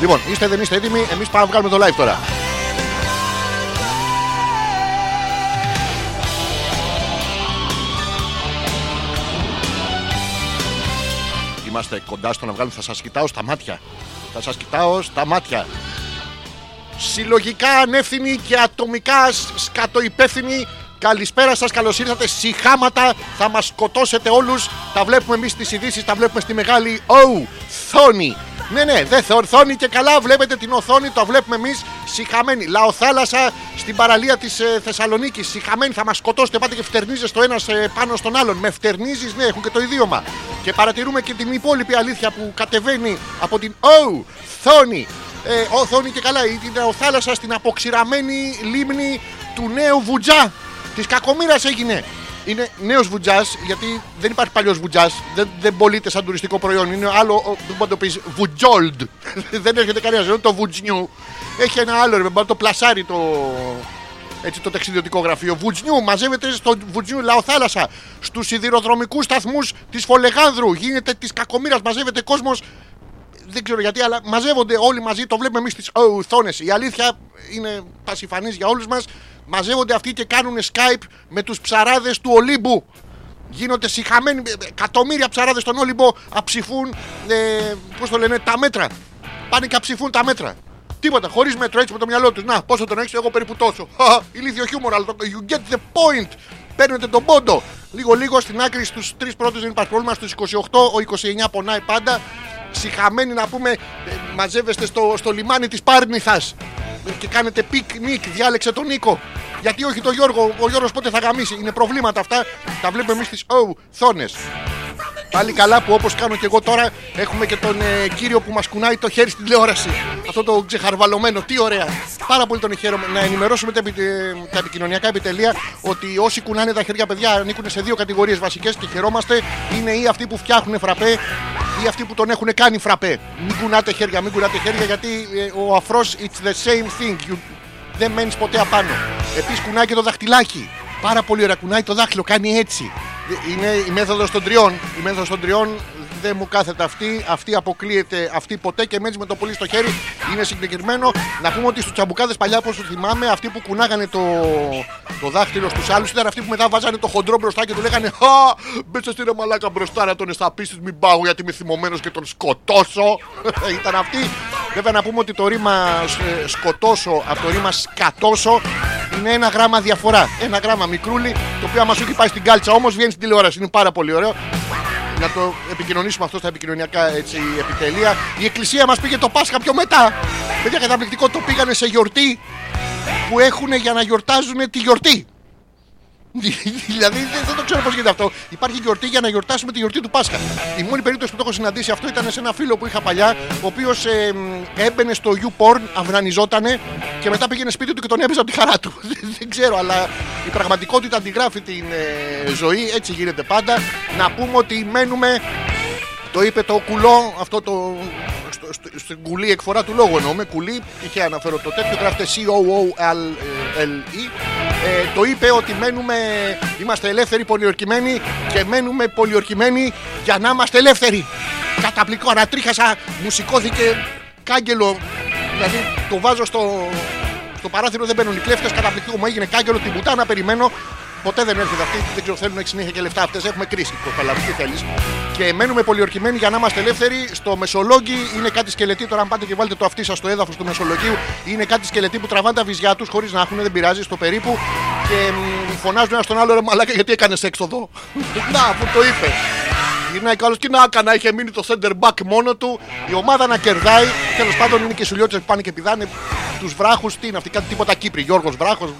Λοιπόν, είστε δεν είστε έτοιμοι, εμείς πάμε να βγάλουμε το live τώρα. Είμαστε κοντά στο να βγάλουμε, θα σας κοιτάω στα μάτια. Θα σας κοιτάω στα μάτια. Συλλογικά ανεύθυνοι και ατομικά σ- σκατοϊπεύθυνοι. Καλησπέρα σας, καλώς ήρθατε. Συχάματα, θα μας σκοτώσετε όλους. Τα βλέπουμε εμείς στις ειδήσεις, τα βλέπουμε στη μεγάλη οθόνη. Ναι, ναι, δεν θορθώνει και καλά. Βλέπετε την οθόνη, το βλέπουμε εμείς συχαμένοι. Λαοθάλασσα στην παραλία της ε, Θεσσαλονίκης. Συχαμένοι, θα μας σκοτώσετε. Πάτε και φτερνίζεστε ο ένας πάνω στον άλλον. Με φτερνίζεις, ναι, έχουν και το ιδίωμα. Και παρατηρούμε και την υπόλοιπη αλήθεια που κατεβαίνει από την οθόνη. Ε, οθόνη και καλά, η- την θάλασσα στην αποξηραμένη λίμνη του νέου Βουτζά. Της κακομήρα έγινε. Είναι νέος βουτζάς, γιατί δεν υπάρχει παλιός βουτζάς. Δεν, δεν πωλείται σαν τουριστικό προϊόν. Είναι άλλο. ο- Δεν μπορεί να το πεις βουτζόλντ. δεν έρχεται κανένας. Είναι το βουτζνιού. Έχει ένα άλλο. ρε, Μπορεί να το πλασάρει το, έτσι, το ταξιδιωτικό γραφείο. Βουτζνιού. Μαζεύεται στο Βουτζνιού Λαοθάλασσα. Στους σιδηροδρομικούς σταθμούς της Φολεγάνδρου. Γίνεται της κακομήρα. Μαζεύεται κόσμος δεν ξέρω γιατί, αλλά μαζεύονται όλοι μαζί. Το βλέπουμε εμείς στις οθόνες. Η αλήθεια είναι πασιφανή για όλους μας. Μαζεύονται αυτοί και κάνουν Skype με τους ψαράδες του Ολύμπου. Γίνονται συχαμένοι. ε, Εκατομμύρια ψαράδες στον Όλυμπο αψηφούν. Ε, Πώς το λένε, τα μέτρα. Πάνε και αψηφούν τα μέτρα. Τίποτα, χωρίς μέτρο έτσι με το μυαλό τους. Να, πόσο τον έχεις, εγώ περίπου τόσο. Χα, Ηλίθιο χιούμορ, αλλά το you get the point. Παίρνετε τον πόντο. Λίγο-λίγο στην άκρη στους τρεις πρώτους δεν υπάρχει πρόβλημα. Στους 28, ο 29 πονάει πάντα. Συχαμένοι να πούμε, ε, μαζεύεστε στο, στο λιμάνι της Πάρνηθας και κάνετε πικνίκ. Διάλεξε τον Νίκο. Γιατί όχι τον Γιώργο, ο Γιώργος πότε θα γαμήσει. Είναι προβλήματα αυτά. Τα βλέπουμε εμείς στις οθόνε. Πάλι καλά που όπως κάνω και εγώ τώρα έχουμε και τον ε, κύριο που μας κουνάει το χέρι στην τηλεόραση. Αυτό το ξεχαρβαλωμένο, τι ωραία. Πάρα πολύ τον χαίρομαι. Να ενημερώσουμε τα, επι- ε, τα επικοινωνιακά επιτελεία ότι όσοι κουνάνε τα χέρια παιδιά ανήκουν σε δύο κατηγορίες βασικές και χαιρόμαστε. Είναι ή αυτοί που φτιάχνουν φραπέ ή αυτοί που τον έχουν κάνει φραπέ. Μην κουνάτε χέρια, μην κουνάτε χέρια γιατί ε, ο αφρός it's the same thing. You- δεν μένεις ποτέ απάνω. Επίσης κουνάει και το δαχτυλάκι. Πάρα πολύ ωραία κουνάει το δάχτυλο, κάνει έτσι. Είναι η μέθοδος των τριών. Η μέθοδος των τριών δεν μου κάθεται αυτή. Αυτή αποκλείεται αυτή ποτέ και μένει με το πολύ στο χέρι. Είναι συγκεκριμένο. Να πούμε ότι στους τσαμπουκάδες παλιά, όπως θυμάμαι, αυτοί που κουνάγανε το, το δάχτυλο στους άλλους ήταν αυτοί που μετά βάζανε το χοντρό μπροστά και του λέγανε Χα! Μπέσε στη ρε μαλάκα μπροστά να τον εσταπίσει, μην πάω γιατί είμαι θυμωμένος και τον σκοτώσω. ήταν αυτοί. Βέβαια να πούμε ότι το ρήμα ε, σκοτώσω από το ρήμα σκατώσω είναι ένα γράμμα διαφορά. Ένα γράμμα μικρούλι, το οποίο άμα σου έχει πάει στην κάλτσα όμως βγαίνει στην τηλεόραση. Είναι πάρα πολύ ωραίο. Να το επικοινωνήσουμε αυτό στα επικοινωνιακά έτσι, επιτελεία. Η εκκλησία μας πήγε το Πάσχα πιο μετά. Παιδιά, καταπληκτικό το πήγανε σε γιορτή που έχουν για να γιορτάζουν τη γιορτή. δηλαδή δεν, δεν το ξέρω πώς γίνεται αυτό. Υπάρχει γιορτή για να γιορτάσουμε τη γιορτή του Πάσχα. Η μόνη περίπτωση που το έχω συναντήσει αυτό ήταν σε ένα φίλο που είχα παλιά, ο οποίος ε, μ, έμπαινε στο YouPorn, αυνανιζότανε και μετά πήγαινε σπίτι του και τον έπαιζε από τη χαρά του. δεν ξέρω, αλλά η πραγματικότητα αντιγράφει την ε, ζωή, έτσι γίνεται πάντα. Να πούμε ότι μένουμε το είπε το κουλό, αυτό το. Στο, στο, στην κουλή εκφορά του λόγου εννοούμε. Κουλή, είχε αναφέρω το τέτοιο, γράφεται C-O-O-L-E. Ε, το είπε ότι μένουμε, είμαστε ελεύθεροι πολιορκημένοι και μένουμε πολιορκημένοι για να είμαστε ελεύθεροι. Καταπληκτικό, ανατρίχασα, μου σηκώθηκε κάγκελο. Δηλαδή το βάζω στο, στο παράθυρο, δεν μπαίνουν οι κλέφτες. Καταπληκτικό μου έγινε κάγκελο, την πουτάνα περιμένω. Ποτέ δεν έρχεται αυτή, δεν ξέρω, θέλουν να έχει συνέχεια και λεφτά αυτές. Έχουμε κρίση. Το παλαβή, τι θέλεις. Και μένουμε πολιορκημένοι για να είμαστε ελεύθεροι. Στο Μεσολόγγι είναι κάτι σκελετή. Τώρα, αν πάτε και βάλετε το αυτί σα στο έδαφος του Μεσολογγίου, είναι κάτι σκελετή που τραβάνε τα βυζιά τους χωρίς να έχουν, δεν πειράζει, στο περίπου. Και μ, φωνάζουν ένας στον άλλο ρε μαλάκα γιατί έκανες έξοδο; να, αφού το είπες. Γυρνάει καλό και να έκανα, είχε μείνει το center back μόνο του. Η ομάδα να κερδάει. Τέλος πάντων είναι και σουλιώτσε που πάνε και πηδάνε τους βράχους. Τι είναι αυτοί, κάτι τίποτα Κύπρη. Γιώργος Βράχος.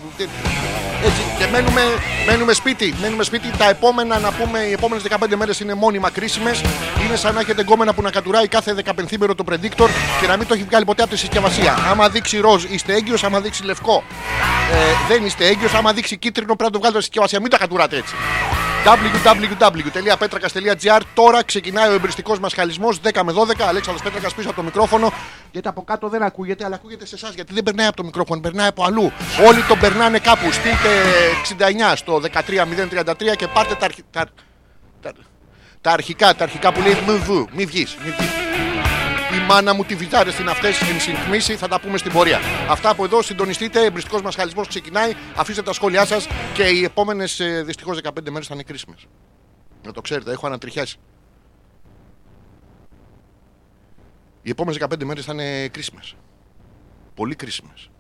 Έτσι, και μένουμε, μένουμε σπίτι. Μένουμε σπίτι. Τα επόμενα, να πούμε, οι επόμενες 15 μέρες είναι μόνιμα κρίσιμες. Είναι σαν να έχετε γκόμενα που να κατουράει κάθε 15 μέρο το predictor και να μην το έχει βγάλει ποτέ από τη συσκευασία. Άμα δείξει ροζ είστε έγκυος, άμα δείξει λευκό ε, δεν είστε έγκυος. Άμα δείξει κίτρινο πρέπει να το βγάλετε στη συσκευασία. Μην τα κατουράτε έτσι www.petrakas.gr Τώρα ξεκινάει ο εμπριστικός μας χαλισμός 10 με 12. Αλέξανδρος Πέτρακας πίσω από το μικρόφωνο. Γιατί από κάτω δεν ακούγεται, αλλά ακούγεται σε εσάς. Γιατί δεν περνάει από το μικρόφωνο, περνάει από αλλού. Όλοι τον περνάνε κάπου. Στείλτε 69 στο 13033 και πάρτε τα, αρχι... τα... τα... τα αρχικά, τα αρχικά που λέει μβ. Μη βγεις, μη βγεις. Η μάνα μου τη βιτάρε στην αυτές εν συντμήσει. Θα τα πούμε στην πορεία. Αυτά από εδώ. Συντονιστείτε. Εμπριστικός μα χαλισμό ξεκινάει. Αφήστε τα σχόλιά σας και οι επόμενες δυστυχώς 15 μέρες θα είναι κρίσιμες. Να το ξέρετε, έχω ανατριχιάσει. Οι επόμενες 15 μέρες θα είναι κρίσιμες. Πολύ κρίσιμες.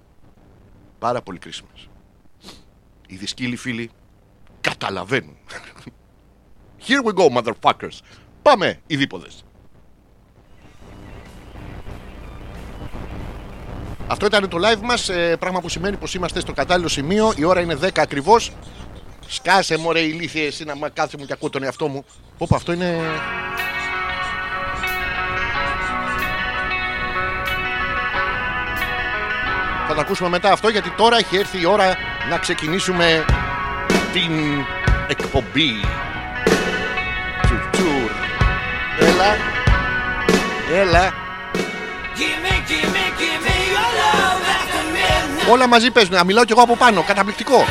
Πάρα πολύ κρίσιμες. Οι δυσκύλοι φίλοι καταλαβαίνουν. Here we go, motherfuckers. Πάμε, οι Αυτό ήταν το live μας, ε, πράγμα που σημαίνει πως είμαστε στο κατάλληλο σημείο. Η ώρα είναι 10 ακριβώς. Σκάσε μωρέ ηλίθιε εσύ να μα κάθεσαι μου και ακούω τον εαυτό μου. Πω αυτό είναι... Θα το ακούσουμε μετά αυτό γιατί τώρα έχει έρθει η ώρα να ξεκινήσουμε την εκπομπή. Τσουρ τσουρ. Έλα. Έλα. Όλα μαζί παίζουν. Να μιλάω κι εγώ από πάνω. Καταπληκτικό.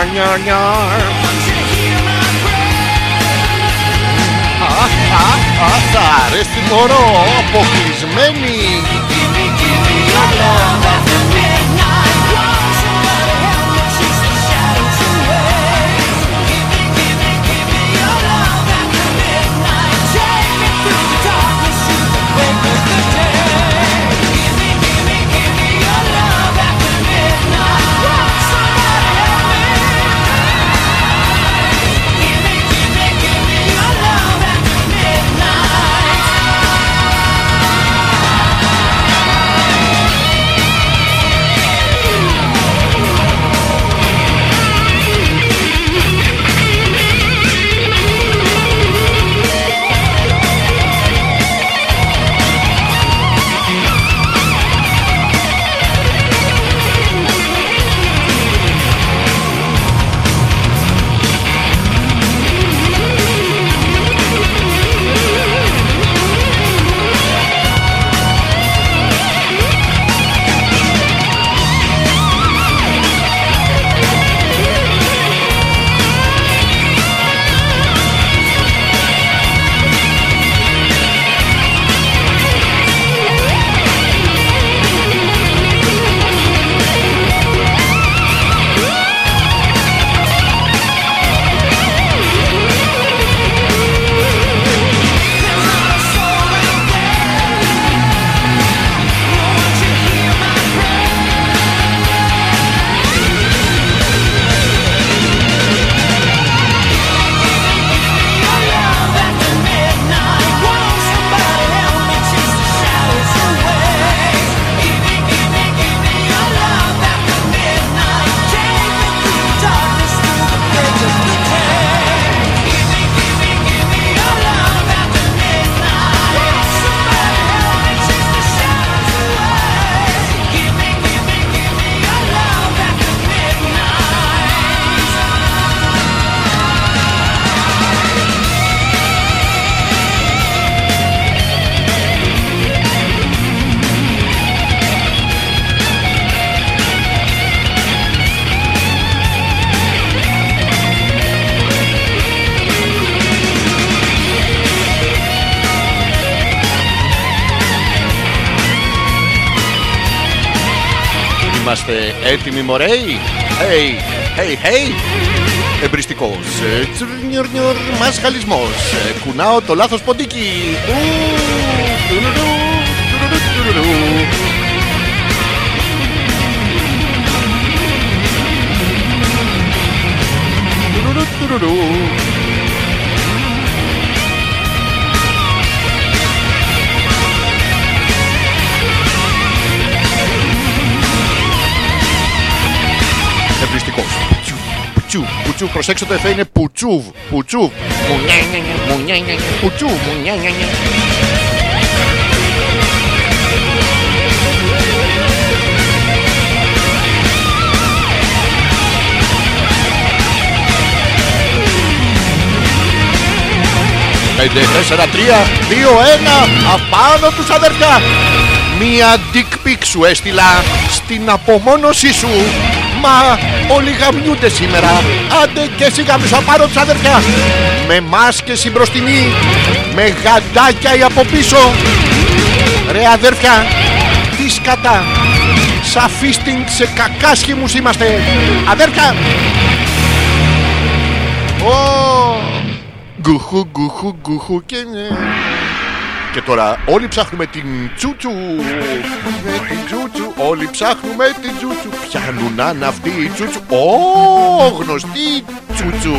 Τουρουρου, Εμπριστικός. Νιεργερ μασχαλισμός. Θα αρέσει μωρό Αποκλεισμένη έτοιμοι μωρέοι Hey, hey, hey. Εμπριστικός ε, τσουρνιουρνιουρ, Μασχαλισμός. Ε, Κουνάω το λάθος ποντίκι. Ου, Πουτσού, πουτσού, προσέξτε το εφέ είναι πουτσούβ, πουτσούβ. Μουνιάνιανια, μουνιάνιανια, Πουτσού, μουνιάνιανια. Πέντε, τέσσερα, τρία, δύο, ένα Απάνω τους αδερφιά Μία dick pic σου έστειλα Στην απομόνωσή σου Μα όλοι γαμιούνται σήμερα. Άντε και εσύ γαμίσου απάνω τους αδερφιά Με μάσκες η μπροστινή Με γαντάκια η από πίσω. Ρε αδέρφια Τι σκατά. Σαν φίστινγκ σε κακάσχημους είμαστε. Αδέρφια! Ω, Γκουχού, γκουχού, γκουχού και ναι. Και τώρα όλοι ψάχνουμε την τσούτσου Με την τσούτσου Όλοι ψάχνουμε την τσούτσου Πιάνουν αν αυτή η τσούτσου Ω, γνωστή τσούτσου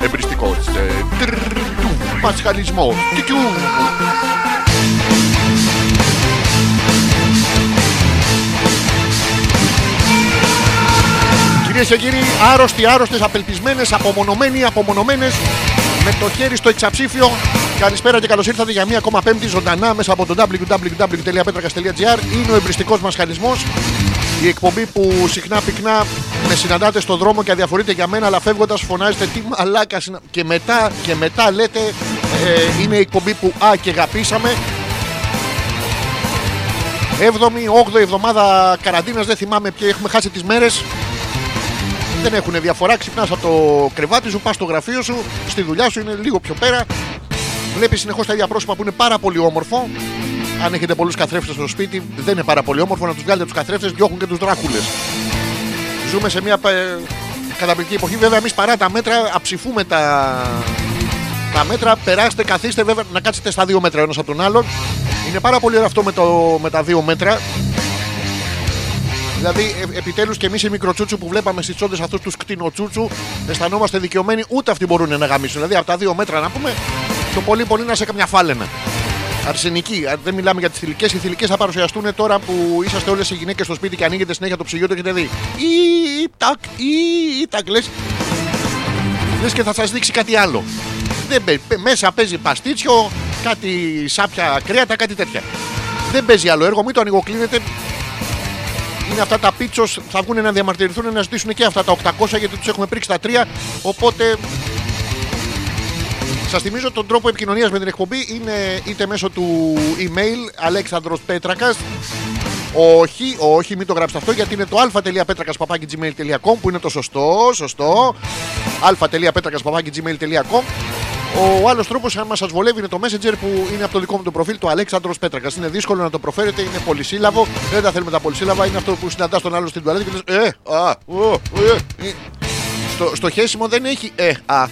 Εμπριστικός ε, τρρρ, του, Πασχαλισμό Τικιού. Κυρίες και κύριοι, άρρωστοι, άρρωστες, απελπισμένες, απομονωμένοι, απομονωμένες, με το χέρι στο εξαψήφιο. Καλησπέρα και καλώς ήρθατε για μία ακόμα πέμπτη ζωντανά μέσα από το www.petrakas.gr. Είναι ο εμπριστικός μας χαλισμό. Η εκπομπή που συχνά πυκνά με συναντάτε στον δρόμο και αδιαφορείτε για μένα, αλλά φεύγοντας φωνάζετε τι μαλάκα είναι. Και μετά, και μετά λέτε ε, είναι η εκπομπή που α και αγαπήσαμε. 7η, 8η εβδομάδα καραντίνας, δεν θυμάμαι ποια έχουμε χάσει τις μέρες. Δεν έχουν διαφορά. Ξυπνάς από το κρεβάτι σου, πας στο γραφείο σου, στη δουλειά σου είναι λίγο πιο πέρα. Βλέπεις συνεχώς τα ίδια πρόσωπα που είναι πάρα πολύ όμορφο. Αν έχετε πολλούς καθρέφτες στο σπίτι, δεν είναι πάρα πολύ όμορφο να τους βγάλετε τους καθρέφτες, διώχνουν και τους δράκουλες. Ζούμε σε μια ε, καταπληκτική εποχή. Βέβαια, εμείς παρά τα μέτρα αψηφούμε τα, τα μέτρα. Περάστε, καθίστε, βέβαια, να κάτσετε στα δύο μέτρα ένας από τον άλλον. Είναι πάρα πολύ ωραίο αυτό με, το, με τα δύο μέτρα. Δηλαδή, ε, επιτέλους και εμείς οι μικροτσούτσου που βλέπαμε στις τσόντες αυτούς τους κτηνοτσούτσου, αισθανόμαστε δικαιωμένοι, ούτε αυτοί μπορούν να γαμίσουν. Δηλαδή, από τα δύο μέτρα να πούμε, το πολύ πολύ να σε καμιά φάλαινα. Αρσενική, Α, δεν μιλάμε για τις θηλυκές. Οι θηλυκές θα παρουσιαστούν τώρα που είσαστε όλες οι γυναίκες στο σπίτι και ανοίγετε συνέχεια το ψυγείο, το έχετε δει. Ή τάκ, ή τάκ, λες. Λες και θα σας δείξει κάτι άλλο. Δεν, παί- παί- μέσα παίζει παστίτσιο, κάτι σάπια κρέατα, κάτι τέτοια. Δεν παίζει άλλο έργο, μην το ανοιγοκλίνετε. Είναι αυτά τα πίτσος, θα βγουν να διαμαρτυρηθούν να ζητήσουν και αυτά τα 800 γιατί τους έχουμε πρίξει τα τρία. Οπότε Σας θυμίζω τον τρόπο επικοινωνίας με την εκπομπή είναι είτε μέσω του email Αλέξανδρος Πέτρακας όχι, όχι, μην το γράψετε αυτό γιατί είναι το α.πέτρακα.gmail.com που είναι το σωστό, σωστό. α.πέτρακα.gmail.com Ο άλλος τρόπος, αν μα σας βολεύει, είναι το Messenger που είναι από το δικό μου το προφίλ, το Αλέξανδρος Πέτρακας. Είναι δύσκολο να το προφέρετε, είναι πολυσύλλαβο. Δεν τα θέλουμε τα πολυσύλλαβα, είναι αυτό που συναντάς τον άλλο στην τουαλέτα και λες Ε, α, ο, ε, ε. Στο, στο χέσιμο δεν έχει ε, α.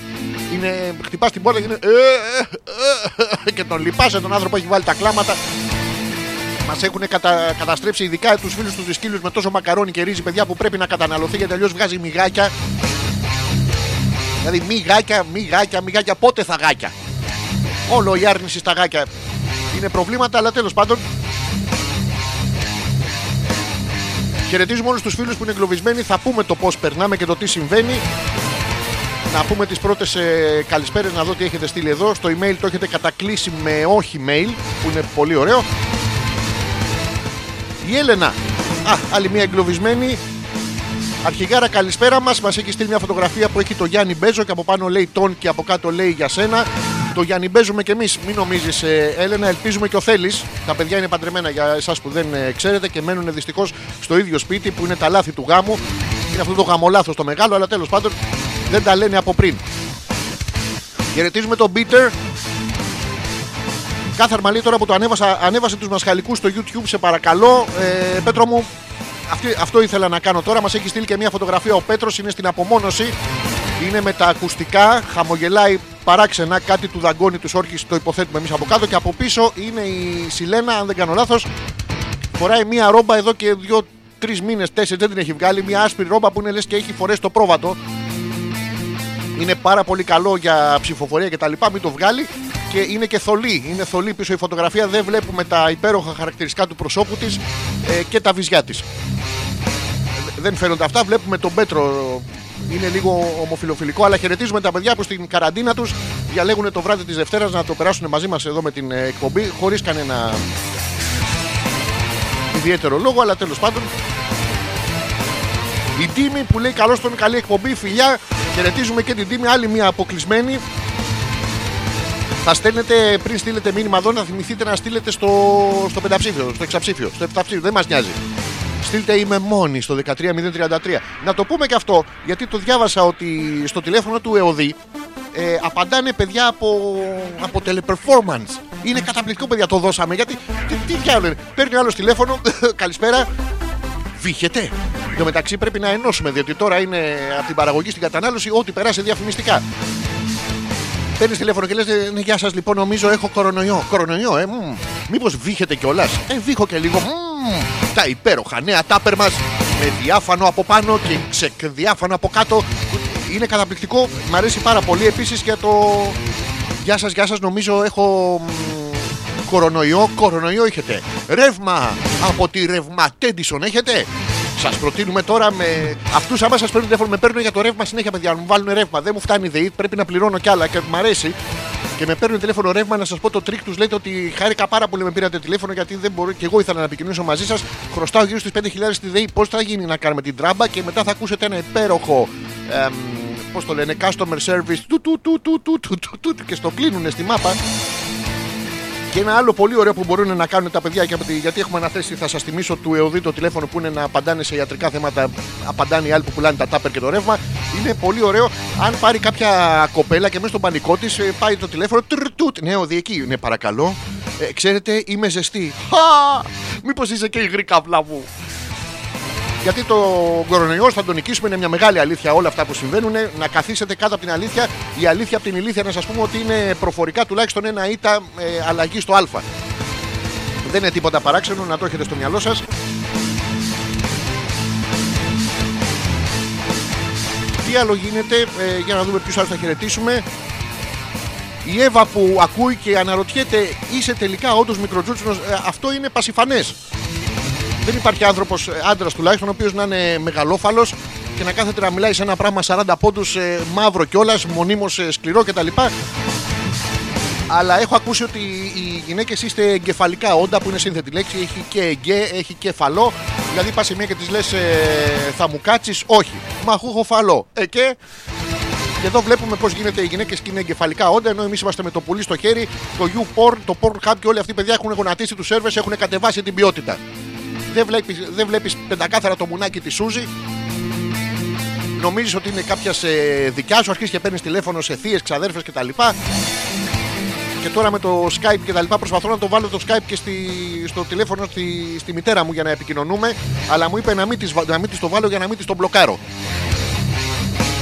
Είναι, χτυπάς την πόρτα και είναι ε, ε, ε, και τον λυπάσαι τον άνθρωπο έχει βάλει τα κλάματα. Μας έχουν κατα... καταστρέψει ειδικά τους φίλους τους δυσκύλου με τόσο μακαρόνι και ρύζι, παιδιά που πρέπει να καταναλωθεί γιατί αλλιώς βγάζει μυγάκια. Δηλαδή μυγάκια, μυγάκια, μυγάκια. Πότε θα γάκια. Όλο η άρνηση στα γάκια είναι προβλήματα, αλλά τέλος πάντων. Χαιρετίζουμε όλους τους φίλους που είναι εγκλωβισμένοι. Θα πούμε το πώς περνάμε και το τι συμβαίνει. Να πούμε τις πρώτες ε, καλησπέρες να δω τι έχετε στείλει εδώ. Στο email το έχετε κατακλείσει με όχι mail, που είναι πολύ ωραίο. Η Έλενα. Α, άλλη μια εγκλωβισμένη. Αρχηγάρα, καλησπέρα μας. Μας έχει στείλει μια φωτογραφία που έχει το Γιάννη Μπέζο και από πάνω λέει τον και από κάτω λέει για σένα. Το Γιάννη Μπέζουμε και εμείς. Μην νομίζεις, Έλενα, ελπίζουμε και ο Θέλει. Τα παιδιά είναι παντρεμένα για εσάς που δεν ε, ξέρετε και μένουν δυστυχώς στο ίδιο σπίτι που είναι τα λάθη του γάμου. Είναι αυτό το γαμολάθος το μεγάλο, αλλά τέλος πάντων δεν τα λένε από πριν. Χαιρετίζουμε τον Μπίτερ. Κάθαρμα λέει τώρα που το ανέβασα, ανέβασε τους μασχαλικούς στο YouTube, σε παρακαλώ. Ε, Πέτρο μου, αυτή, αυτό ήθελα να κάνω τώρα. Μας έχει στείλει και μια φωτογραφία. Ο Πέτρος είναι στην απομόνωση. Είναι με τα ακουστικά, χαμογελάει παράξενα, κάτι του δαγκώνει τους όρχης, το υποθέτουμε εμείς από κάτω. Και από πίσω είναι η Σιλένα, αν δεν κάνω λάθος. Φοράει μια ρόμπα εδώ και δύο-τρει μήνες, τέσσερις δεν την έχει βγάλει. Μια άσπρη ρόμπα που είναι λες και έχει φορέ το πρόβατο. Είναι πάρα πολύ καλό για ψηφοφορία και τα λοιπά, μην το βγάλει. Και είναι και θολή. Είναι θολή πίσω η φωτογραφία. Δεν βλέπουμε τα υπέροχα χαρακτηριστικά του προσώπου της ε, και τα βυζιά της. Δεν φαίνονται αυτά. Βλέπουμε τον Πέτρο. Είναι λίγο ομοφιλοφιλικό, αλλά χαιρετίζουμε τα παιδιά που στην καραντίνα τους διαλέγουν το βράδυ της Δευτέρας να το περάσουν μαζί μας εδώ με την ε, εκπομπή χωρίς κανένα ιδιαίτερο λόγο, αλλά τέλος πάντων. Η Τίμη που λέει καλώς τον καλή εκπομπή, φιλιά. Χαιρετίζουμε και την Τίμη, άλλη μια αποκλεισμένη. Θα στέλνετε πριν στείλετε μήνυμα εδώ να θυμηθείτε να στείλετε στο, στο πενταψήφιο, στο εξαψήφιο, στο επταψήφιο. Δεν μας νοιάζει. Στείλτε είμαι μόνη στο 13033. Να το πούμε και αυτό, γιατί το διάβασα ότι στο τηλέφωνο του ΕΟΔΗ ε, απαντάνε παιδιά από, από teleperformance. Είναι καταπληκτικό, παιδιά, το δώσαμε. Γιατί τι, τι διάλογο είναι. Παίρνει άλλος τηλέφωνο, καλησπέρα. Βύχεται. Εν τω μεταξύ πρέπει να ενώσουμε, διότι τώρα είναι από την παραγωγή στην κατανάλωση ό,τι περάσει διαφημιστικά. Παίρνεις τηλέφωνο και λες: ναι, Γεια σας, λοιπόν, νομίζω έχω κορονοϊό. Κορονοϊό, ε, μήπως βύχεται κιόλας. Ε, βύχω και λίγο. Μμμ. τα υπέροχα νέα τάπερ μας με διάφανο από πάνω και ξεκδιάφανο από κάτω. Είναι καταπληκτικό. Μ' αρέσει πάρα πολύ. Επίσης για το. Γεια σας, γεια σας, νομίζω έχω μ, κορονοϊό. Κορονοϊό έχετε. Ρεύμα από τη ρευματέντισον έχετε. Σας προτείνουμε τώρα με αυτούς, άμα σας παίρνουν τηλέφωνο, με παίρνουν για το ρεύμα συνέχεια, παιδιά. να Μου βάλουν ρεύμα. Δεν μου φτάνει η ΔΕΗ, πρέπει να πληρώνω κι άλλα και μου αρέσει. Και με παίρνουν τηλέφωνο ρεύμα να σας πω το τρικ τους. Λέτε ότι χάρηκα πάρα πολύ με πήρατε τηλέφωνο γιατί δεν μπορώ και εγώ ήθελα να επικοινωνήσω μαζί σας. Χρωστάω γύρω στις 5.000 στη ΔΕΗ. Πώς θα γίνει να κάνουμε την τράμπα και μετά θα ακούσετε ένα υπέροχο. Πώς το λένε, customer service. Του, του, του, του, του, του, του, του, και στο κλείνουν στη μάπα. Και ένα άλλο πολύ ωραίο που μπορούν να κάνουν τα παιδιά και από τη- γιατί έχουμε αναθέσει, θα σας θυμίσω του ΕΟΔΥ το τηλέφωνο που είναι να απαντάνε σε ιατρικά θέματα. Απαντάνε οι άλλοι που πουλάνε τα τάπερ και το ρεύμα. Είναι πολύ ωραίο. Αν πάρει κάποια κοπέλα και μέσα στον πανικό της πάει το τηλέφωνο. Τρτουτ. Ναι, ΟΔΗ εκεί. Ναι, παρακαλώ. Ε, ξέρετε, είμαι ζεστή. Χα! Μήπως είσαι και η γρήκα μου. Γιατί το κορονοϊός θα τον νικήσουμε, είναι μια μεγάλη αλήθεια όλα αυτά που συμβαίνουν. Να καθίσετε κάτω από την αλήθεια. Η αλήθεια από την ηλίθεια να σας πούμε ότι είναι προφορικά τουλάχιστον ένα ήττα ε, αλλαγή στο Α. Δεν είναι τίποτα παράξενο, να το έχετε στο μυαλό σας. Τι άλλο γίνεται, ε, για να δούμε ποιους άλλους θα χαιρετήσουμε. Η Εύα που ακούει και αναρωτιέται, είσαι τελικά όντως μικροτζούτσινο, αυτό είναι πασιφανές. Δεν υπάρχει άνθρωπος, άντρας τουλάχιστον, ο οποίος να είναι μεγαλόφαλος και να κάθεται να μιλάει σε ένα πράγμα 40 πόντους ε, μαύρο κιόλας, μονίμως ε, σκληρό κτλ. Αλλά έχω ακούσει ότι οι γυναίκες είστε εγκεφαλικά όντα που είναι σύνθετη λέξη. Έχει και εγκέ, έχει και φαλό. Δηλαδή πας σε μία και της λες, θα μου κάτσεις, όχι. Μα έχω έχω φαλό. Ε, και και εδώ βλέπουμε πώς γίνεται οι γυναίκες και είναι εγκεφαλικά όντα, ενώ εμείς είμαστε με το πουλί στο χέρι, το YouPorn, το Pornhub και όλοι αυτοί οι παιδιά έχουν γονατίσει τους σερβες, έχουν κατεβάσει την ποιότητα. Δεν βλέπεις δεν βλέπεις πεντακάθαρα το μουνάκι της Σούζη. Νομίζεις ότι είναι κάποια ε, δικιά σου, αρχίζεις και παίρνεις τηλέφωνο σε θείες, ξαδέρφες κτλ. Και τώρα με το Skype και τα λοιπά προσπαθώ να το βάλω το Skype και στη, στο τηλέφωνο στη, στη μητέρα μου για να επικοινωνούμε. Αλλά μου είπε να μην, της, βα- να μην της το βάλω για να μην της το μπλοκάρω.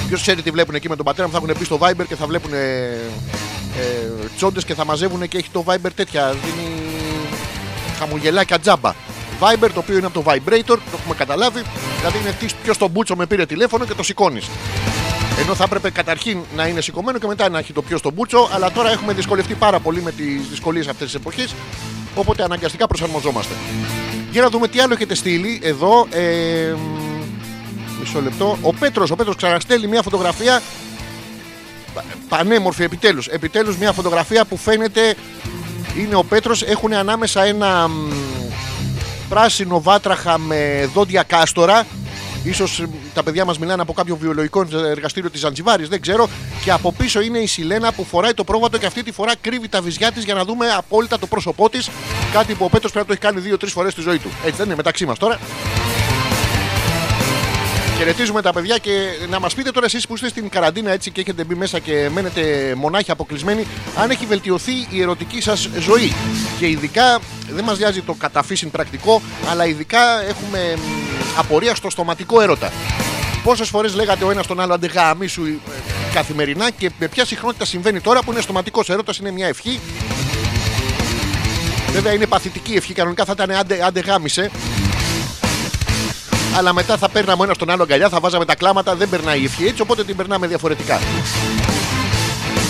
Ποιος ξέρει τι βλέπουν εκεί με τον πατέρα μου, θα έχουν μπει στο Viber και θα βλέπουν ε, ε, τσόντες και θα μαζεύουν και έχει το Viber τέτοια. Δίνει χαμογελάκια τζάμπα. Viber το οποίο είναι από το vibrator, το έχουμε καταλάβει. Δηλαδή είναι τι ποιος τον μπούτσο με πήρε τηλέφωνο και το σηκώνεις. Ενώ θα έπρεπε καταρχήν να είναι σηκωμένο και μετά να έχει το ποιος στον μπούτσο. Αλλά τώρα έχουμε δυσκολευτεί πάρα πολύ με τις δυσκολίες αυτή της εποχής. Οπότε αναγκαστικά προσαρμοζόμαστε. Για να δούμε τι άλλο έχετε στείλει εδώ. Ε, μισό λεπτό. Ο Πέτρος ο Πέτρος ξαναστέλνει μια φωτογραφία. πα- Πανέμορφη επιτέλους Επιτέλους μια φωτογραφία που φαίνεται είναι ο Πέτρος Έχουν ανάμεσα ένα μ, πράσινο βάτραχα με δόντια κάστορα. Ίσως τα παιδιά μας μιλάνε από κάποιο βιολογικό εργαστήριο της Ζαντζιβάρης, δεν ξέρω. Και από πίσω είναι η Σιλένα που φοράει το πρόβατο και αυτή τη φορά κρύβει τα βυζιά της για να δούμε απόλυτα το πρόσωπό της. Κάτι που ο Πέτρος πρέπει να το έχει κάνει δύο-τρεις φορές στη ζωή του. Έτσι δεν είναι μεταξύ μας τώρα. Χαιρετίζουμε τα παιδιά και να μας πείτε τώρα εσείς που είστε στην καραντίνα έτσι και έχετε μπει μέσα και μένετε μονάχοι αποκλεισμένοι, αν έχει βελτιωθεί η ερωτική σας ζωή. Και ειδικά δεν μας νοιάζει το καταφύσιν πρακτικό, αλλά ειδικά έχουμε απορία στο στοματικό έρωτα. Πόσες φορές λέγατε ο ένας τον άλλο αντεγάμι σου ε, καθημερινά και με ποια συχνότητα συμβαίνει τώρα που είναι στοματικός έρωτας, είναι μια ευχή. Βέβαια είναι παθητική ευχή, κανονικά θα ήταν άντε, άντε γάμισε. Αλλά μετά θα παίρναμε ένας τον άλλο αγκαλιά, θα βάζαμε τα κλάματα, δεν περνάει η ευχή έτσι, οπότε την περνάμε διαφορετικά.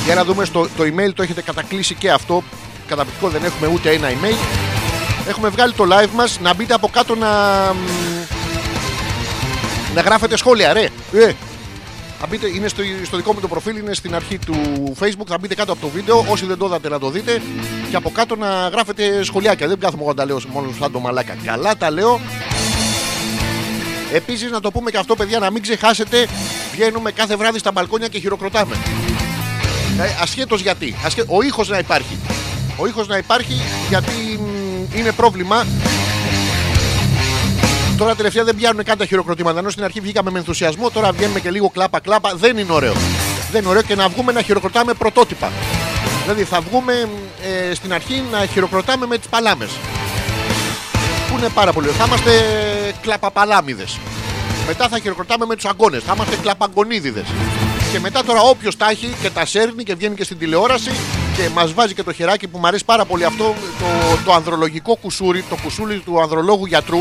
Για να δούμε στο το email το έχετε κατακλείσει και αυτό. Καταπληκτικό δεν έχουμε ούτε ένα email. Έχουμε βγάλει το live μας να μπείτε από κάτω να να γράφετε σχόλια, ρε. Ε. Θα μπείτε, είναι στο, στο δικό μου το προφίλ, είναι στην αρχή του Facebook. Θα μπείτε κάτω από το βίντεο. Όσοι δεν το είδατε να το δείτε. Και από κάτω να γράφετε σχολιάκια. Δεν κάθομαι εγώ να τα λέω μόνος σαν το μαλάκα. Καλά τα λέω. Επίσης να το πούμε και αυτό, παιδιά, να μην ξεχάσετε. Βγαίνουμε κάθε βράδυ στα μπαλκόνια και χειροκροτάμε. Ε, Ασχέτως γιατί. Ασχέ... Ο ήχος να υπάρχει. Ο ήχος να υπάρχει γιατί είναι πρόβλημα Τώρα τελευταία δεν πιάνουν καν τα χειροκροτήματα. Ενώ στην αρχή βγήκαμε με ενθουσιασμό, τώρα βγαίνουμε και λίγο κλάπα-κλάπα. Δεν είναι ωραίο. Δεν είναι ωραίο και να βγούμε να χειροκροτάμε πρωτότυπα. Δηλαδή θα βγούμε ε, στην αρχή να χειροκροτάμε με τις παλάμες. Που είναι πάρα πολύ ωραίο. Θα είμαστε κλαπαπαλάμιδες. Μετά θα χειροκροτάμε με τους αγκώνε. Θα είμαστε κλαπαγκονίδιδες. Και μετά τώρα όποιος τα έχει και τα σέρνει και βγαίνει και στην τηλεόραση και μας βάζει και το χεράκι που μου αρέσει πάρα πολύ αυτό το, το ανδρολογικό κουσούρι, το κουσούλι του ανδρολόγου γιατρού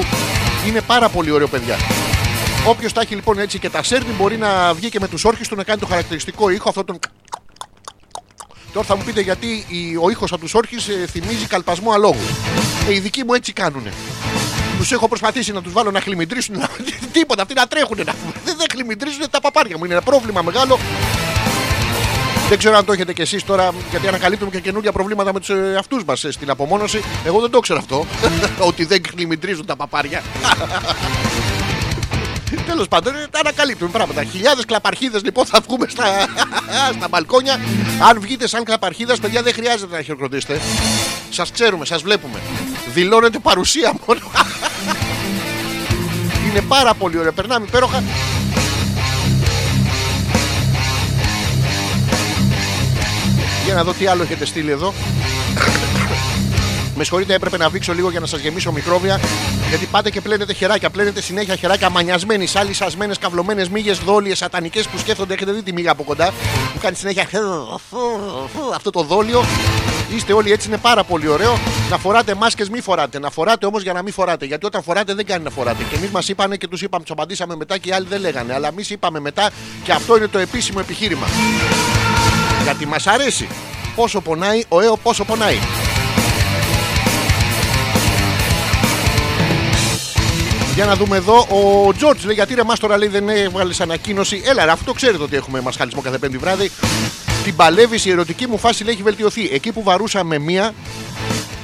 είναι πάρα πολύ ωραίο, παιδιά. Όποιος τα έχει λοιπόν έτσι και τα σέρνει, μπορεί να βγει και με τους όρχες του να κάνει το χαρακτηριστικό ήχο αυτό τον. Τώρα θα μου πείτε γιατί ο ήχος από τους όρχες θυμίζει καλπασμό αλόγου. Ε, οι δικοί μου έτσι κάνουνε. Τους έχω προσπαθήσει να τους βάλω να χλιμιντρήσουν. Τίποτα, αυτοί να τρέχουν. Να... Δεν, δεν χλιμιντρήσουν τα παπάρια μου. Είναι ένα πρόβλημα μεγάλο. Δεν ξέρω αν το έχετε κι εσείς τώρα, γιατί ανακαλύπτουμε και καινούργια προβλήματα με τους εαυτού μας ε, στην απομόνωση. Εγώ δεν το ξέρω αυτό. ότι δεν κλιμητρίζουν τα παπάρια. Τέλος πάντων, τα ανακαλύπτουμε πράγματα. Χιλιάδες κλαπαρχίδες λοιπόν θα βγούμε στα, στα μπαλκόνια. Αν βγείτε σαν κλαπαρχίδα, παιδιά δεν χρειάζεται να χειροκροτήσετε. Σας ξέρουμε, σας βλέπουμε. Δηλώνετε παρουσία μόνο. Είναι πάρα πολύ ωραία. Περνάμε υπέροχα. Για να δω τι άλλο έχετε στείλει εδώ. Με συγχωρείτε, έπρεπε να βήξω λίγο για να σας γεμίσω μικρόβια. Γιατί πάτε και πλένετε χεράκια. Πλένετε συνέχεια χεράκια μανιασμένοι, σάλοι σασμένε, καυλωμένες μύγες, δόλιες, σατανικές που σκέφτονται. Έχετε δει τη μύγα από κοντά που κάνει συνέχεια αυτό το δόλιο. Είστε όλοι έτσι, είναι πάρα πολύ ωραίο. Να φοράτε μάσκες, μη φοράτε. Να φοράτε όμως για να μην φοράτε. Γιατί όταν φοράτε δεν κάνει να φοράτε. Και εμείς μας είπανε και τους είπαμε, τους απαντήσαμε μετά και οι άλλοι δεν λέγανε. Αλλά εμείς είπαμε μετά και αυτό είναι το επίσημο επιχείρημα. Γιατί μας αρέσει. Πόσο πονάει, ο ΕΟ πόσο πονάει. Για να δούμε εδώ. Ο Τζόρτζ λέει γιατί ρε Μάστορα λέει δεν έβγαλες ανακοίνωση. Έλα, ρε, αυτό ξέρετε ότι έχουμε μασχαλισμό κάθε πέμπτη βράδυ. Την παλεύεις η ερωτική μου φάση λέει έχει βελτιωθεί. Εκεί που βαρούσα με μία,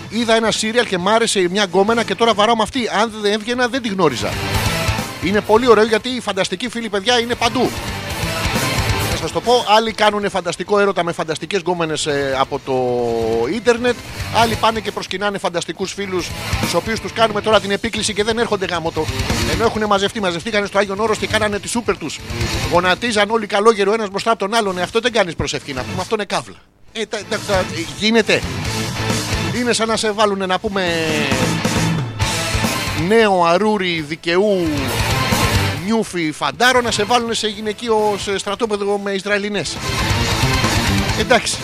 είδα ένα σύριαλ και μ' άρεσε μια γκόμενα και τώρα βαράω με αυτή. Αν δεν έβγαινα, δεν τη γνώριζα. Είναι πολύ ωραίο γιατί οι φανταστικοί φίλοι παιδιά είναι παντού σας το πω. Άλλοι κάνουν φανταστικό έρωτα με φανταστικές γκόμενες ε, από το ίντερνετ. Άλλοι πάνε και προσκυνάνε φανταστικούς φίλους, τους οποίους τους κάνουμε τώρα την επίκληση και δεν έρχονται γάμο το. Ενώ έχουν μαζευτεί, μαζευτήκανε στο Άγιον Όρος και κάνανε τη σούπερ τους. Γονατίζαν όλοι καλόγερο ένας μπροστά από τον άλλον. Ε, αυτό δεν κάνεις προσευχή να πούμε. Αυτό είναι καύλα. Ε, τα, τα, τα, γίνεται. Είναι σαν να σε βάλουν να πούμε νέο αρούρι δικαιού νιούφι φαντάρο να σε βάλουν σε γυναικείο στρατόπεδο με Ισραηλινές. Εντάξει.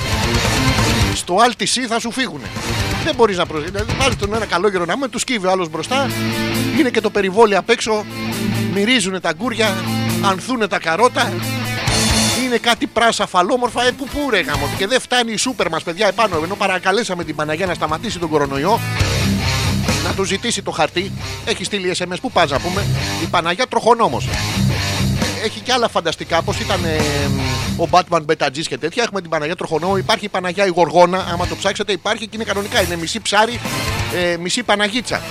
Στο Altc θα σου φύγουν. Δεν μπορείς να προσέχει. Δηλαδή, βάλει τον ένα καλό καιρό να με τους σκύβει ο άλλος μπροστά. Είναι και το περιβόλι απ' έξω. Μυρίζουν τα γκούρια. Ανθούν τα καρότα. Είναι κάτι πράσα φαλόμορφα. Ε, που πού ρε γάμο. Και δεν φτάνει η σούπερ μας, παιδιά, επάνω. Ενώ παρακαλέσαμε την Παναγία να σταματήσει τον κορονοϊό να του ζητήσει το χαρτί. Έχει στείλει SMS που πας να πούμε. Η Παναγία τροχονόμο. Έχει και άλλα φανταστικά όπως ήταν ε, ο Batman Μπετατζή και τέτοια. Έχουμε την Παναγία τροχονόμο. Υπάρχει η Παναγία η Γοργόνα. Άμα το ψάξετε, υπάρχει και είναι κανονικά. Είναι μισή ψάρι, ε, μισή Παναγίτσα.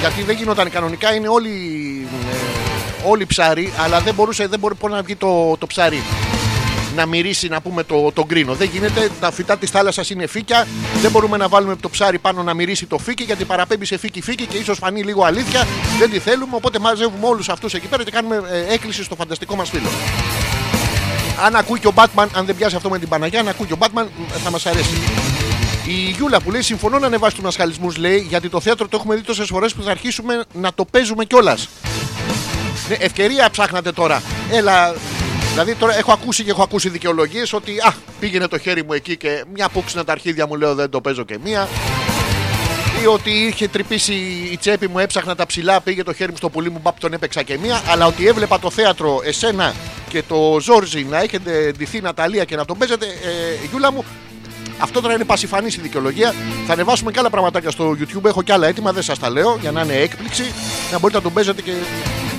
Γιατί δεν γινόταν κανονικά, είναι όλοι, ε, όλοι ψάρι, αλλά δεν μπορούσε δεν μπορεί να βγει το, το ψάρι να μυρίσει να πούμε το, το γκρίνο. Δεν γίνεται. Τα φυτά της θάλασσας είναι φύκια. Δεν μπορούμε να βάλουμε το ψάρι πάνω να μυρίσει το φύκι γιατί παραπέμπει σε φύκι φύκι και ίσως φανεί λίγο αλήθεια. Δεν τη θέλουμε. Οπότε μαζεύουμε όλους αυτούς εκεί πέρα και κάνουμε ε, έκκληση στο φανταστικό μας φίλο. Αν ακούει και ο Batman, αν δεν πιάσει αυτό με την Παναγιά, αν ακούει και ο Batman, θα μας αρέσει. Η Γιούλα που λέει: Συμφωνώ να ανεβάσει τους μασχαλισμούς, λέει, γιατί το θέατρο το έχουμε δει τόσες φορές που θα αρχίσουμε να το παίζουμε κιόλας. Ναι, ευκαιρία ψάχνατε τώρα. Έλα. Δηλαδή τώρα έχω ακούσει και έχω ακούσει δικαιολογίες ότι α, πήγαινε το χέρι μου εκεί και μια πούξινα τα αρχίδια μου λέω δεν το παίζω και μία. Ή ότι είχε τρυπήσει η τσέπη μου, έψαχνα τα ψηλά, πήγε το χέρι μου στο πουλί μου, μπαπ τον έπαιξα και μία. Αλλά ότι έβλεπα το θέατρο, εσένα και το Ζόρζι να έχετε ντυθεί Ναταλία και να τον παίζετε, ε, Γιούλα μου, αυτό τώρα είναι πασιφανής η δικαιολογία. Θα ανεβάσουμε και άλλα πραγματάκια στο YouTube. Έχω και άλλα έτοιμα, δεν σας τα λέω για να είναι έκπληξη. Να μπορείτε να τον παίζετε και.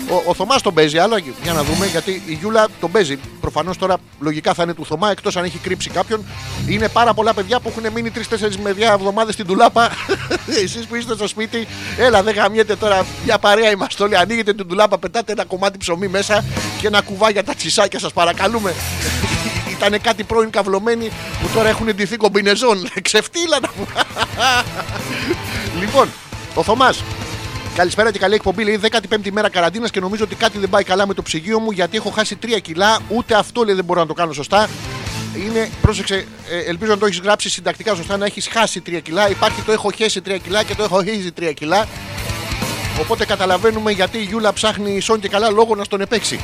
Ο, ο Θωμάς τον παίζει, αλλά για να δούμε γιατί η Γιούλα τον παίζει. Προφανώς τώρα λογικά θα είναι του Θωμά εκτός αν έχει κρύψει κάποιον. Είναι πάρα πολλά παιδιά που έχουν μείνει 3-4 με δύο εβδομάδε στην τουλάπα. Εσείς που είστε στο σπίτι, έλα δεν γαμιέται τώρα μια παρέα είμαστε όλοι. Ανοίγετε την τουλάπα, πετάτε ένα κομμάτι ψωμί μέσα και ένα κουβά τα τσισάκια σας παρακαλούμε ήταν κάτι πρώην καυλωμένοι που τώρα έχουν ντυθεί κομπινεζόν. Ξεφτύλα να Λοιπόν, ο Θωμάς. Καλησπέρα και καλή εκπομπή. Λέει 15η μέρα καραντίνας και νομίζω ότι κάτι δεν πάει καλά με το ψυγείο μου γιατί έχω χάσει 3 κιλά. Ούτε αυτό λέει δεν μπορώ να το κάνω σωστά. Είναι, πρόσεξε, ε, ελπίζω να το έχεις γράψει συντακτικά σωστά να έχεις χάσει 3 κιλά. Υπάρχει το έχω χέσει 3 κιλά και το έχω χέσει 3 κιλά. Οπότε καταλαβαίνουμε γιατί η Γιούλα ψάχνει σόν και καλά λόγο να στον επέξει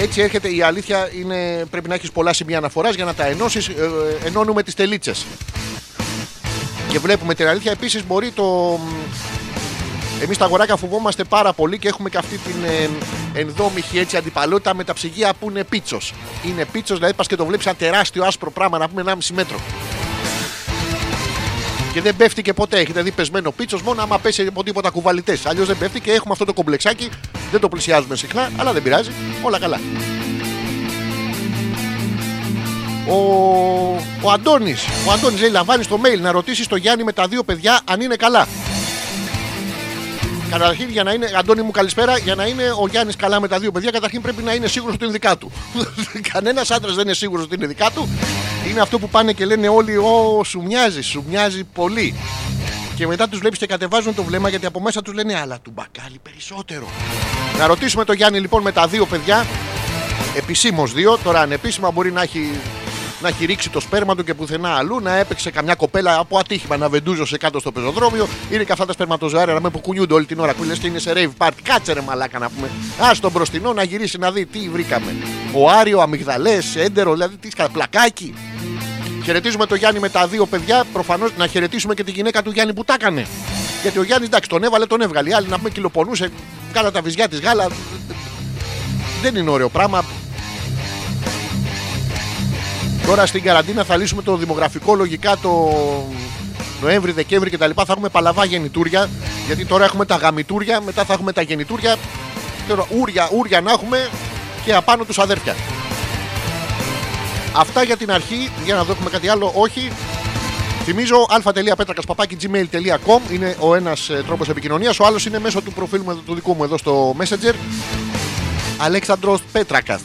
έτσι έρχεται η αλήθεια. Είναι, πρέπει να έχεις πολλά σημεία αναφοράς για να τα ενώσεις. Ε, ε, ενώνουμε τις τελίτσες. Και βλέπουμε την αλήθεια. Επίσης μπορεί το. Εμείς τα αγοράκια φοβόμαστε πάρα πολύ και έχουμε και αυτή την ε, ενδόμηχη έτσι αντιπαλότητα με τα ψυγεία που είναι πίτσος. Είναι πίτσος, δηλαδή πας και το βλέπεις ένα τεράστιο άσπρο πράγμα να πούμε 1,5 μέτρο. Και δεν πέφτει και ποτέ. Έχετε δει πεσμένο πίτσος μόνο άμα πέσει από τίποτα κουβαλιτές. Αλλιώς δεν πέφτει και έχουμε αυτό το κομπλεξάκι. Δεν το πλησιάζουμε συχνά, αλλά δεν πειράζει. Όλα καλά. Ο, ο Αντώνης. Ο Αντώνης λέει: Λαμβάνεις το mail να ρωτήσεις το Γιάννη με τα δύο παιδιά αν είναι καλά. Καταρχήν, για να είναι, Αντώνη μου, καλησπέρα. Για να είναι ο Γιάννης καλά με τα δύο παιδιά, καταρχήν πρέπει να είναι σίγουρος ότι είναι δικά του. Κανένας άντρας δεν είναι σίγουρος ότι είναι δικά του. Είναι αυτό που πάνε και λένε όλοι: Ω, σου μοιάζει, σου μοιάζει πολύ. Και μετά τους βλέπεις και κατεβάζουν το βλέμμα γιατί από μέσα τους λένε Αλλά του μπακάλι περισσότερο. Να ρωτήσουμε τον Γιάννη λοιπόν με τα δύο παιδιά. Επισήμως δύο. Τώρα ανεπίσημα μπορεί να έχει να έχει ρίξει το σπέρμα του και πουθενά αλλού, να έπαιξε καμιά κοπέλα από ατύχημα να βεντούζωσε κάτω στο πεζοδρόμιο. Είναι και αυτά τα σπερματοζωάρια να με που κουνιούνται όλη την ώρα που λες και είναι σε rave party. Κάτσε ρε μαλάκα να πούμε. Α τον μπροστινό να γυρίσει να δει τι βρήκαμε. Ο Άριο, αμυγδαλές, έντερο, δηλαδή τι πλακάκι. Χαιρετίζουμε το Γιάννη με τα δύο παιδιά. Προφανώς να χαιρετήσουμε και τη γυναίκα του Γιάννη που τα έκανε. Γιατί ο Γιάννης εντάξει τον έβαλε, τον έβγαλε. Οι άλλοι να πούμε κυλοπονούσε, κάνα τα βυζιά της γάλα. Δεν είναι ωραίο πράγμα. Τώρα στην καραντίνα θα λύσουμε το δημογραφικό λογικά το Νοέμβρη, Δεκέμβρη κτλ. Θα έχουμε παλαβά γεννητούρια. Γιατί τώρα έχουμε τα γαμητούρια, μετά θα έχουμε τα γεννητούρια. Τώρα ούρια, ούρια να έχουμε και απάνω τους αδέρφια. Αυτά για την αρχή. Για να δούμε κάτι άλλο. Όχι. Θυμίζω αλφα.πέτρακα.gmail.com είναι ο ένας ε, τρόπος επικοινωνίας. Ο άλλος είναι μέσω του προφίλ μου, του δικού μου εδώ στο Messenger. Αλέξανδρος Πέτρακας.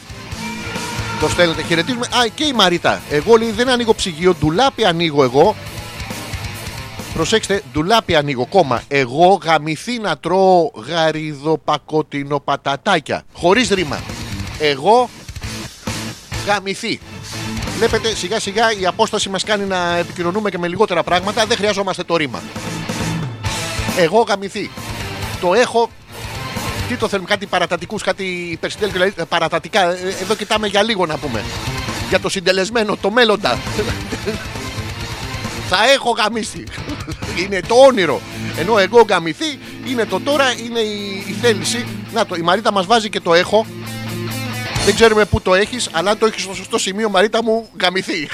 Το στέλνετε, χαιρετίζουμε. Α, και η Μαρίτα. Εγώ λέει δεν ανοίγω ψυγείο, ντουλάπι ανοίγω εγώ. Προσέξτε, ντουλάπι ανοίγω κόμμα. Εγώ γαμηθή να τρώω γαριδοπακότινο πατατάκια. Χωρίς ρήμα. Εγώ γαμηθή. Βλέπετε σιγά σιγά η απόσταση μας κάνει να επικοινωνούμε και με λιγότερα πράγματα. Δεν χρειαζόμαστε το ρήμα. Εγώ γαμηθή. Το έχω τι το θέλουμε, κάτι παρατατικούς, κάτι υπερσυντέλικου, δηλαδή ε, παρατατικά. Ε, εδώ κοιτάμε για λίγο να πούμε. Για το συντελεσμένο, το μέλλοντα. Θα έχω γαμίσει. είναι το όνειρο. Ενώ εγώ γαμηθεί είναι το τώρα, είναι η, η θέληση. Να το, η Μαρίτα μας βάζει και το έχω. Δεν ξέρουμε πού το έχεις, αλλά αν το έχεις στο σωστό σημείο, Μαρίτα μου, γαμηθεί.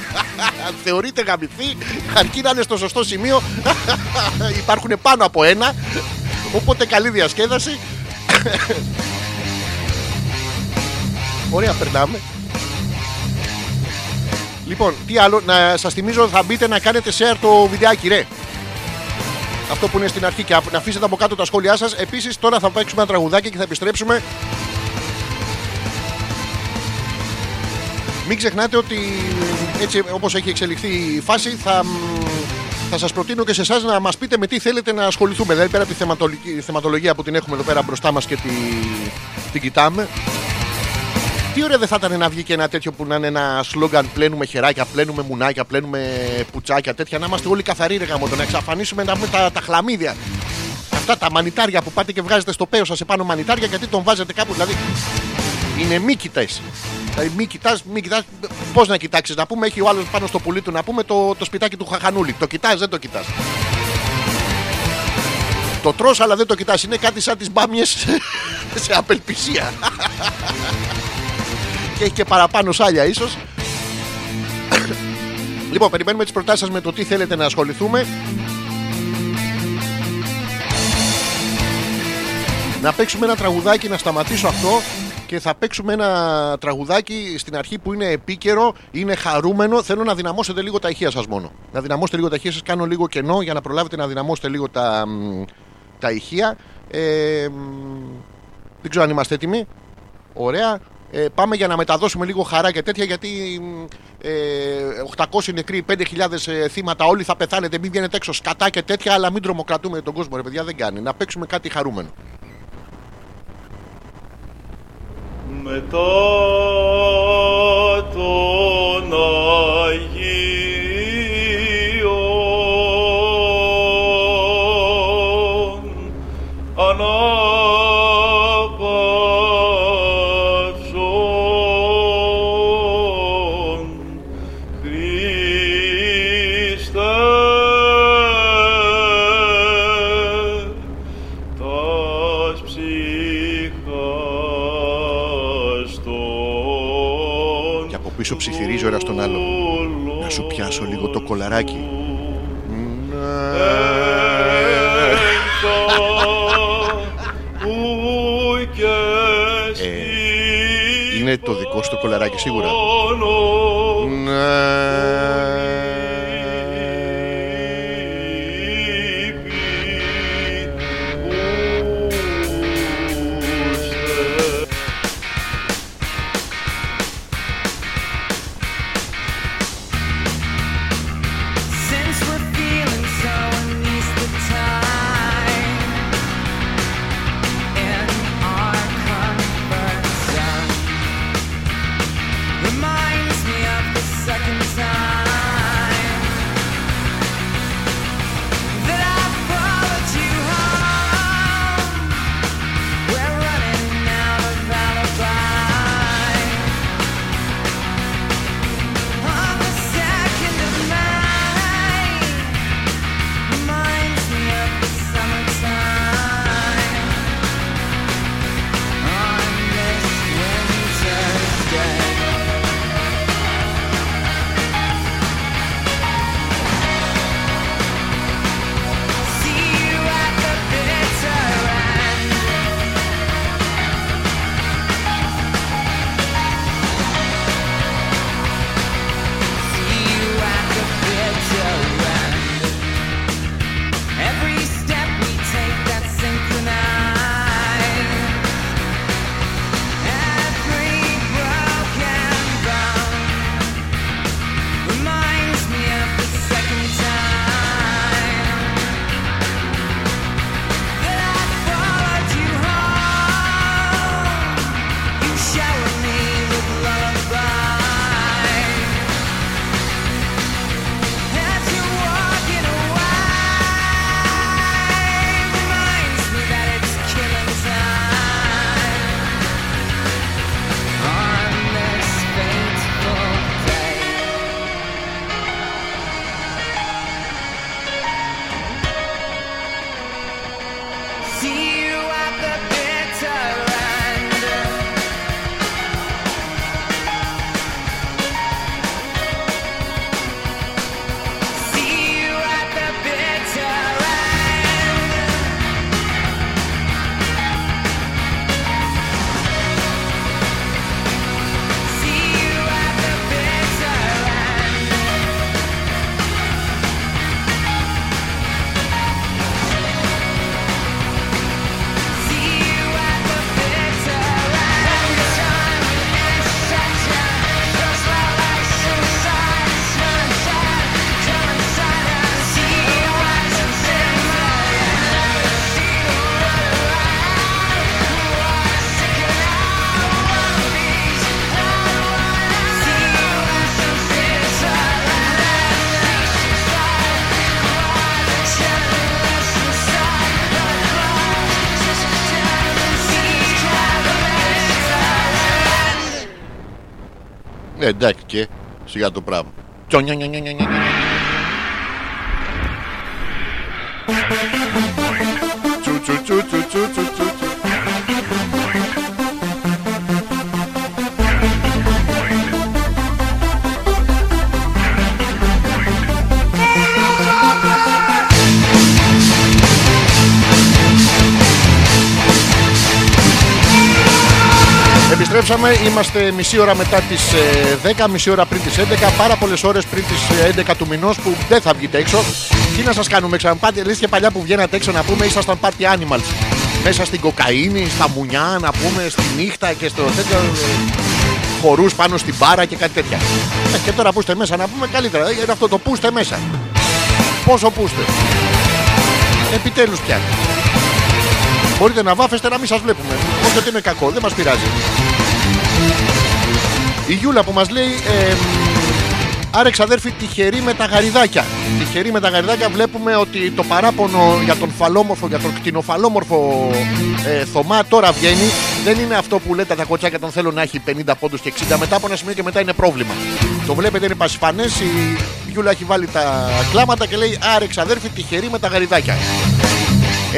Θεωρείται γαμηθεί, αρκεί να είναι στο σωστό σημείο. Υπάρχουν πάνω από ένα. Οπότε καλή διασκέδαση. Ωραία, περνάμε. Λοιπόν, τι άλλο, να σας θυμίζω θα μπείτε να κάνετε share το βιντεάκι, ρε. Αυτό που είναι στην αρχή και να αφήσετε από κάτω τα σχόλιά σας. Επίσης τώρα θα παίξουμε ένα τραγουδάκι και θα επιστρέψουμε Μην ξεχνάτε ότι έτσι όπως έχει εξελιχθεί η φάση θα, μ, θα σας προτείνω και σε εσάς να μας πείτε με τι θέλετε να ασχοληθούμε. Δηλαδή πέρα από τη θεματολογική- θεματολογία που την έχουμε εδώ πέρα μπροστά μας και τη, την κοιτάμε. Τι ωραία δεν θα ήταν να βγει και ένα τέτοιο που να είναι ένα σλόγγαν πλένουμε χεράκια, πλένουμε μουνάκια, πλένουμε πουτσάκια τέτοια. Να είμαστε όλοι καθαροί ρε γαμώτο, να εξαφανίσουμε να πούμε, τα, τα χλαμίδια. Αυτά τα μανιτάρια που πάτε και βγάζετε στο πέος σας επάνω μανιτάρια γιατί τον βάζετε κάπου. Δηλαδή είναι μη κοιτές. Δηλαδή μη κοιτάς, μη κοιτάς. Πώς να κοιτάξεις, να πούμε έχει ο άλλος πάνω στο πουλί του να πούμε το, το σπιτάκι του χαχανούλη. Το κοιτάς, δεν το κοιτάς. Το τρως αλλά δεν το κοιτάς. Είναι κάτι σαν τις μπάμιες σε απελπισία. και έχει και παραπάνω σάλια ίσως. λοιπόν, περιμένουμε τις προτάσεις σας με το τι θέλετε να ασχοληθούμε. Να παίξουμε ένα τραγουδάκι, να σταματήσω αυτό και θα παίξουμε ένα τραγουδάκι στην αρχή που είναι επίκαιρο, είναι χαρούμενο. Θέλω να δυναμώσετε λίγο τα ηχεία σας μόνο. Να δυναμώσετε λίγο τα ηχεία σας, κάνω λίγο κενό για να προλάβετε να δυναμώσετε λίγο τα, μ, τα ηχεία. Ε, μ, δεν ξέρω αν είμαστε έτοιμοι. Ωραία. Ε, πάμε για να μεταδώσουμε λίγο χαρά και τέτοια γιατί μ, ε, 800 νεκροί, 5.000 ε, θύματα, όλοι θα πεθάνετε. Μην βγαίνετε έξω σκατά και τέτοια, αλλά μην τρομοκρατούμε τον κόσμο, ρε παιδιά, δεν κάνει. Να παίξουμε κάτι χαρούμενο. Μετά τον λίγο το κολαράκι. Ε, είναι το δικό σου το κολαράκι σίγουρα. Since Ε, εντάξει και σιγά το πράγμα. Τσονιανιανιανιανιανια. Τσου, Επιστρέψαμε, είμαστε μισή ώρα μετά τις 10, μισή ώρα πριν τις 11, πάρα πολλές ώρες πριν τις 11 του μηνός που δεν θα βγείτε έξω. Τι να σας κάνουμε, ξαναπάτε, λες και παλιά που βγαίνατε έξω να πούμε, ήσασταν party animals. Μέσα στην κοκαίνη, στα μουνιά, να πούμε, στη νύχτα και στο τέτοιο. Χορούς πάνω στην μπάρα και κάτι τέτοια. Ε, και τώρα που είστε μέσα να πούμε καλύτερα. Είναι αυτό το πούστε μέσα. Πόσο πούστε. Επιτέλους πια. Μπορείτε να βάφεστε να μην σας βλέπουμε. Όχι ότι είναι κακό, δεν μας πειράζει. Η Γιούλα που μας λέει. Ε, Άρα εξαδέρφη τυχερή με τα γαριδάκια. Τυχερή με τα γαριδάκια βλέπουμε ότι το παράπονο για τον φαλόμορφο, για τον κτηνοφαλόμορφο ε, Θωμά τώρα βγαίνει. Δεν είναι αυτό που λέτε τα κοτσάκια τον θέλω να έχει 50 πόντους και 60 μετά από ένα σημείο και μετά είναι πρόβλημα. Το βλέπετε είναι πασιφανές, η Γιούλα έχει βάλει τα κλάματα και λέει Άρα εξαδέρφη τυχερή με τα γαριδάκια.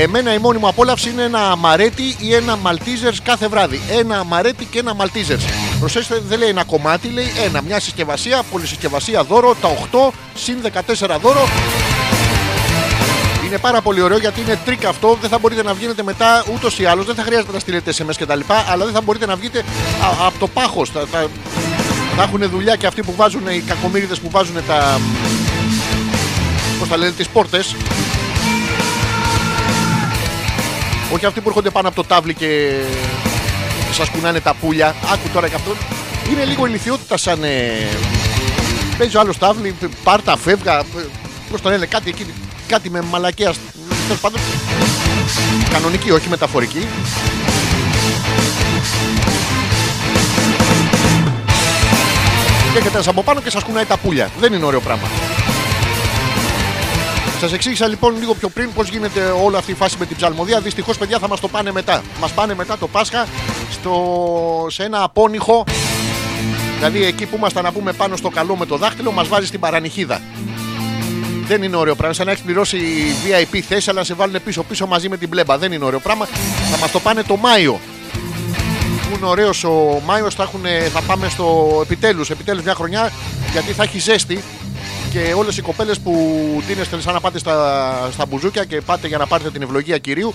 Εμένα η μόνη μου απόλαυση είναι ένα Amaretti ή ένα Maltesers κάθε βράδυ. Ένα Amaretti και ένα Maltesers. Προσέξτε, δεν λέει ένα κομμάτι, λέει ένα. Μια συσκευασία, πολυσυσκευασία δώρο, τα 8 συν 14 δώρο. Είναι πάρα πολύ ωραίο γιατί είναι τρικ αυτό. Δεν θα μπορείτε να βγαίνετε μετά ούτως ή άλλως. Δεν θα χρειάζεται να στείλετε SMS και τα λοιπά, αλλά δεν θα μπορείτε να βγείτε α- από το πάχος. Θα, θα, θα έχουν δουλειά και αυτοί που βάζουν, οι κακομοίρηδες που βάζουν τα. Πώς τα λένε, τις πόρτες. Όχι αυτοί που έρχονται πάνω από το τάβλι και σας κουνάνε τα πουλια. Άκου τώρα και αυτό. Είναι λίγο ηλικιότητα σαν. Ε... Παίζει ο άλλος τάβλι, πάρτα, φεύγα. Πώς το λένε, κάτι εκεί. Κάτι με μαλακία. Τέλος πάντων. Κανονική, όχι μεταφορική. Και έρχεται ένας από πάνω και σας κουνάει τα πουλια. Δεν είναι ωραίο πράγμα. Σας εξήγησα λοιπόν λίγο πιο πριν πώς γίνεται όλη αυτή η φάση με την ψαλμοδία. Δυστυχώς, παιδιά, θα μας το πάνε μετά. Μας πάνε μετά το Πάσχα στο... σε ένα απόνυχο. Δηλαδή εκεί που ήμασταν να πούμε πάνω στο καλό με το δάχτυλο, μας βάζει στην παρανυχίδα. Δεν είναι ωραίο πράγμα. Σαν να έχεις πληρώσει VIP θέση, αλλά να σε βάλουν πίσω-πίσω μαζί με την μπλέμπα. Δεν είναι ωραίο πράγμα. Θα μας το πάνε το Μάιο. Που είναι ωραίος ο Μάιος, θα, έχουν- θα πάμε στο επιτέλους. Επιτέλους μια χρονιά γιατί θα έχει ζέστη και όλες οι κοπέλες που ντύνεστε σαν να πάτε στα, στα μπουζούκια και πάτε για να πάρετε την ευλογία κυρίου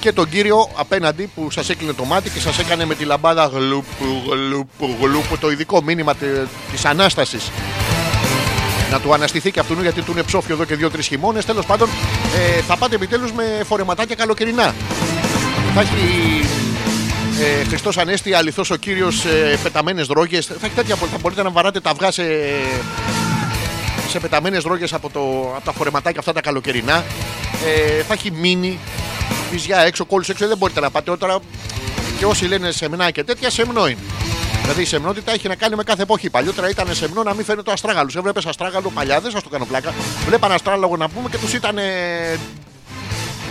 και τον κύριο απέναντι που σας έκλεινε το μάτι και σας έκανε με τη λαμπάδα γλουπου γλουπου γλουπου το ειδικό μήνυμα τε- της Ανάστασης να του αναστηθεί και αυτού γιατί του είναι ψόφιο εδώ και δύο-τρεις χειμώνες. Τέλος πάντων, ε, θα πάτε επιτέλους με φορεματάκια καλοκαιρινά. Θα έχει ε, Χριστός Ανέστη, αληθώς ο κύριος ε, πεταμένες δρόγε. Θα έχει τέτοια πολύ. Θα μπορείτε να βαράτε τα αυγά σε, σε πεταμένες δρόγε από, το, από τα φορεματάκια αυτά τα καλοκαιρινά. Ε, θα έχει μείνει βυζιά έξω, κόλλους έξω. Δεν μπορείτε να πάτε τώρα. Και όσοι λένε σεμνά και τέτοια, σεμνό είναι. Δηλαδή η σεμνότητα έχει να κάνει με κάθε εποχή. Παλιότερα ήταν σεμνό να μην φαίνεται το αστράγαλος. Έβλεπες αστράγαλο παλιά, δεν σα το κάνω πλάκα. Βλέπαν αστράλογο να πούμε και τους ήταν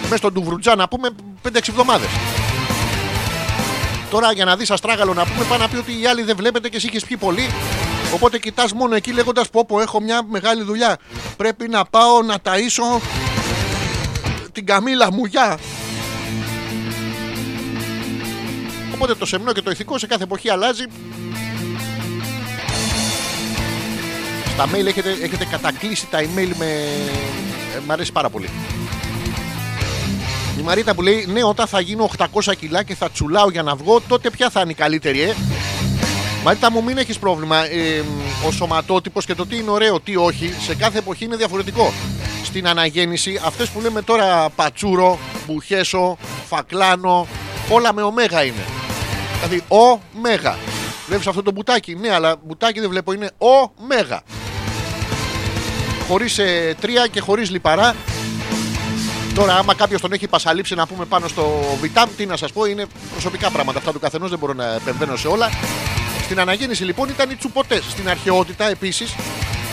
μέσα στον Τουβρουτζά να πούμε 5-6 εβδομάδες. Τώρα για να δεις αστράγαλο να πούμε, πάει να πει ότι οι άλλοι δεν βλέπετε και εσύ έχεις πιει πολύ. Οπότε κοιτάς μόνο εκεί λέγοντας: Πω, πω, έχω μια μεγάλη δουλειά. Πρέπει να πάω να ταΐσω την καμίλα μου. Γεια. Οπότε το σεμνό και το ηθικό σε κάθε εποχή αλλάζει. Στα mail έχετε, έχετε κατακλείσει τα email με. Ε, μ' αρέσει πάρα πολύ. Η Μαρίτα που λέει: Ναι, όταν θα γίνω 800 κιλά και θα τσουλάω για να βγω, τότε ποια θα είναι η καλύτερη, ε; Μαρίτα μου, μην έχεις πρόβλημα. Ε, ο σωματότυπος και το τι είναι ωραίο, τι όχι, σε κάθε εποχή είναι διαφορετικό. Στην αναγέννηση, αυτές που λέμε τώρα πατσούρο, μπουχέσο, φακλάνο, όλα με ωμέγα είναι. Δηλαδή, ο μέγα. Βλέπεις αυτό το μπουτάκι, ναι, αλλά μπουτάκι δεν βλέπω, είναι ο μέγα. Χωρίς ε, τρία και χωρίς λιπαρά. Τώρα, άμα κάποιος τον έχει πασαλείψει να πούμε πάνω στο Βιτάμ, τι να σας πω, είναι προσωπικά πράγματα. Αυτά του καθενός δεν μπορώ να επεμβαίνω σε όλα. Στην αναγέννηση λοιπόν ήταν οι τσουποτές. Στην αρχαιότητα επίσης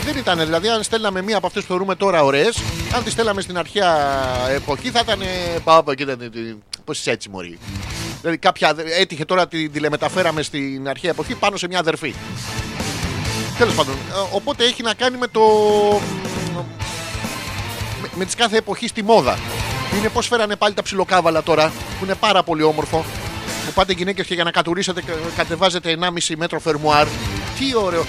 δεν ήταν. Δηλαδή, αν στέλναμε μία από αυτές που θεωρούμε τώρα ωραίες, αν τις στέλναμε στην αρχαία εποχή θα ήταν. Πάπα, κοίτα. Πώς είσαι έτσι, Μωρή. Δηλαδή, κάποια έτυχε τώρα τη τηλεμεταφέραμε στην αρχαία εποχή πάνω σε μια αδερφή. Τέλος πάντων. ε, Οπότε έχει να κάνει με το. με, με τις κάθε εποχής στη μόδα. Είναι πώς φέρανε πάλι τα ψιλοκάβαλα τώρα, που είναι πάρα πολύ όμορφο. Που πάτε γυναίκες και για να κατουρίσετε κα- κατεβάζετε 1,5 μέτρο φερμουάρ. Τι ωραίο.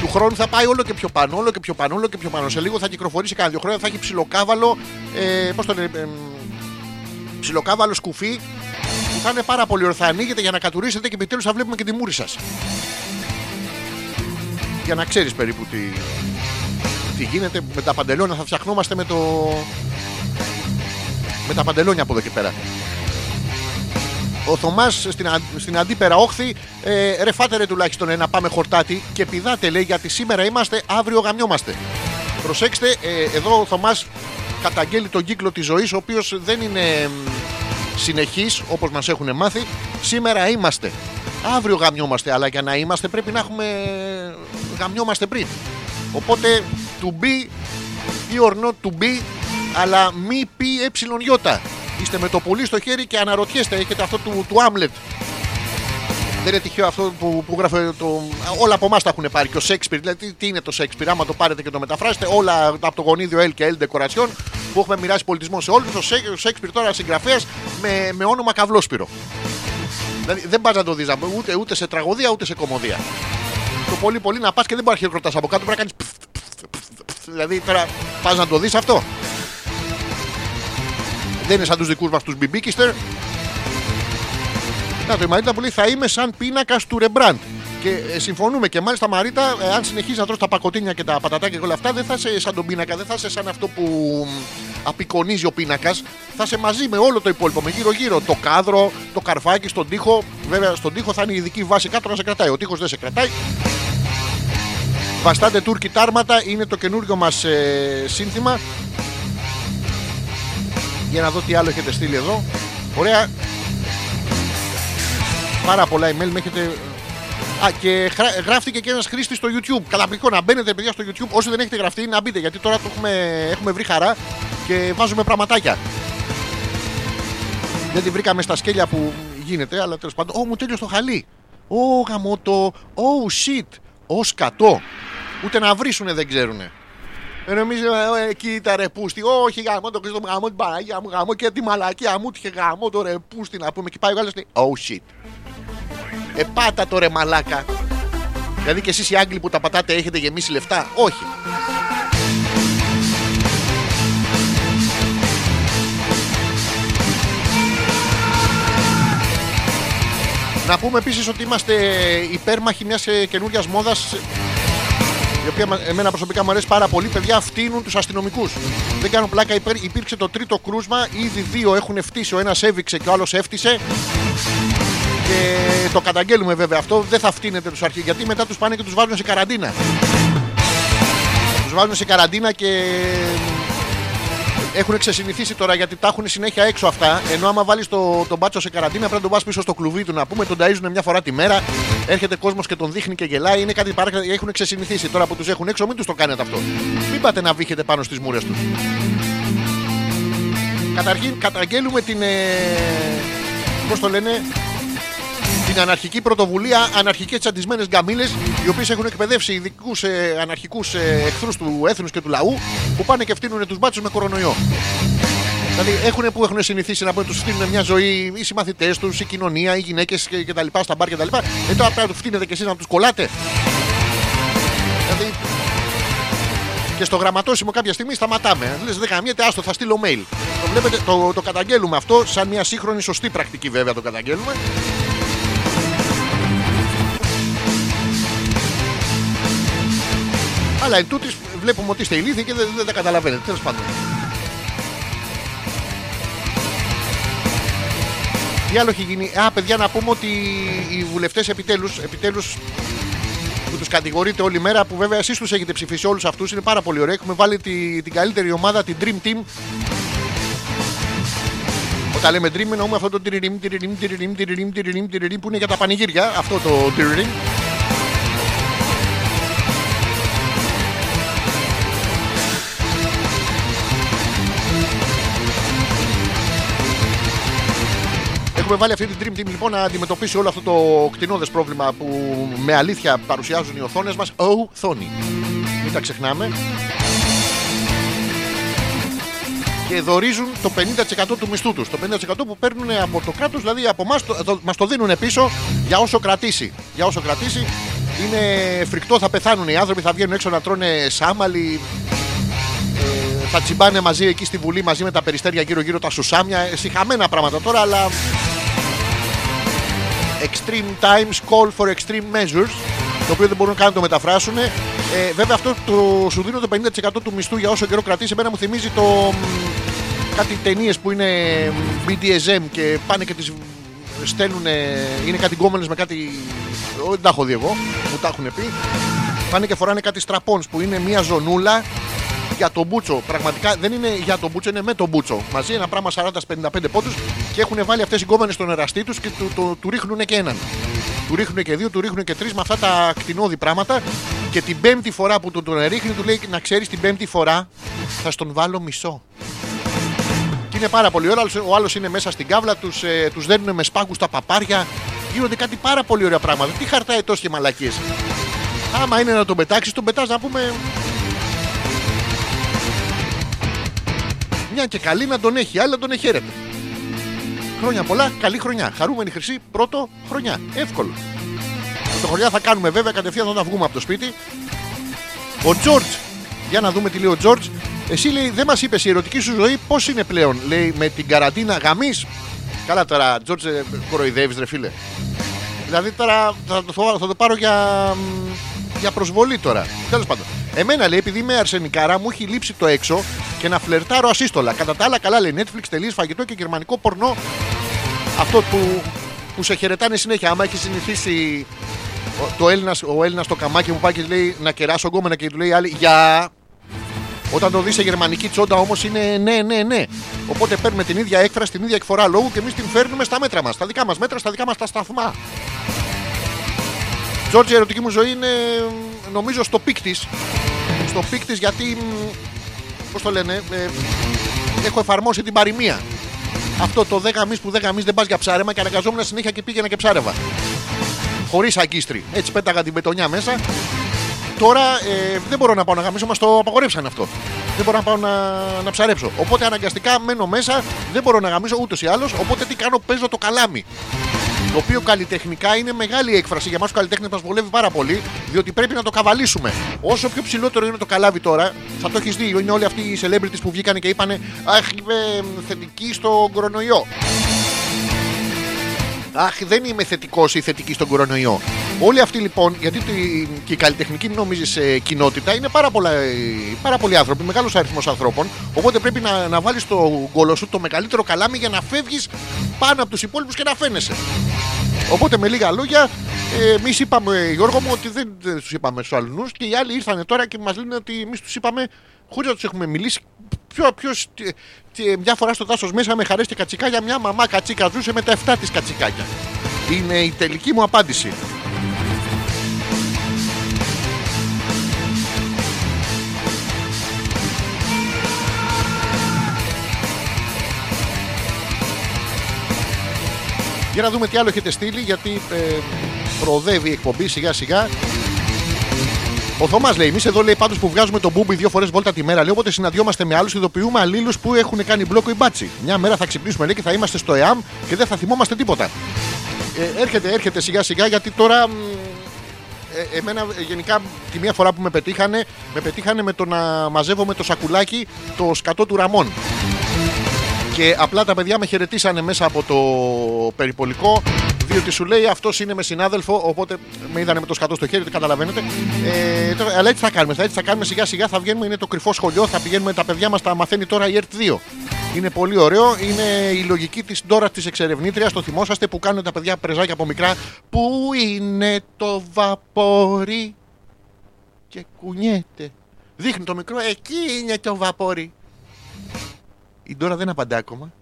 Του χρόνου θα πάει όλο και πιο πάνω, όλο και πιο πάνω, όλο και πιο πάνω. Σε λίγο θα κυκλοφορήσει κάνα δύο χρόνια, θα έχει ψιλοκάβαλο. Ε, πώς το λένε, ε, ψιλοκάβαλο σκουφί που θα είναι πάρα πολύ ορθά. Ανοίγεται για να κατουρίσετε και επιτέλου θα βλέπουμε και τη μούρη σας. Για να ξέρεις περίπου τι, τι γίνεται με τα παντελόνια. Θα φτιαχνόμαστε με το. με τα παντελόνια από εδώ και πέρα. Ο Θωμάς στην, α- στην αντίπερα όχθη, ε, ρε φάτε ρε τουλάχιστον ένα πάμε χορτάτι και πηδάτε λέει γιατί σήμερα είμαστε, αύριο γαμιόμαστε. Προσέξτε, ε, εδώ ο Θωμάς καταγγέλει τον κύκλο της ζωής, ο οποίος δεν είναι συνεχής όπως μας έχουν μάθει. Σήμερα είμαστε. Αύριο γαμιόμαστε, αλλά για να είμαστε πρέπει να έχουμε. γαμιόμαστε πριν. Οπότε to be ή or not to be, αλλά μη πει ε Είστε με το πολύ στο χέρι και αναρωτιέστε, έχετε αυτό του, του Άμλετ. Δεν είναι τυχαίο αυτό που, που γράφει το. Όλα από εμάς τα έχουν πάρει. Και ο Σέξπιρ, δηλαδή τι, τι είναι το Σέξπιρ, άμα το πάρετε και το μεταφράσετε, όλα από το γονίδιο L και L Decoration που έχουμε μοιράσει πολιτισμό σε όλους. Ο, Σέ, ο Σέξπιρ τώρα συγγραφέας με, με όνομα Καβλόσπυρο. Δηλαδή δεν πας να το δεις ούτε, ούτε σε τραγωδία ούτε σε κομμωδία. Το πολύ πολύ να πας και δεν μπορεί να χειροκροτάς από κάτω, πρέπει να κάνεις. Δηλαδή τώρα πας να το δεις αυτό; Δεν είναι σαν τους δικούς μας τους Μπιμπίκιστερ. Να το η Μαρίτα που λέει θα είμαι σαν πίνακας του Ρεμπραντ. Και ε, συμφωνούμε και μάλιστα Μαρίτα, ε, αν συνεχίζεις να τρως τα πακοτίνια και τα πατατάκια και όλα αυτά, δεν θα είσαι σαν τον πίνακα, δεν θα είσαι σαν αυτό που μ, απεικονίζει ο πίνακας. Θα είσαι μαζί με όλο το υπόλοιπο, με γύρω-γύρω. Το κάδρο, το καρφάκι, στον τοίχο. Βέβαια, στον τοίχο θα είναι η ειδική βάση κάτω να σε κρατάει. Ο τοίχος δεν σε κρατάει. Βαστάτε Τούρκοι τάρματα είναι το καινούριο μας ε, σύνθημα. Για να δω τι άλλο έχετε στείλει εδώ. Ωραία. Πάρα πολλά email με έχετε. Α, και γρα- γράφτηκε και ένας χρήστης στο YouTube. Καταπληκτικό να μπαίνετε, παιδιά, στο YouTube. Όσοι δεν έχετε γραφτεί, να μπείτε γιατί τώρα το έχουμε, έχουμε βρει χαρά και βάζουμε πραγματάκια. Δεν τη βρήκαμε στα σκέλια που γίνεται, αλλά τέλος πάντων. Ω, μου τέλειωσε το χαλί. Ω, γαμώτο. Ω, shit. Ω, σκατό. Ούτε να βρίσουνε δεν ξέρουνε. Ενώ εμεί ε, κοίτα ρε πούστη, όχι γάμο το Χριστό μου, γάμο την Παναγία μου, γάμο και τη μαλακία μου, είχε γάμο το ρε πούστη να πούμε. Και πάει ο Γάλλος λέει, oh shit. Ε, πάτα το ρε μαλάκα. Δηλαδή και εσείς οι Άγγλοι που τα πατάτε έχετε γεμίσει λεφτά. Όχι. Να πούμε επίσης ότι είμαστε υπέρμαχοι μιας ε, καινούριας μόδας η οποία μα- εμένα προσωπικά μου αρέσει πάρα πολύ. Παιδιά φτύνουν τους αστυνομικούς. Δεν κάνω πλάκα. Υπήρ, υπήρξε το τρίτο κρούσμα. Ήδη δύο έχουν φτύσει. Ο ένας έβηξε και ο άλλος έφτισε. Και το καταγγέλουμε βέβαια αυτό. Δεν θα φτύνετε τους αρχή. Γιατί μετά τους πάνε και τους βάζουν σε καραντίνα. Τους βάζουν σε καραντίνα και έχουν ξεσυνηθίσει τώρα γιατί τα έχουν συνέχεια έξω αυτά. Ενώ άμα βάλεις το, τον μπάτσο σε καραντίνα πρέπει να τον πας πίσω στο κλουβί του να πούμε. Τον ταΐζουν μια φορά τη μέρα. Έρχεται κόσμος και τον δείχνει και γελάει. Είναι κάτι παρά. Έχουν ξεσυνηθίσει. Τώρα που τους έχουν έξω, μην τους το κάνετε αυτό. Μην πάτε να βύχετε πάνω στις μούρες τους. Καταρχήν καταγγέλουμε την. Ε, Πώς το λένε, την αναρχική πρωτοβουλία αναρχικές τσαντισμένες γκαμίλες, οι οποίες έχουν εκπαιδεύσει ειδικούς ε, αναρχικούς ε, εχθρούς του έθνους και του λαού που πάνε και φτύνουν τους μπάτσου με κορονοϊό. Δηλαδή έχουν που έχουν συνηθίσει να τους φτύνουν μια ζωή οι συμμαθητές τους, η κοινωνία, οι γυναίκες και τα λοιπά, στα μπαρ και τα λοιπά. Ε, τώρα πρέπει να τους φτύνετε κι εσείς να τους κολλάτε. Δηλαδή. Και στο γραμματόσημο κάποια στιγμή σταματάμε. Λες, δεν καμιέται, άστο, θα στείλω mail. Το, βλέπετε, το, το καταγγέλουμε αυτό, σαν μια σύγχρονη σωστή πρακτική βέβαια το καταγγέλουμε. Αλλά εν τούτης βλέπουμε ότι είστε ηλίθιοι και δεν, δεν τα καταλαβαίνετε. Τέλος πάντων. Τι άλλο έχει γίνει; Α, παιδιά, να πούμε ότι οι βουλευτές επιτέλους επιτέλους, που τους κατηγορείτε όλη μέρα, που βέβαια εσείς τους έχετε ψηφίσει όλους αυτούς, είναι πάρα πολύ ωραίο. Έχουμε βάλει τη, την καλύτερη ομάδα, την Dream Team. Όταν λέμε Dream, εννοούμε αυτό το τυριριμ, τυριριμ, τυριριμ, τυριριμ, τυριριμ, τυριριμ, που είναι για τα πανηγύρια. Αυτό το τυριριμ. Έχουμε βάλει αυτή την Dream Team λοιπόν να αντιμετωπίσει όλο αυτό το κτηνώδε πρόβλημα που με αλήθεια παρουσιάζουν οι οθόνες μας. Οθόνη. Μην τα ξεχνάμε. Και δορίζουν το 50% του μισθού τους. Το 50% που παίρνουν από το κράτος, δηλαδή από εμάς, το, το, μας το δίνουν πίσω για όσο κρατήσει. Για όσο κρατήσει. Είναι φρικτό, θα πεθάνουν οι άνθρωποι, θα βγαίνουν έξω να τρώνε σάμαλι, ε, θα τσιμπάνε μαζί εκεί στη Βουλή μαζί με τα περιστέρια γύρω-γύρω τα σουσάμια. Ε, Συχαμένα πράγματα τώρα, αλλά. Extreme times call for extreme measures. Το οποίο δεν μπορούν καν να το μεταφράσουν. Ε, βέβαια, αυτό το, σου δίνω το 50% του μισθού για όσο καιρό κρατήσει. Εμένα μου θυμίζει το. μ, κάτι ταινίες που είναι μ, BDSM και πάνε και τις στέλνουν. Είναι κάτι γκόμενες με κάτι. Ω, Δεν τα έχω δει εγώ, μου τα έχουν πει. Πάνε και φοράνε κάτι στραπώνς που είναι μια ζωνούλα για τον μπούτσο. Πραγματικά δεν είναι για τον μπούτσο, είναι με τον μπούτσο. Μαζί ένα πράγμα 40-55 πόντους και έχουν βάλει αυτές οι γκόμενες στον εραστή τους και του, του, του ρίχνουν και έναν. Του ρίχνουν και δύο, του ρίχνουν και τρεις με αυτά τα κτηνώδη πράγματα. Και την πέμπτη φορά που του τον ρίχνει, του λέει να ξέρεις την πέμπτη φορά θα στον βάλω μισό. Και είναι πάρα πολύ ωραίο. Ο άλλος είναι μέσα στην κάβλα, τους ε, τους δένουν με σπάκου τα παπάρια. Γίνονται κάτι πάρα πολύ ωραία πράγματα. Τι χαρτάει τόσο και μαλακίες. Άμα είναι να τον πετάξεις, τον πετάς να πούμε. Μια και καλή να τον έχει, άλλη να τον εχαίρεται. Χρόνια πολλά, καλή χρονιά. Χαρούμενη χρυσή, πρώτο χρονιά. Εύκολο. Πρωτοχρονιά θα κάνουμε βέβαια κατευθείαν όταν βγούμε από το σπίτι. Ο Τζορτζ, για να δούμε τι λέει ο Τζορτζ. Εσύ λέει, δεν μας είπες η ερωτική σου ζωή πώς είναι πλέον. Λέει με την καραντίνα γαμής; Καλά τώρα, Τζορτζ, ε, κοροϊδεύεις ρε φίλε. Δηλαδή τώρα θα το, θα το πάρω για, μ, για προσβολή τώρα. Τέλος πάντων. Εμένα λέει, επειδή είμαι αρσενικάρα, μου έχει λείψει το έξω και να φλερτάρω ασύστολα. Κατά τα άλλα, καλά λέει Netflix, τελείως φαγητό και γερμανικό πορνό. Αυτό που, που σε χαιρετάνε συνέχεια. Άμα έχεις συνηθίσει ο, το Έλληνας, ο Έλληνας το καμάκι μου πάει και λέει να κεράσω γκόμενα και του λέει η άλλη για. Όταν το δεις σε γερμανική τσόντα όμως είναι ναι, ναι, ναι. Οπότε παίρνουμε την ίδια έκφραση, την ίδια εκφορά λόγου και εμείς την φέρνουμε στα μέτρα μας. Στα δικά μας μέτρα, στα δικά μας τα σταθμά. Τζόρτζη, η ερωτική μου ζωή είναι νομίζω στο peak της. Στο peak της γιατί. Πώς το λένε, ε, έχω εφαρμόσει την παροιμία. Αυτό το 10 μισ που 10 μισ δεν πας για ψάρεμα και αναγκαζόμουν συνέχεια και πήγαινα και ψάρευα. Χωρίς αγκίστρι. Έτσι πέταγα την πετονιά μέσα. Τώρα ε, δεν μπορώ να πάω να γαμήσω, μας το απαγορεύσαν αυτό. Δεν μπορώ να πάω να, να ψαρέψω. Οπότε αναγκαστικά μένω μέσα, δεν μπορώ να γαμήσω ούτως ή άλλως. Οπότε τι κάνω, παίζω το καλάμι. Το οποίο καλλιτεχνικά είναι μεγάλη έκφραση. Για εμά του καλλιτέχνε μας βολεύει πάρα πολύ, διότι πρέπει να το καβαλήσουμε. Όσο πιο ψηλότερο είναι το καλάβι τώρα, θα το έχεις δει. Είναι όλοι αυτοί οι celebrities που βγήκαν και είπαν Αχ, είμαι θετική στον κορονοϊό. Αχ, δεν είμαι θετικός ή θετική στον κορονοϊό. Όλοι αυτοί λοιπόν, γιατί τη- και η καλλιτεχνική νομίζει ε, κοινότητα είναι πάρα, πολλά, ε, πάρα πολλοί άνθρωποι, μεγάλος αριθμός ανθρώπων. Οπότε πρέπει να, να βάλεις το γκολο σου το μεγαλύτερο καλάμι για να φεύγεις πάνω από τους υπόλοιπους και να φαίνεσαι. Οπότε με λίγα λόγια, εμείς είπαμε, Γιώργο μου, ότι δεν, τους είπαμε στους αλλού και οι άλλοι ήρθαν τώρα και μας λένε ότι εμείς τους είπαμε χωρίς να τους έχουμε μιλήσει. Ποιο, ποιος, τι- τι- μια φορά στο δάσος μέσα με χαρέ και κατσικάκια, μια μαμά κατσίκα ζούσε με τα 7 της κατσικάκια. Είναι η τελική μου απάντηση. Για να δούμε τι άλλο έχετε στείλει, γιατί ε, προοδεύει η εκπομπή σιγά σιγά. Ο Θωμά λέει: Εμείς εδώ λέει πάντως που βγάζουμε τον μπούμπι δύο φορές βόλτα τη μέρα. Λέει όποτε συναντιόμαστε με άλλους, ειδοποιούμε αλλήλους που έχουν κάνει μπλόκο ή μπάτσι. Μια μέρα θα ξυπνήσουμε λέει και θα είμαστε στο ΕΑΜ και δεν θα θυμόμαστε τίποτα. Ε, έρχεται, έρχεται σιγά σιγά γιατί τώρα. μ, Ε, εμένα ε, γενικά τη μία φορά που με πετύχανε, με πετύχανε με το να μαζεύω με το σακουλάκι το σκατό του Ραμών. Και απλά τα παιδιά με χαιρετήσανε μέσα από το περιπολικό. Διότι σου λέει αυτός είναι με συνάδελφο, οπότε με είδανε με το σκατό στο χέρι, το καταλαβαίνετε. Ε, τώρα, αλλά έτσι θα κάνουμε. Θα, έτσι θα κάνουμε σιγά σιγά, θα βγαίνουμε. Είναι το κρυφό σχολείο, θα πηγαίνουμε τα παιδιά μας, τα μαθαίνει τώρα η ΕΡΤ 2. Είναι πολύ ωραίο. Είναι η λογική της τώρα της εξερευνήτριας. Το θυμόσαστε που κάνουν τα παιδιά πρεζάκια από μικρά. Πού είναι το βαπόρι; Και κουνιέται. Δείχνει το μικρό, εκεί είναι το βαπόρι. Η Ντόρα δεν απαντά ακόμα.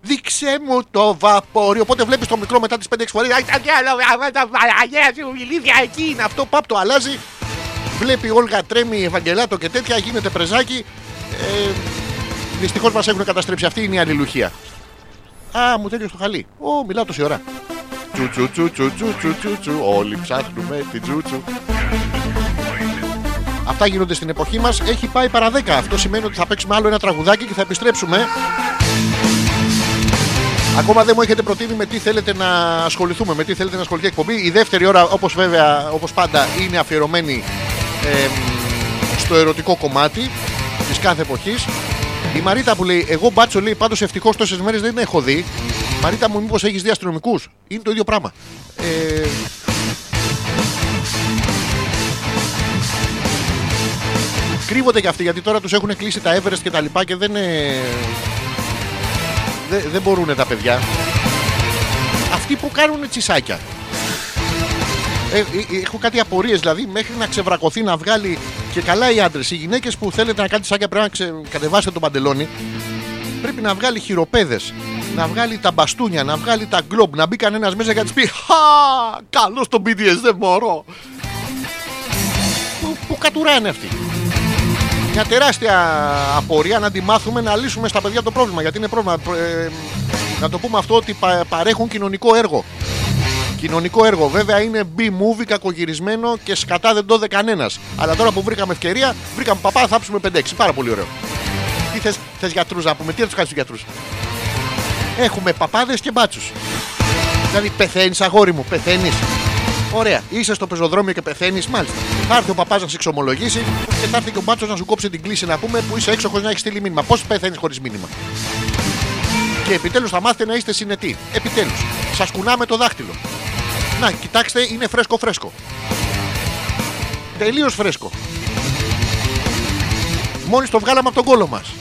Δείξε μου το βαπόρι. Οπότε βλέπεις το μικρό μετά τις 5-6 φορέ. Αϊ, τα διάλογα, τα Παναγία σου, η Λίδια εκεί είναι αυτό. Παπ το αλλάζει. Βλέπει η Όλγα τρέμει, Ευαγγελάτο και τέτοια. Γίνεται πρεζάκι. Ε, Δυστυχώς μας έχουν καταστρέψει. Αυτή είναι η αλληλουχία. Α, μου τέλειωσε το χαλί. Ω, μιλάω τόση ώρα. Τσου τσου τσου τσου τσου τσου τσου τσου. Όλοι ψάχνουμε την τσούτσου. Αυτά γίνονται στην εποχή μας. Έχει πάει παρά 10. Αυτό σημαίνει ότι θα παίξουμε άλλο ένα τραγουδάκι και θα επιστρέψουμε. Ακόμα δεν μου έχετε προτείνει με τι θέλετε να ασχοληθούμε, με τι θέλετε να ασχοληθεί η εκπομπή. Η δεύτερη ώρα, όπως βέβαια, όπως πάντα, είναι αφιερωμένη εμ, στο ερωτικό κομμάτι της κάθε εποχής. Η Μαρίτα που λέει: Εγώ μπάτσο λέει πάντως ευτυχώς τόσες μέρες δεν έχω δει. Μαρίτα μου, μήπως έχεις δει αστυνομικούς; Είναι το ίδιο πράγμα. Ε, κρύβονται και αυτοί γιατί τώρα τους έχουν κλείσει τα Everest και τα λοιπά και δεν. ε, δεν, δεν μπορούν τα παιδιά. Αυτοί που κάνουν τσισάκια. Ε, ε, ε, έχω κάτι απορίες δηλαδή μέχρι να ξεβρακωθεί να βγάλει και καλά οι άντρες. Οι γυναίκες που θέλετε να κάνετε τσισάκια πρέπει να ξε... κατεβάσετε τον παντελόνι. Πρέπει να βγάλει χειροπέδες, να βγάλει τα μπαστούνια, να βγάλει τα γκλομπ, να μπει κανένας μέσα και να της πει Χα! Καλό στο BTS, δεν μπορώ. Που, που κατουράνε αυτοί. Μια τεράστια απορία να τη μάθουμε να λύσουμε στα παιδιά το πρόβλημα. Γιατί είναι πρόβλημα. Ε, να το πούμε αυτό ότι πα- παρέχουν κοινωνικό έργο. Κοινωνικό έργο. Βέβαια είναι B-movie κακογυρισμένο και σκατά δεν το δε κανένας. Αλλά τώρα που βρήκαμε ευκαιρία, βρήκαμε παπά, θα θάψουμε 5-6. Πάρα πολύ ωραίο. Τι θες θες γιατρούς να πούμε, τι θα τους κάνεις τους γιατρούς; Έχουμε παπάδες και μπάτσους. Δηλαδή πεθαίνεις, αγόρι μου, πεθαίνεις. Ωραία. Είσαι στο πεζοδρόμιο και πεθαίνεις, μάλιστα. Θα έρθει ο παπάς να σε εξομολογήσει και θα έρθει και ο μπάτσος να σου κόψει την κλίση να πούμε που είσαι έξω χωρίς να έχεις στείλει μήνυμα. Πώς πεθαίνεις χωρίς μήνυμα. Και επιτέλους θα μάθετε να είστε συνετοί. Επιτέλους. Σας κουνάμε το δάχτυλο. Να, κοιτάξτε, είναι φρέσκο φρέσκο. Τελείως φρέσκο. Μόλις το βγάλαμε από τον κόλο μας.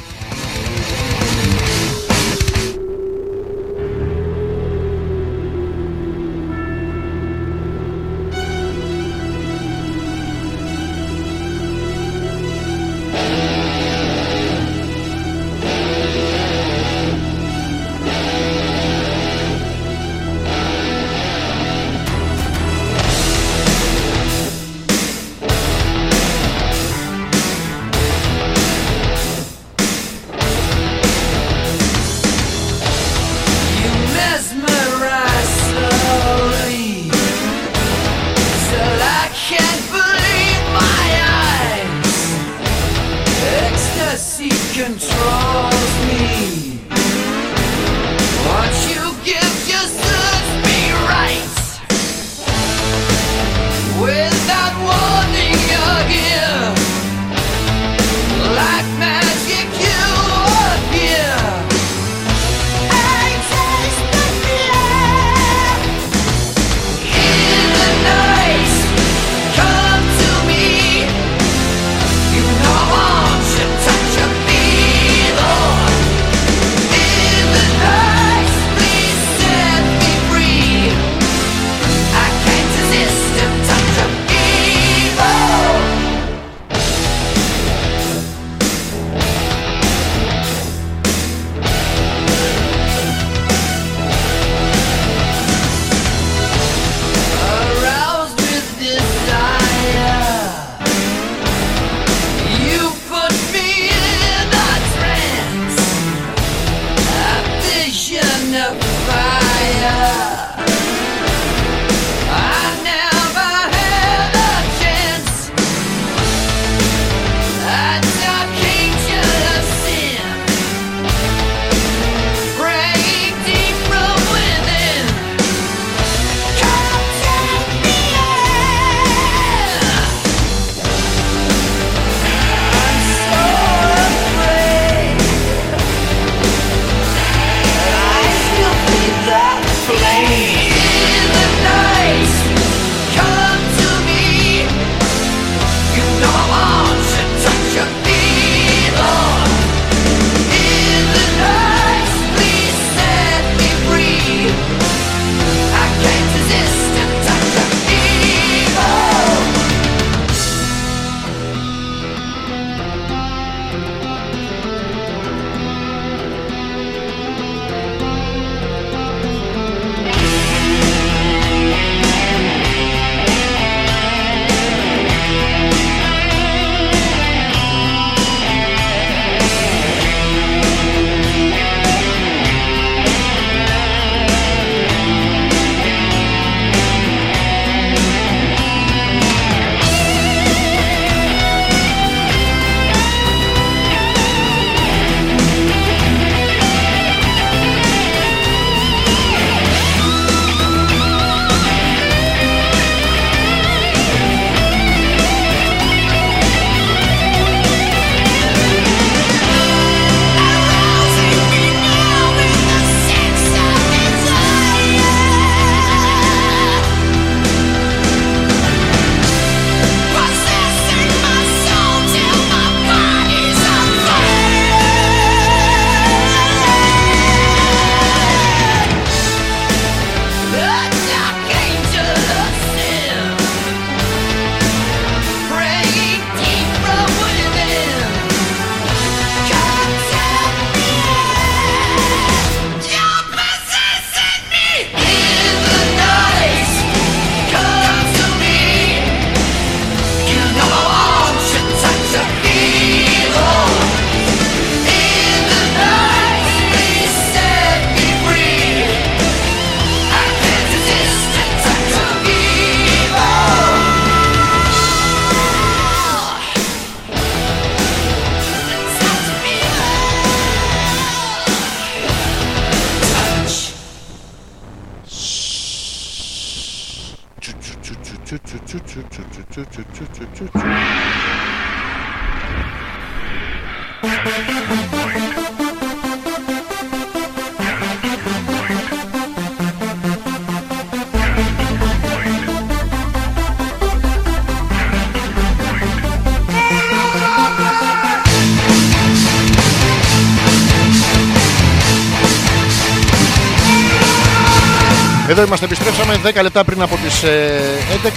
είμαστε, επιστρέψαμε 10 λεπτά πριν από τις ε,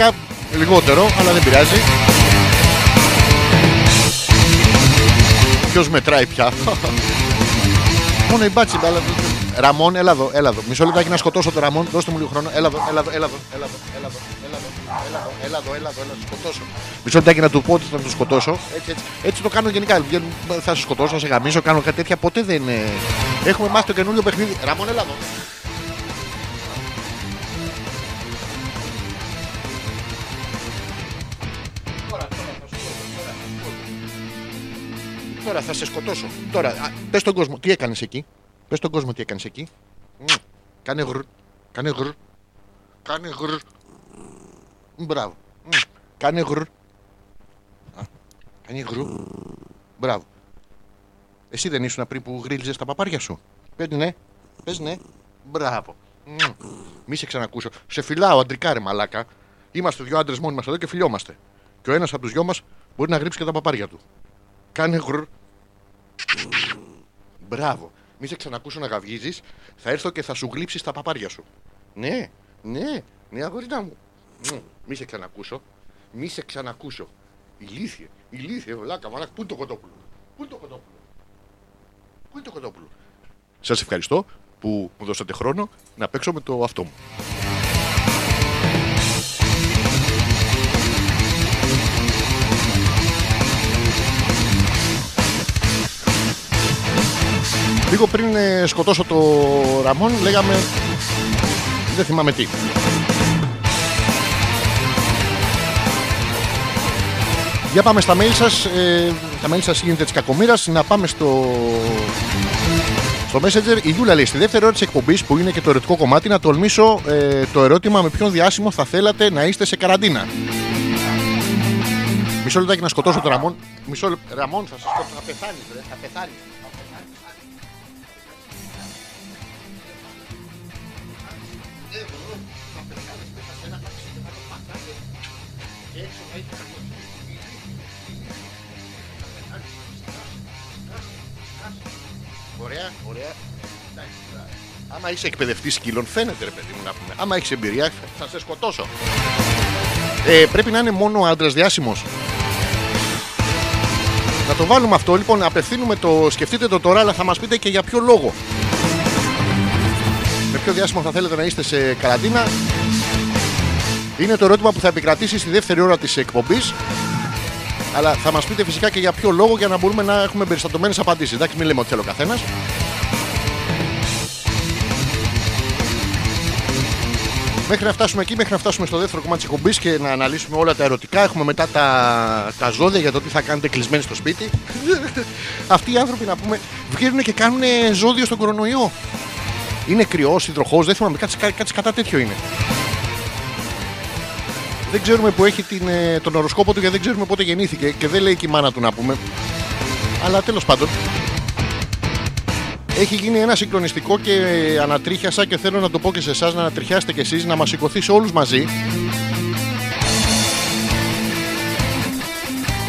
11 Λιγότερο, αλλά δεν πειράζει Ποιος μετράει πια; Μόνο η μπάτση αλλά... Ραμόν, έλα εδώ, έλα εδώ Μισό λεπτάκι να σκοτώσω το Ραμόν, δώστε μου λίγο χρόνο Έλα εδώ, έλα εδώ, έλα εδώ, έλα εδώ, έλα εδώ, έλα εδώ. Έλα εδώ, έλα εδώ, σκοτώσω. Μισό λεπτάκι να του πω ότι θα το σκοτώσω. Έτσι, έτσι. έτσι το κάνω γενικά. Θα σε σκοτώσω, θα σε γαμίσω, κάνω κάτι τέτοια. Ποτέ δεν. Ε, έχουμε μάθει το καινούριο παιχνίδι. Ραμόν, έλα εδώ. Τώρα θα σε σκοτώσω. Τώρα, α, πες στον κόσμο, τι έκανες εκεί; Πες στον κόσμο τι έκανες εκεί. Μμ. Κάνε γρ. Κάνε γρ. Κάνε γρ. Μπράβο. Μμ. Κάνε γρ. Α, Κάνε γρ. Μπράβο. Εσύ δεν ήσουν πριν που γρίλιζες τα παπάρια σου. Πες ναι. Πες ναι. Μπράβο. Μμ. Μη σε ξανακούσω. Σε φυλάω αντρικά ρε μαλάκα. Είμαστε δυο άντρες μόνοι μας εδώ και φιλιόμαστε. Και ο ένας από τους δυο μας μπορεί να γρύψει και τα παπάρια του. Κάνε γρ. Μπράβο. Μη σε ξανακούσω να γαυγίζεις, θα έρθω και θα σου γλύψεις τα παπάρια σου. Ναι, ναι, ναι, αγόρινά μου. Μμ, Μη σε ξανακούσω. Μη σε ξανακούσω. Ηλίθιε, ηλίθιε, βλάκα, μαλάκα. Πού είναι το κοτόπουλο; Πού είναι το κοτόπουλο; Πού είναι το κοτόπουλο; Σας ευχαριστώ που μου δώσατε χρόνο να παίξω με το αυτό μου. Λίγο πριν ε, σκοτώσω το Ραμόν λέγαμε δεν θυμάμαι τι. Για πάμε στα mail σας. Ε, τα mail σας γίνεται της κακομήρας. Να πάμε στο, στο Messenger. Η Γιούλα λέει στη δεύτερη ώρα της εκπομπής που είναι και το ερωτικό κομμάτι να τολμήσω ε, το ερώτημα με ποιον διάσημο θα θέλατε να είστε σε καραντίνα. Μισό λεπτάκι να σκοτώσω το Ραμόν. Μισό λεπτό. Ραμόν θα σας σκοτώσω. Θα πεθάνεις, βρε. Θα πεθάνεις. Ωραία, ωραία. Εντάξει, τώρα. Άμα είσαι εκπαιδευτής σκύλων, φαίνεται ρε παιδί μου να πούμε. Άμα έχεις εμπειρία, θα σε σκοτώσω. Ε, πρέπει να είναι μόνο άντρας διάσημος. Να το βάλουμε αυτό, λοιπόν, απευθύνουμε το. Σκεφτείτε το τώρα, αλλά θα μας πείτε και για ποιο λόγο. Με ποιο διάσημο θα θέλετε να είστε σε καραντίνα. Είναι το ερώτημα που θα επικρατήσει στη δεύτερη ώρα της εκπομπής. Αλλά θα μας πείτε φυσικά και για ποιο λόγο για να μπορούμε να έχουμε περιστατωμένες απαντήσεις. Εντάξει, μην λέμε ότι θέλει ο καθένας. Μέχρι να φτάσουμε εκεί, μέχρι να φτάσουμε στο δεύτερο κομμάτι της εκπομπής και να αναλύσουμε όλα τα ερωτικά. Έχουμε μετά τα, τα ζώδια για το τι θα κάνετε κλεισμένοι στο σπίτι. Αυτοί οι άνθρωποι να πούμε βγαίνουν και κάνουν ζώδιο στον κορονοϊό. Είναι κρυός, υδροχός, δεν θυμάμαι, κάτι, κάτι κατά τέτοιο είναι. Δεν ξέρουμε που έχει την, ε, τον οροσκόπο του γιατί δεν ξέρουμε πότε γεννήθηκε και δεν λέει και η μάνα του να πούμε. Αλλά τέλος πάντων. Έχει γίνει ένα συγκλονιστικό και ανατρίχιασα και θέλω να το πω και σε εσάς να ανατριχιάσετε κι εσείς να μας σηκωθεί σε όλους μαζί.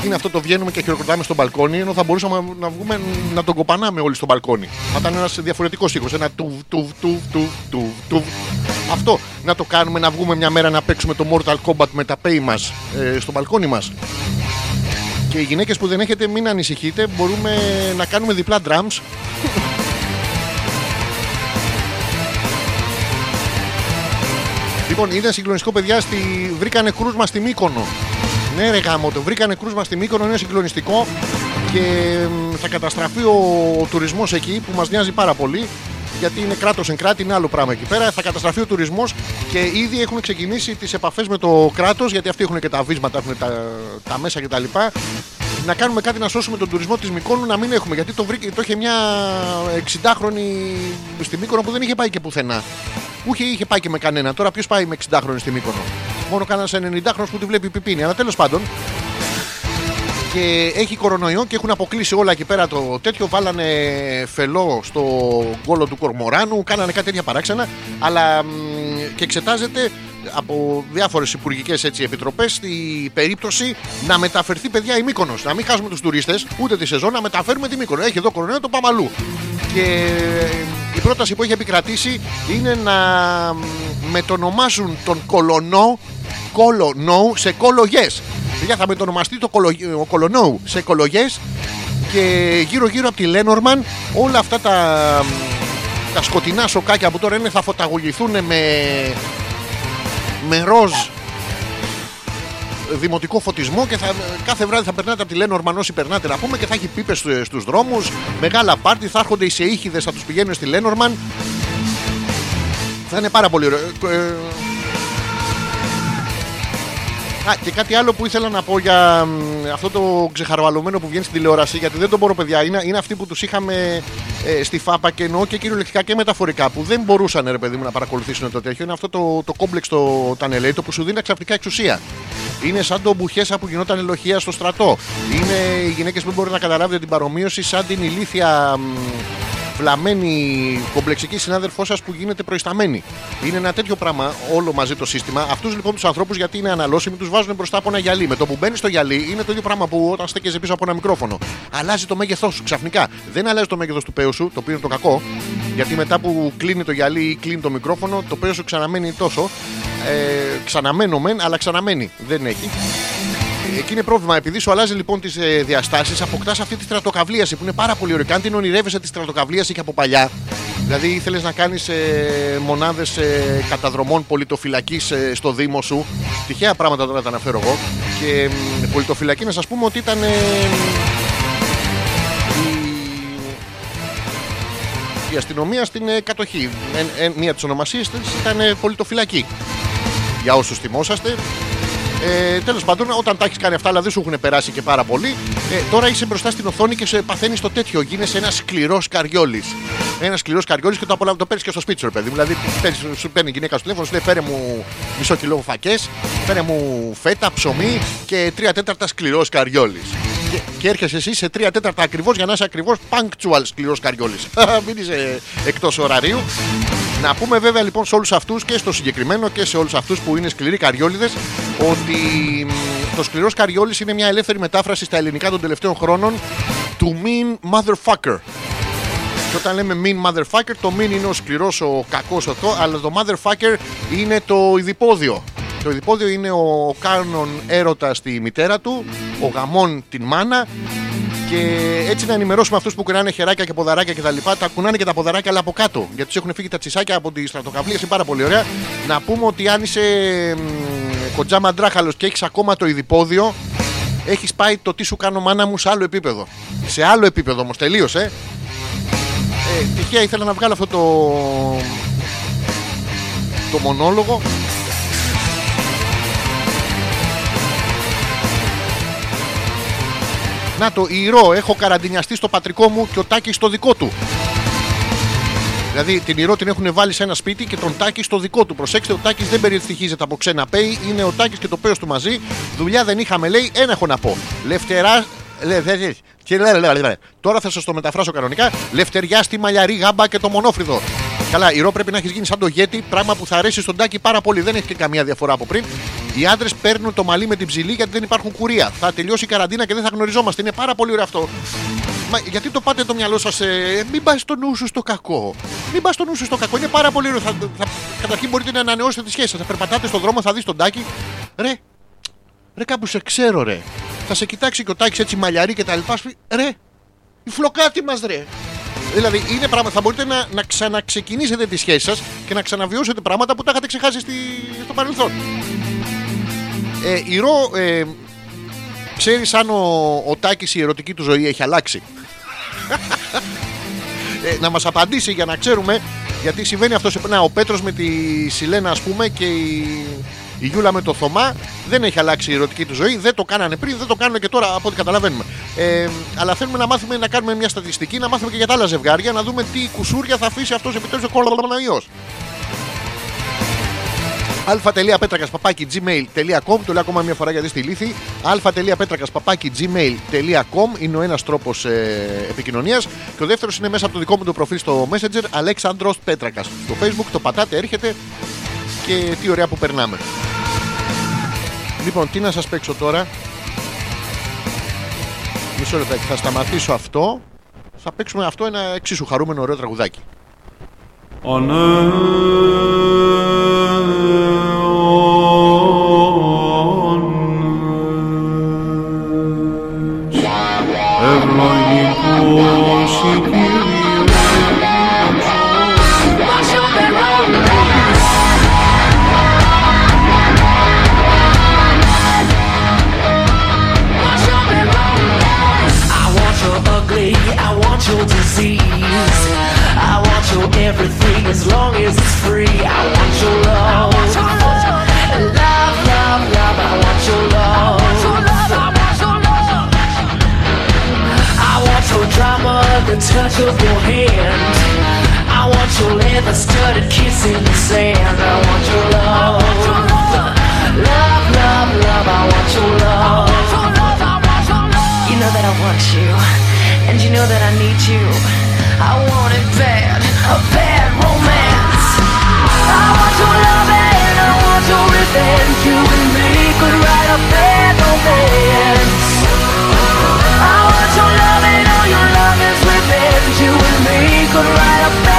Είναι αυτό το βγαίνουμε και χειροκροτάμε στο μπαλκόνι, ενώ θα μπορούσαμε να βγούμε να τον κοπανάμε όλοι στο μπαλκόνι. Θα ήταν ένας διαφορετικός ήχο. Ένα τουβ, τουβ, τουβ, τουβ, τουβ, τουβ. Αυτό να το κάνουμε, να βγούμε μια μέρα να παίξουμε το Mortal Kombat με τα pay μας ε, στο μπαλκόνι μας. Και οι γυναίκες που δεν έχετε, μην ανησυχείτε, μπορούμε να κάνουμε διπλά drums. Λοιπόν, είναι συγκλονιστικό παιδιά, στη... βρήκανε κρούσμα στη Μύκονο. Ναι, ρε γάμο, το βρήκανε κρούσμα στη Μύκονο, είναι συγκλονιστικό και μ, θα καταστραφεί ο, ο τουρισμός εκεί που μας νοιάζει πάρα πολύ. Γιατί είναι κράτος εν κράτη, είναι άλλο πράγμα εκεί πέρα. Θα καταστραφεί ο τουρισμός και ήδη έχουν ξεκινήσει τις επαφές με το κράτος, γιατί αυτοί έχουν και τα βίσματα, έχουν τα, τα μέσα κτλ. Να κάνουμε κάτι να σώσουμε τον τουρισμό της Μυκόνου να μην έχουμε. Γιατί το, βρήκε, το είχε μια 60χρονη στη Μύκονο που δεν είχε πάει και πουθενά. Που είχε, είχε πάει και με κανένα. Τώρα ποιος πάει με 60χρονη στη Μύκονο; Μόνο κανένας 90χρονο που τη βλέπει πιπίνη. Αλλά τέλος πάντων. και έχει κορονοϊό και έχουν αποκλείσει όλα εκεί πέρα το τέτοιο. Βάλανε φελό στο γκόλο του Κορμοράνου, κάνανε κάτι τέτοια παράξενα. Αλλά μ, και εξετάζεται από διάφορες υπουργικές επιτροπές η περίπτωση να μεταφερθεί παιδιά η Μύκονος. Να μην χάσουμε τους τουρίστες ούτε τη σεζόν, να μεταφέρουμε τη Μύκονο. Έχει εδώ κορονοϊό, το πάμε αλλού. Και η πρόταση που έχει επικρατήσει είναι να μ, μετονομάσουν τον κολονό κολονό σε κολογιές. Παιδιά θα μετονομαστεί το κολο, ο κολονό σε κολογιές και γύρω γύρω από τη Λένορμαν όλα αυτά τα, τα σκοτεινά σοκάκια που τώρα είναι θα φωταγωγηθούν με, με ροζ δημοτικό φωτισμό και θα, κάθε βράδυ θα περνάτε από τη Λένορμαν όσοι περνάτε να πούμε και θα έχει πίπες στου- στους δρόμους. Μεγάλα πάρτι, θα έρχονται οι σεΐχιδες θα τους πηγαίνουν στη Λένορμαν θα είναι πάρα πολύ ωραίο. Ε, ε, Α, και κάτι άλλο που ήθελα να πω για μ, αυτό το ξεχαρβαλωμένο που βγαίνει στην τηλεόραση, γιατί δεν τον μπορώ, παιδιά. Είναι, είναι αυτοί που τους είχαμε ε, στη ΦΑΠΑ και εννοώ και κυριολεκτικά και μεταφορικά, που δεν μπορούσαν, ρε παιδί μου, να παρακολουθήσουν το τέτοιο. Είναι αυτό το, το κόμπλεξ το τανελέιτο που σου δίνει ξαφνικά εξουσία. Είναι σαν το μπουχέσα που γινόταν ελοχεία στο στρατό. Είναι οι γυναίκες που δεν μπορούν να καταλάβουν την παρομοίωση σαν την ηλίθια μ, βλαμμένη κομπλεξική συνάδελφό σας που γίνεται προϊσταμένη. Είναι ένα τέτοιο πράγμα όλο μαζί το σύστημα. Αυτούς λοιπόν τους ανθρώπους γιατί είναι αναλώσιμοι, τους βάζουν μπροστά από ένα γυαλί. Με το που μπαίνει στο γυαλί είναι το ίδιο πράγμα που όταν στέκεσαι πίσω από ένα μικρόφωνο. Αλλάζει το μέγεθός σου ξαφνικά. Δεν αλλάζει το μέγεθος του πέου σου, το οποίο είναι το κακό. Γιατί μετά που κλείνει το γυαλί ή κλείνει το μικρόφωνο, το πέος σου ξαναμένει τόσο. Ε, ξαναμένω μεν, αλλά ξαναμένει. Δεν έχει. Εκεί είναι πρόβλημα. Επειδή σου αλλάζει λοιπόν τις ε, διαστάσεις, αποκτάς αυτή τη στρατοκαυλίαση που είναι πάρα πολύ ωραία. Και αν την ονειρεύεσαι τη στρατοκαυλίαση και από παλιά, δηλαδή ήθελες να κάνεις ε, μονάδες ε, καταδρομών πολιτοφυλακής ε, στο Δήμο σου. Τυχαία πράγματα τώρα τα αναφέρω εγώ. Και μ, πολιτοφυλακή να σας πούμε ότι ήταν. ε, η, η αστυνομία στην ε, κατοχή. Ε, ε, μία από τι ονομασίε της ήταν ε, πολιτοφυλακή. Για όσους θυμόσαστε, ε, Τέλος πάντων, όταν τα έχεις κάνει αυτά, αλλά δεν σου έχουν περάσει και πάρα πολύ, ε, τώρα είσαι μπροστά στην οθόνη και σε παθαίνεις το τέτοιο. Γίνεσαι ένας σκληρός καριόλης. Ένας σκληρός καριόλης και το, απολα... το παίρνεις και στο σπίτι σου, ρε παιδί. μου. Δηλαδή, παίρνεις, σου παίρνει η γυναίκα στο τηλέφωνο, σου λέει φέρε μου μισό κιλό φακές, φέρε μου φέτα, ψωμί και τρία τέταρτα σκληρός καριόλης. Και, και έρχεσαι εσύ σε τρία τέταρτα ακριβώς για να είσαι ακριβώς punctual σκληρός καριόλης. Μην είσαι εκτός ωραρίου. Να πούμε βέβαια λοιπόν σε όλους αυτούς και στο συγκεκριμένο και σε όλους αυτούς που είναι σκληροί καριόλιδες ότι μ, το σκληρός καριόλης είναι μια ελεύθερη μετάφραση στα ελληνικά των τελευταίων χρόνων του mean motherfucker. Και όταν λέμε mean motherfucker, το mean είναι ο σκληρός, ο κακός αυτό, αλλά το motherfucker είναι το ειδipόδιο. Το ειδipόδιο είναι ο κάνον έρωτα στη μητέρα του, ο γαμών την μάνα και έτσι να ενημερώσουμε αυτούς που κουνάνε χεράκια και ποδαράκια κτλ. Τα κουνάνε και τα ποδαράκια, αλλά από κάτω. Γιατί τους έχουν φύγει τα τσισάκια από τη στρατοκαυλία. Είναι πάρα πολύ ωραία. Να πούμε ότι αν είσαι μ, κοντζά μαντράχαλος και έχεις ακόμα το ειδipόδιο, έχεις πάει το τι σου κάνω μάνα μου σε άλλο επίπεδο. Σε άλλο επίπεδο όμως, τελείως, ε. ε. Τυχαία ήθελα να βγάλω αυτό το. το μονόλογο. Να το ηρώ, έχω καραντινιαστεί στο πατρικό μου και ο Τάκης στο δικό του. Δηλαδή την ηρώ την έχουν βάλει σε ένα σπίτι και τον Τάκη στο δικό του. Προσέξτε, ο Τάκης δεν περιευτυχίζεται από ξένα πέι, είναι ο Τάκης και το πέος του μαζί. Δουλειά δεν είχαμε, λέει, ένα έχω να πω. Λευτερά. Λε, δε, δε. Και λε, λε, λε, λε. Τώρα θα σας το μεταφράσω κανονικά. Λευτεριά στη μαλλιαρή γάμπα και το μονόφρυδο. Καλά, η ρο πρέπει να έχεις γίνει σαν το γέτι, πράγμα που θα αρέσει στον Τάκη πάρα πολύ. Δεν έχει και καμία διαφορά από πριν. Οι άντρες παίρνουν το μαλλί με την ψηλή γιατί δεν υπάρχουν κουρία. Θα τελειώσει η καραντίνα και δεν θα γνωριζόμαστε. Είναι πάρα πολύ ωραίο αυτό. Μα γιατί το πάτε το μυαλό σας, ε, μην πας στο νου σου στο κακό. Μην πας στο νου σου στο κακό. Είναι πάρα πολύ ωραίο. Θα, θα, καταρχήν μπορείτε να ανανεώσετε τη σχέση σας. Θα περπατάτε στον δρόμο, θα δεις τον τάκι. Ρε, ρε, κάπου σε ξέρω, ρε. Θα σε κοιτάξει και ο τάκι έτσι μαλλιαρή και τα λοιπά. Σου πει, ρε, η φλοκάτη μας, ρε. Δηλαδή, είναι πράγματα. Θα μπορείτε να, να ξαναξεκινήσετε τη σχέση σας και να ξαναβιώσετε πράγματα που τα είχατε ξεχάσει στη, στο παρελθόν. Ε, η Ρο, ε, ξέρεις αν ο, ο Τάκης η ερωτική του ζωή έχει αλλάξει; ε, να μας απαντήσει για να ξέρουμε γιατί συμβαίνει αυτό σε να, ο Πέτρος με τη Σιλένα ας πούμε και η, η Γιούλα με το Θωμά δεν έχει αλλάξει η ερωτική του ζωή δεν το κάνανε πριν, δεν το κάνουν και τώρα από ό,τι καταλαβαίνουμε ε, αλλά θέλουμε να μάθουμε να κάνουμε μια στατιστική να μάθουμε και για τα άλλα ζευγάρια να δούμε τι κουσούρια θα αφήσει αυτός επιτέλους ο κορονοϊός αλφα.πέτρακα παπάκι gmail.com. Το λέω ακόμα μια φορά γιατί στη λύθη. αλφα.πέτρακα παπάκι gmail.com είναι ο ένας τρόπος ε, επικοινωνίας. Και ο δεύτερος είναι μέσα από το δικό μου το προφίλ στο Messenger Αλέξανδρος Πέτρακας. Στο Facebook το πατάτε, έρχεται και τι ωραία που περνάμε. Λοιπόν, τι να σας παίξω τώρα; Μισό λεπτάκι, θα σταματήσω αυτό. Θα παίξουμε αυτό ένα εξίσου χαρούμενο ωραίο τραγουδάκι. Ευλογητός leather studded kiss in the sand. I want your love. Love, love, love, I want your love. You know that I want you, and you know that I need you. I want it bad, a bad romance. I want your love and I want your revenge. You and me could write a bad romance. I want your love and all your love is revenge. You and me could write a bad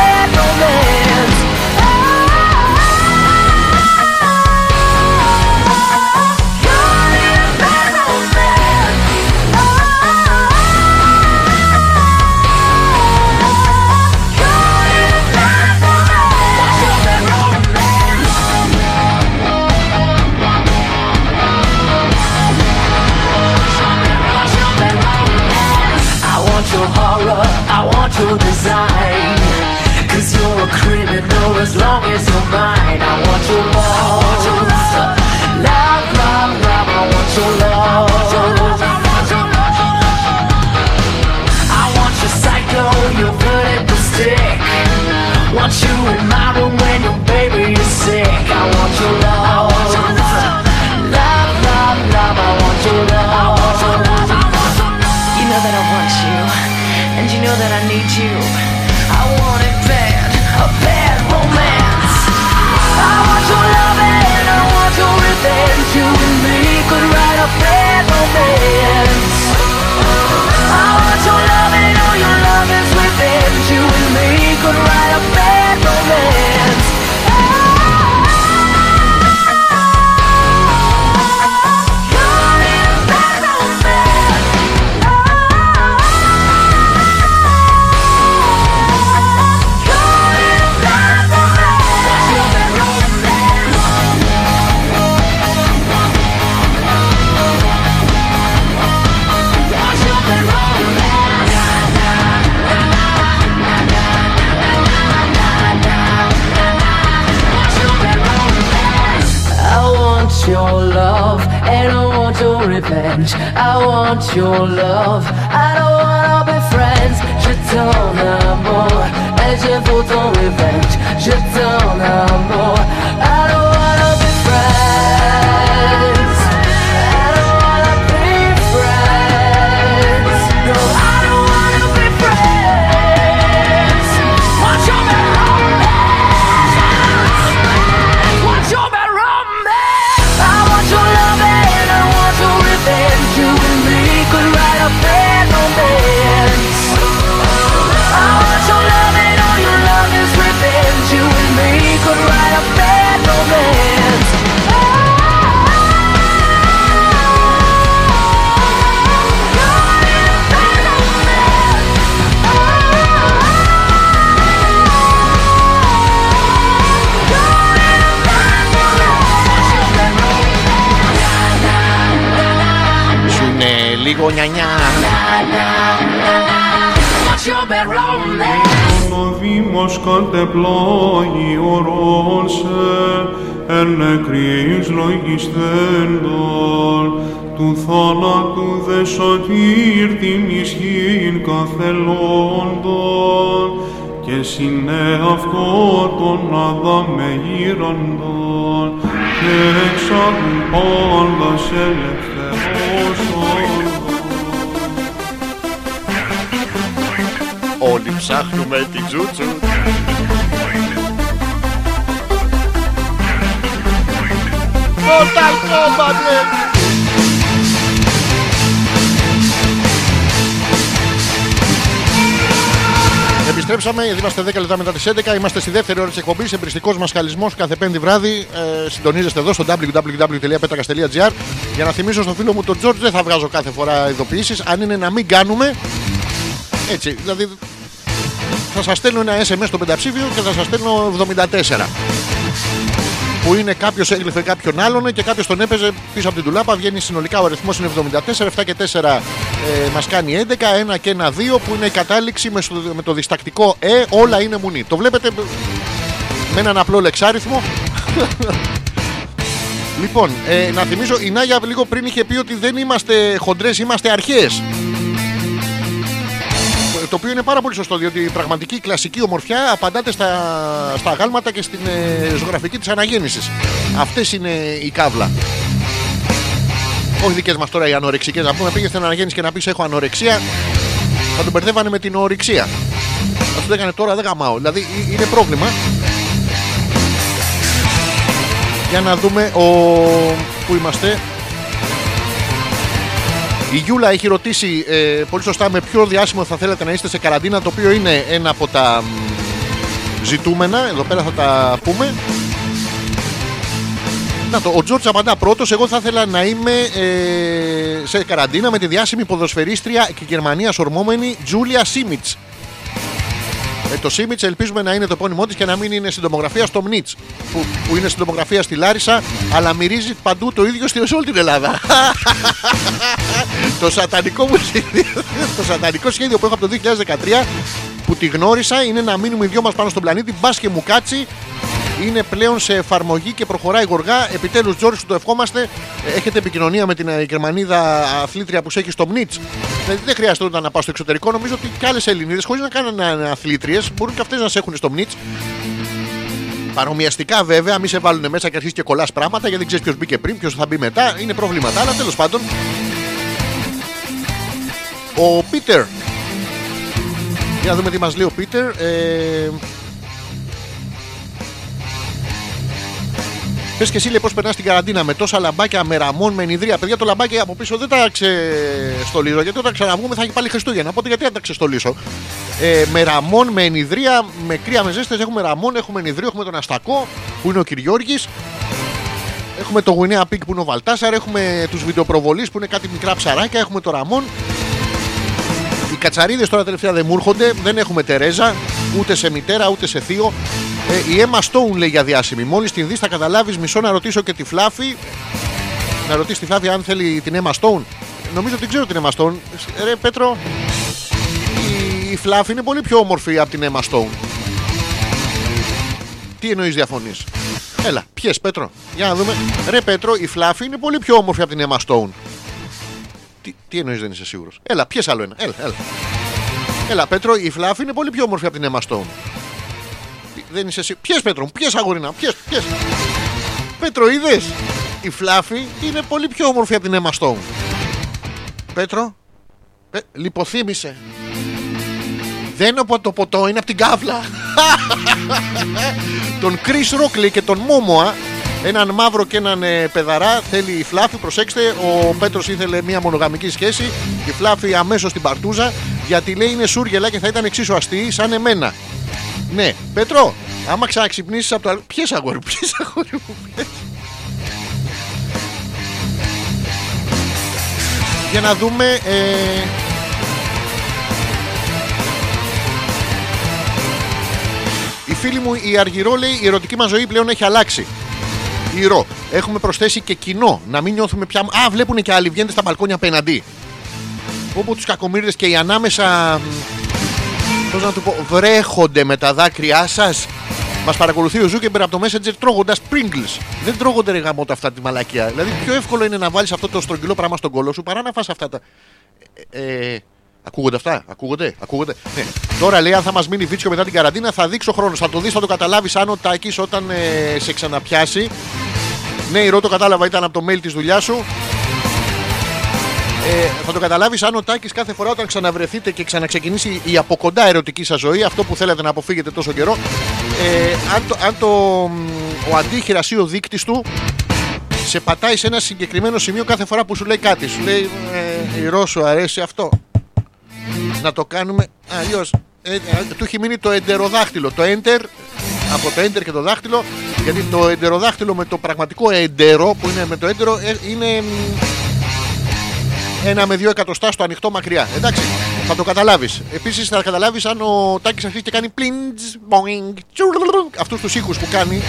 as long as you're mine. I want your love. Love, love, love, I want your love. I want your psycho, your the stick. Want you in my room revenge. I want your love. I don't wanna be friends. Je t'en amour et je veux ton revenge. Je t'en amour. I λίγο νιανιά. Want your bad romance. Ο Δήμος κατεπλάγει ορών σε εν νεκρής λογισθέντων του θάνατου δε σωτήρ την ισχύν καθελόντων και συνέ αυτό τον αδάμε γύραντον και εξάγουν όλος ελευθερός Όλοι ψάχνουμε την τζούτσου. Mortal Kombat, ρε. Επιστρέψαμε, γιατί είμαστε 10 λεπτά μετά τις 11. Είμαστε στη δεύτερη ώρα της εκπομπής. Εμπριστικός μας χαλισμό κάθε πέμπτη βράδυ. Ε, συντονίζεστε εδώ στο www.petrakas.gr. Για να θυμίσω στο φίλο μου τον Τζορτζ, δεν θα βγάζω κάθε φορά ειδοποιήσεις. Αν είναι να μην κάνουμε. Έτσι, δηλαδή θα σας στέλνω ένα SMS στο πενταψήφιο και θα σας στέλνω 74. Που είναι κάποιος έγλυφε κάποιον άλλον και κάποιος τον έπαιζε πίσω από την τουλάπα. Βγαίνει συνολικά ο αριθμός είναι 74. 7 και 4 ε, μας κάνει 11. 1 και 1 2 που είναι η κατάληξη με, στο- με το διστακτικό Ε. Όλα είναι μουνί. Το βλέπετε με έναν απλό λεξάριθμο. Λοιπόν, ε, να θυμίσω, η Νάγια λίγο πριν είχε πει ότι δεν είμαστε χοντρές, είμαστε αρχαίες. Το οποίο είναι πάρα πολύ σωστό, διότι η πραγματική κλασική ομορφιά απαντάται στα, στα αγάλματα και στην ε, ζωγραφική της αναγέννησης. Αυτές είναι η καύλα. Όχι δικές μας τώρα οι ανορεξικές. Να πούμε, πήγε στην αναγέννηση και να πεις έχω ανορεξία, θα τον μπερδεύανε με την ορυξία. Θα τους έκανε τώρα δεν γαμάω. Δηλαδή ε- είναι πρόβλημα. Για να δούμε ο... Πού είμαστε η Γιούλα έχει ρωτήσει ε, πολύ σωστά με ποιο διάσημο θα θέλετε να είστε σε καραντίνα, το οποίο είναι ένα από τα μ, ζητούμενα. Εδώ πέρα θα τα πούμε. Να το, ο Τζόρτζ απαντά πρώτος. Εγώ θα ήθελα να είμαι ε, σε καραντίνα με τη διάσημη ποδοσφαιρίστρια και Γερμανίας ορμόμενη Τζούλια Σίμιτς. Ε, το Σίμιτς ελπίζουμε να είναι το επώνυμό της και να μην είναι συντομογραφία στο Μνίτς. Που, που είναι συντομογραφία στη Λάρισα, αλλά μυρίζει παντού το ίδιο στη- σε όλη την Ελλάδα. το, σατανικό μου σχέδιο, το σατανικό σχέδιο που έχω από το 2013 που τη γνώρισα είναι να μείνουμε οι δυο μας πάνω στον πλανήτη. Μπας και μου κάτσει. Είναι πλέον σε εφαρμογή και προχωράει γοργά. Επιτέλους, Τζόρις, σου το ευχόμαστε. Ε, Έχετε επικοινωνία με την ε, Γερμανίδα αθλήτρια που σε έχει στο Μνίτς; Δηλαδή δεν χρειάζεται όταν να πάω στο εξωτερικό. Νομίζω ότι και άλλες Ελληνίδες, χωρίς να κάνουν αθλήτριες, μπορούν και αυτές να σε έχουν στο Μνίτς. Παρομοιαστικά βέβαια, μη σε βάλουν μέσα και αρχίσεις και κολλάς πράγματα γιατί δεν ξέρεις ποιος μπήκε πριν, ποιος θα μπει μετά. Είναι προβλήματα. Αλλά τέλος πάντων. Ο Πίτερ. Για να δούμε τι μας λέει ο Πίτερ. Ε... Πες και εσύ λέει πώς περνάς την καραντίνα με τόσα λαμπάκια με ραμών, με νηδρία. Παιδιά, το λαμπάκι από πίσω δεν τα ξεστολίζω γιατί όταν ξαναβγούμε θα έχει πάλι Χριστούγεννα. Οπότε γιατί να τα ξεστολίσω; Ε, με ραμών, με ενιδρία, με κρύα με ζέστες Έχουμε ραμών, έχουμε ενιδρίο, έχουμε τον Αστακό που είναι ο Κυριώργης Έχουμε το Γουινέα Πικ που είναι ο Βαλτάσαρ. Έχουμε τους βιντεοπροβολείς που είναι κάτι μικρά ψαράκια. Έχουμε το Ραμόν. Οι κατσαρίδες τώρα τελευταία δεν μου έρχονται. Δεν έχουμε Τερέζα, ούτε σε μητέρα ούτε σε θείο. Ε, η Emma Stone λέει για διάσημη. Μόλις την δεις θα καταλάβεις. Μισό να ρωτήσω και τη Φλάφη. Να ρωτήσεις τη Φλάφη αν θέλει την Emma Stone. Νομίζω ότι ξέρω την Emma Stone. Ρε Πέτρο, η, η Φλάφη είναι πολύ πιο όμορφη από την Emma Stone. Τι εννοείς διαφωνείς; Έλα, πιες Πέτρο. Για να δούμε. Ρε Πέτρο, η Φλάφη είναι πολύ πιο όμορφη από την Emma Stone. Τι, τι εννοείς δεν είσαι σίγουρος; Έλα, πιες άλλο ένα. Έλα, έλα. Έλα, Πέτρο, η Φλάφη είναι πολύ πιο όμορφη από την Emma Stone. Τι- Δεν είσαι σίγουρο. Πιε Πέτρο, πιε αγορίνα, πιε, πιε. Πέτρο, είδες. Η Φλάφη είναι πολύ πιο όμορφη από την Emma Stone. Πέτρο, Πε, λιποθύμησε. Δεν είναι από το ποτό, είναι από την κάβλα. τον Chris Rockley και τον Μόμοα, έναν μαύρο και έναν ε, πεδαρά, θέλει η Φλάφη. Προσέξτε, ο Πέτρος ήθελε μια μονογαμική σχέση. Η Φλάφη αμέσως στην παρτούζα, γιατί λέει είναι σούργελα και θα ήταν εξίσου αστείη σαν εμένα. Ναι, Πέτρο, άμα ξαναξυπνήσεις από το άλλο. Ποιες αγόρι, ποιες αγόρι μου, ποιες. Για να δούμε. Ε... Η φίλη μου η Αργυρό λέει: Η ερωτική μας ζωή πλέον έχει αλλάξει. Η Ρο. Έχουμε προσθέσει και κοινό. Να μην νιώθουμε πια. Α, βλέπουν και άλλοι. Βγαίνετε στα μπαλκόνια απέναντι. Όπου τους κακομίριδε και οι ανάμεσα. Πώ να του πω. Βρέχονται με τα δάκρυά σας. Μας παρακολουθεί ο Ζούκερμπεργκ από το Messenger τρώγοντας Pringles. Δεν τρώγονται ρε γαμώτο αυτά τη μαλακία. Δηλαδή πιο εύκολο είναι να βάλεις αυτό το στρογγυλό πράγμα στον κώλο σου παρά να φας αυτά τα. Ε, ε, ακούγονται αυτά, ακούγονται, ακούγονται; Ναι. Τώρα λέει αν θα μας μείνει βίτσιο μετά την καραντίνα θα δείξω χρόνο. Θα το δεις, θα το καταλάβεις αν ο Τάκης όταν ε, σε ξαναπιάσει Ναι, Ηρώ το κατάλαβα, ήταν από το mail της δουλειάς σου. Ε, θα το καταλάβεις αν ο Τάκης κάθε φορά όταν ξαναβρεθείτε και ξαναξεκινήσει η από κοντά ερωτική σας ζωή, αυτό που θέλετε να αποφύγετε τόσο καιρό, ε, αν, το, αν το, μ, ο αντίχειρας ή ο δείκτης του σε πατάει σε ένα συγκεκριμένο σημείο κάθε φορά που σου λέει κάτι. Σου λέει ε, η Ρο σου αρέσει αυτό. Να το κάνουμε αλλιώς. Ε, ε, του έχει μείνει το εντεροδάχτυλο. Το enter από το enter και το δάχτυλο. Γιατί το εντεροδάχτυλο με το πραγματικό εντερό που είναι με το έντερο ε, είναι μ, ένα με δύο εκατοστά στο ανοιχτό μακριά. Εντάξει, θα το καταλάβεις. Επίσης θα καταλάβεις αν ο Τάκης αρχίσει και κάνει πλίντζ, μποινγκ, αυτούς τους ήχους που κάνει.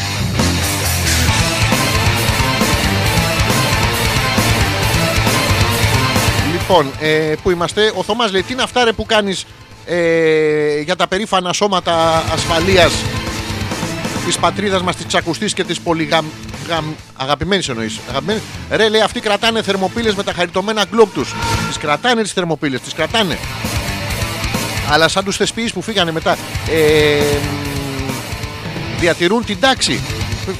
Λοιπόν, ε, που είμαστε, ο Θωμάς λέει τι είναι αυτά ρε που κάνεις ε, για τα περήφανα σώματα ασφαλείας; Της πατρίδας μας, της τσακουστής και της πολυγαμ... γαμ- Αγαπημένης εννοείς. Αγαπημένης. Ρε λέει αυτοί κρατάνε θερμοπύλες με τα χαριτωμένα γκλόπ τους. Τις κρατάνε τις θερμοπύλες, τις κρατάνε. Αλλά σαν τους θεσποιείς που φύγανε μετά. Ε, μ, διατηρούν την τάξη.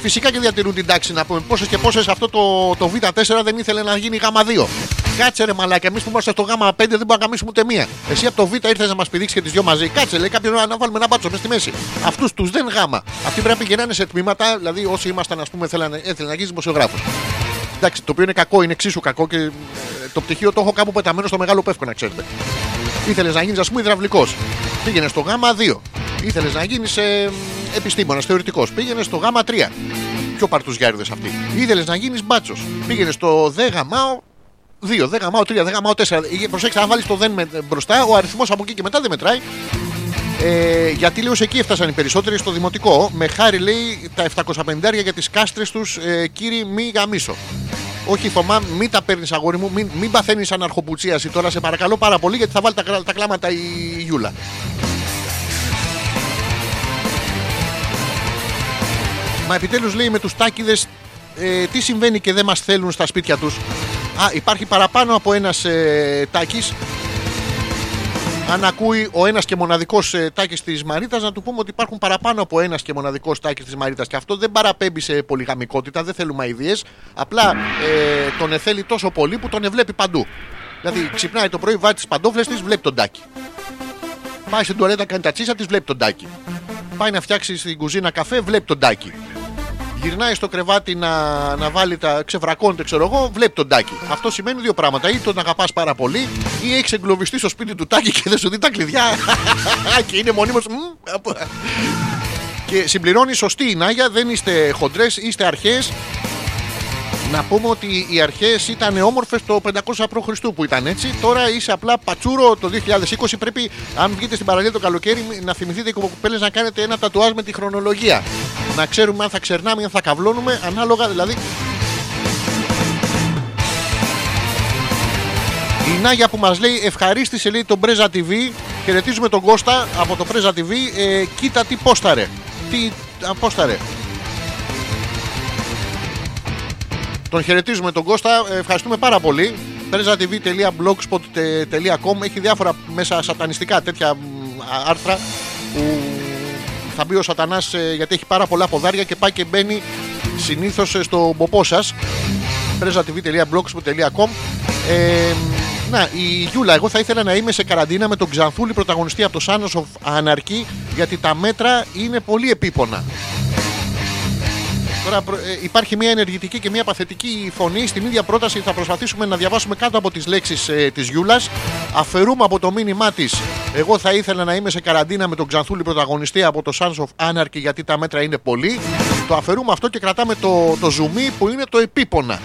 Φυσικά και διατηρούν την τάξη να πούμε. Πόσες και πόσες αυτό το, το Β4 δεν ήθελε να γίνει Γ2. Κάτσε ρε μαλάκα, εμείς που είμαστε στο Γ5 δεν μπορούμε να γαμίσουμε ούτε μία. Εσύ από το Β ήρθες να μας πηδήξεις και τις δυο μαζί. Κάτσε, λέει κάποιον να βάλουμε ένα μπάτσο μέσα στη μέση. Αυτούς τους δεν γάμα. Αυτοί πρέπει να πηγαίνανε σε τμήματα, δηλαδή όσοι ήμασταν, ας πούμε, θέλανε, έθελε να γίνει δημοσιογράφος. Εντάξει, το οποίο είναι κακό, είναι εξίσου κακό και ε, το πτυχίο το έχω κάπου πεταμένο στο μεγάλο πεύκο, να ξέρετε. Ήθελες να γίνεις, ας πούμε, υδραυλικός. Πήγαινε στο Γ2. Ήθελες να γίνεις ε, επιστήμονας, θεωρητικός. Πήγαινες στο Γ3. Πιο παρτουζιάριδες αυτοί. Ήθελες να γίνεις μπάτσος. Πήγαινες στο ΔΓΜΑΟ 2, ΔΓΜΑΟ 3, ΔΓΜΑΟ 4. Ε, Προσέξτε, αν βάλεις το δεν με, μπροστά, ο αριθμός από εκεί και μετά δεν μετράει. Ε, γιατί λέω σε εκεί έφτασαν οι περισσότεροι στο δημοτικό. Με χάρη λέει τα 750 για τις κάστρες τους, ε, κύριοι, μη γαμίσω. Όχι, Θωμά, μην τα παίρνεις αγόρι μου, μην, μην παθαίνεις αναρχοπουτσίαση τώρα, σε παρακαλώ πάρα πολύ, γιατί θα βάλει τα, κρα- τα κλάματα η Γιούλα. Μα επιτέλους λέει με τους τάκιδες ε, τι συμβαίνει και δεν μας θέλουν στα σπίτια τους. Α, υπάρχει παραπάνω από ένας ε, τάκης. Αν ακούει ο ένας και μοναδικός ε, τάκης της Μαρίτας, να του πούμε ότι υπάρχουν παραπάνω από ένας και μοναδικός τάκης της Μαρίτας. Και αυτό δεν παραπέμπει σε πολυγαμικότητα, δεν θέλουμε αειδίε. Απλά ε, τον εθέλει τόσο πολύ που τον ευλέπει παντού. Δηλαδή ξυπνάει το πρωί, βάζει τις παντόφλες της, βλέπει τον τάκι. Πάει στην τουαλέτα, κάνει τα τσίσα της, βλέπει τον τάκι. Πάει να φτιάξει στην κουζίνα καφέ, βλέπει τον τάκι. Γυρνάει στο κρεβάτι να, να βάλει τα ξεβρακώνεται, ξέρω εγώ, βλέπει τον τάκι. Αυτό σημαίνει δύο πράγματα. Ή τον αγαπάς πάρα πολύ, ή έχεις εγκλωβιστεί στο σπίτι του τάκι και δεν σου δει τα κλειδιά. και είναι μονίμω. Και συμπληρώνει σωστή η Νάγια, δεν είστε χοντρές, είστε αρχαίε. Να πούμε ότι οι αρχαίε ήταν όμορφες το 500 π.Χ. που ήταν έτσι. Τώρα είσαι απλά πατσούρο το 2020. Πρέπει, αν βγείτε στην παραλία το καλοκαίρι, να θυμηθείτε οι κοπέλε να κάνετε ένα τατουάζ με τη χρονολογία. Να ξέρουμε αν θα ξερνάμε ή αν θα καυλώνουμε, ανάλογα δηλαδή. Η Νάγια που μας λέει ευχαρίστησε λέει τον Πρέζα TV Χαιρετίζουμε τον Κώστα από το Πρέζα TV ε, Κοίτα τι πόσταρε Τι α, πόσταρε Τον χαιρετίζουμε τον Κώστα. Ε, Ευχαριστούμε πάρα πολύ. prezatv.blogspot.com Έχει διάφορα μέσα σατανιστικά τέτοια μ, α, άρθρα Που θα μπει ο σατανάς ε, γιατί έχει πάρα πολλά ποδάρια Και πάει και μπαίνει συνήθως ε, στο μποπό σας. prezatv.blogspot.com ε, να, η Γιούλα, εγώ θα ήθελα να είμαι σε καραντίνα με τον Ξανθούλη πρωταγωνιστή από το Sons of Anarchy γιατί τα μέτρα είναι πολύ επίπονα. Τώρα προ- ε, υπάρχει μια ενεργητική και μια παθητική φωνή. Στην ίδια πρόταση θα προσπαθήσουμε να διαβάσουμε κάτω από τις λέξεις ε, της Γιούλας. Αφαιρούμε από το μήνυμά της Εγώ θα ήθελα να είμαι σε καραντίνα με τον Ξανθούλη πρωταγωνιστή από το Sons of Anarchy γιατί τα μέτρα είναι πολύ. Το αφαιρούμε αυτό και κρατάμε το, το zoom που είναι το επίπονα.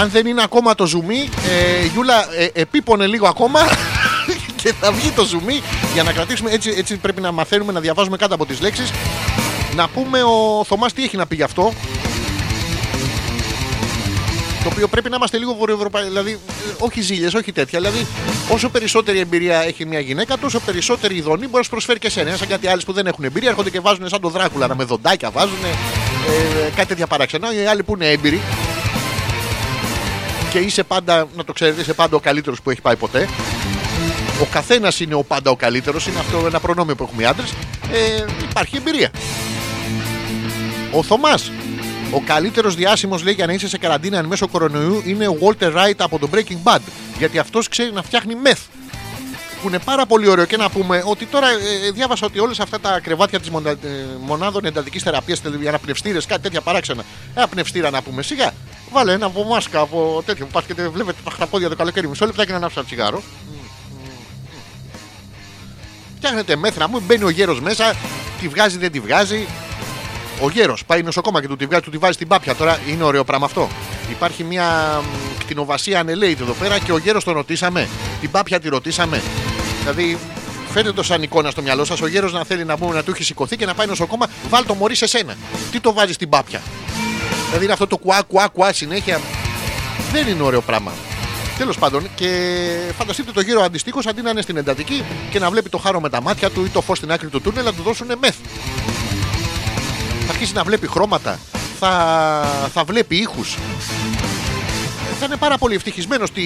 Αν δεν είναι ακόμα το zoom, ε, Γιούλα, ε, επίπονε λίγο ακόμα και θα βγει το zoom για να κρατήσουμε. Έτσι, έτσι πρέπει να μαθαίνουμε να διαβάζουμε κάτω από τις λέξεις. Να πούμε ο Θωμάς τι έχει να πει γι' αυτό; Το οποίο πρέπει να είμαστε λίγο βορειοευρωπαϊκοί. Δηλαδή, ε, όχι ζήλιες, όχι τέτοια. Δηλαδή, όσο περισσότερη εμπειρία έχει μια γυναίκα, τόσο περισσότερη ειδονή μπορεί να σου προσφέρει και εσένα. Είναι Σαν κάτι άλλες που δεν έχουν εμπειρία, έρχονται και βάζουν σαν το Δράκουλα με δοντάκια, βάζουν ε, κάτι τέτοια παραξενά. Οι άλλοι που είναι έμπειροι και είσαι πάντα, να το ξέρετε, είσαι πάντα ο καλύτερος που έχει πάει ποτέ. Ο καθένας είναι ο πάντα ο καλύτερος, είναι αυτό ένα προνόμιο που έχουμε οι άντρες. Ε, υπάρχει εμπειρία. Ο Θωμάς Ο καλύτερος διάσημος λέει για να είσαι σε καραντίνα εν μέσω κορονοϊού είναι ο Walter Wright από το Breaking Bad. Γιατί αυτός ξέρει να φτιάχνει μεθ. Που είναι πάρα πολύ ωραίο και να πούμε ότι τώρα ε, ε, διάβασα ότι όλες αυτά τα κρεβάτια της μονάδων εντατικής θεραπείας, για αναπνευστήρες, κάτι τέτοια παράξενα. Ένα πνευστήρα να πούμε σιγά. Βάλε ένα από μάσκα, από τέτοιο που πας και τε- βλέπετε τα χταπόδια το καλοκαίρι. Μισό λεπτάκι να ανάψω ένα τσιγάρο. Φτιάχνετε μέθρα μου, μπαίνει ο γέρος μέσα, τη βγάζει, δεν τη βγάζει. Ο γέρος πάει νοσοκόμα και του τη βγάζει, του τη βάζει στην πάπια. Τώρα είναι ωραίο πράγμα αυτό. Υπάρχει μια μ, κτηνοβασία ανελαίτη εδώ πέρα και ο γέρος τον ρωτήσαμε. Την πάπια τη ρωτήσαμε. Δηλαδή, φέρτε το σαν εικόνα στο μυαλό σας. Ο γέρος να θέλει να πούμε να του έχει σηκωθεί και να πάει νοσοκόμα, βάλ το μωρί σε σένα. Τι το βάζεις στην πάπια; Δηλαδή είναι αυτό το κουά, κουά, κουά συνέχεια. Δεν είναι ωραίο πράγμα. Τέλος πάντων, και φανταστείτε το γύρο αντιστοίχως αντί να είναι στην εντατική και να βλέπει το χάρο με τα μάτια του ή το φως στην άκρη του τούνελ να του δώσουν μεθ. Θα αρχίσει να βλέπει χρώματα, θα, θα βλέπει ήχους. Θα είναι πάρα πολύ ευτυχισμένος. Τη,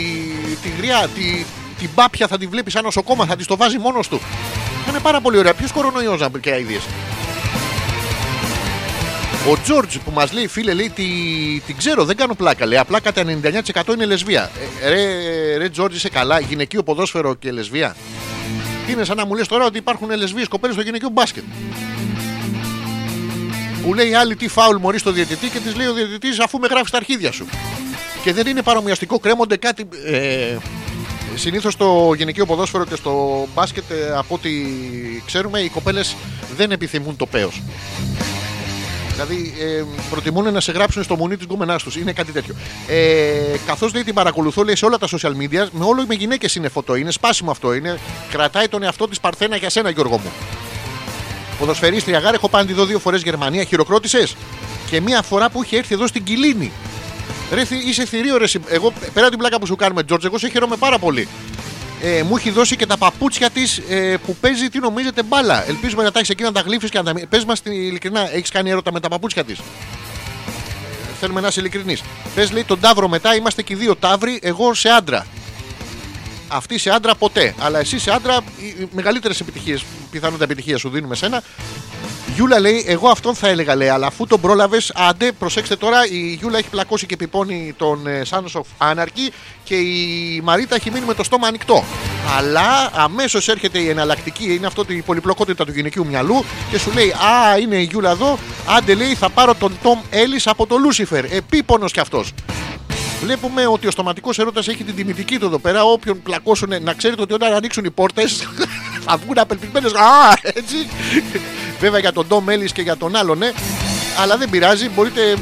τη γριά, τη, την πάπια θα τη βλέπει σαν νοσοκόμα, θα της το βάζει μόνος του. Θα είναι πάρα πολύ ωραία. Ποιος κορονοϊός να μπει και αειδίε. Ο Τζόρτζ που μας λέει, φίλε, λέει, τη, την ξέρω, δεν κάνω πλάκα. Λέει, απλά κατά 99% είναι λεσβία. Ε, ρε, ρε Τζόρτζ, είσαι καλά. Γυναικείο ποδόσφαιρο και λεσβία. Είναι σαν να μου λες τώρα ότι υπάρχουν λεσβείε κοπέλες στο γυναικείο μπάσκετ. Που λέει η άλλη τι φάουλ μωρή στο διαιτητή και της λέει ο διαιτητής αφού με γράφεις τα αρχίδια σου. Και δεν είναι παρομοιαστικό, κρέμονται κάτι. Ε, Συνήθως στο γυναικείο ποδόσφαιρο και στο μπάσκετ, ε, από ό,τι ξέρουμε, οι κοπέλες δεν επιθυμούν το πέος. Δηλαδή ε, προτιμούν να σε γράψουν στο μουνί της γκόμενά τους. Είναι κάτι τέτοιο. Ε, Καθώς λέει την παρακολουθώ λέει, σε όλα τα social media, με όλο με γυναίκες είναι φωτό. Είναι σπάσιμο αυτό. Είναι, κρατάει τον εαυτό της Παρθένα για σένα, Γιώργο μου. Ποδοσφαιρίστρια γάρ, έχω πάει να τη δω δύο φορές Γερμανία. Χειροκρότησες; Και μία φορά που είχε έρθει εδώ στην Κιλίνη. Ρε, θη- είσαι θηρίο, ρε. συ- Εγώ πέρα από την πλάκα που σου κάνουμε, Τζόρτζ, εγώ σε χαίρομαι πάρα πολύ. Ε, μου έχει δώσει και τα παπούτσια της ε, που παίζει, τι νομίζετε, μπάλα. Ελπίζουμε να τα έχεις εκεί να τα γλύφεις και να τα. Πες μας ειλικρινά, έχεις κάνει έρωτα με τα παπούτσια της; Θέλουμε να είσαι ειλικρινής. Πες λέει τον Ταύρο μετά, είμαστε και οι δύο Ταύροι, εγώ σε άντρα. Αυτή σε άντρα ποτέ. Αλλά εσύ σε άντρα, οι μεγαλύτερες επιτυχίες, πιθανότητα επιτυχία σου δίνουμε σένα. Γιούλα λέει, εγώ αυτόν θα έλεγα λέει, αλλά αφού τον πρόλαβες, άντε, προσέξτε τώρα, η Γιούλα έχει πλακώσει και πιπώνει τον ε, Sons of Anarchy και η Μαρίτα έχει μείνει με το στόμα ανοιχτό. Αλλά αμέσως έρχεται η εναλλακτική, είναι αυτό η πολυπλοκότητα του γυναικείου μυαλού και σου λέει, Α, είναι η Γιούλα εδώ, άντε λέει, θα πάρω τον Τόμ Έλλης από το Λούσιφερ. Επίπονος κι αυτός. Βλέπουμε ότι ο στοματικός έρωτα έχει την τιμητική του εδώ πέρα. Όποιον πλακώσουν, να ξέρετε ότι όταν ανοίξουν οι πόρτες θα βγουν απελπισμένες. Α, έτσι. Βέβαια για τον Ντόμ Έλλης και για τον άλλον, ναι. Αλλά δεν πειράζει. Μπορείτε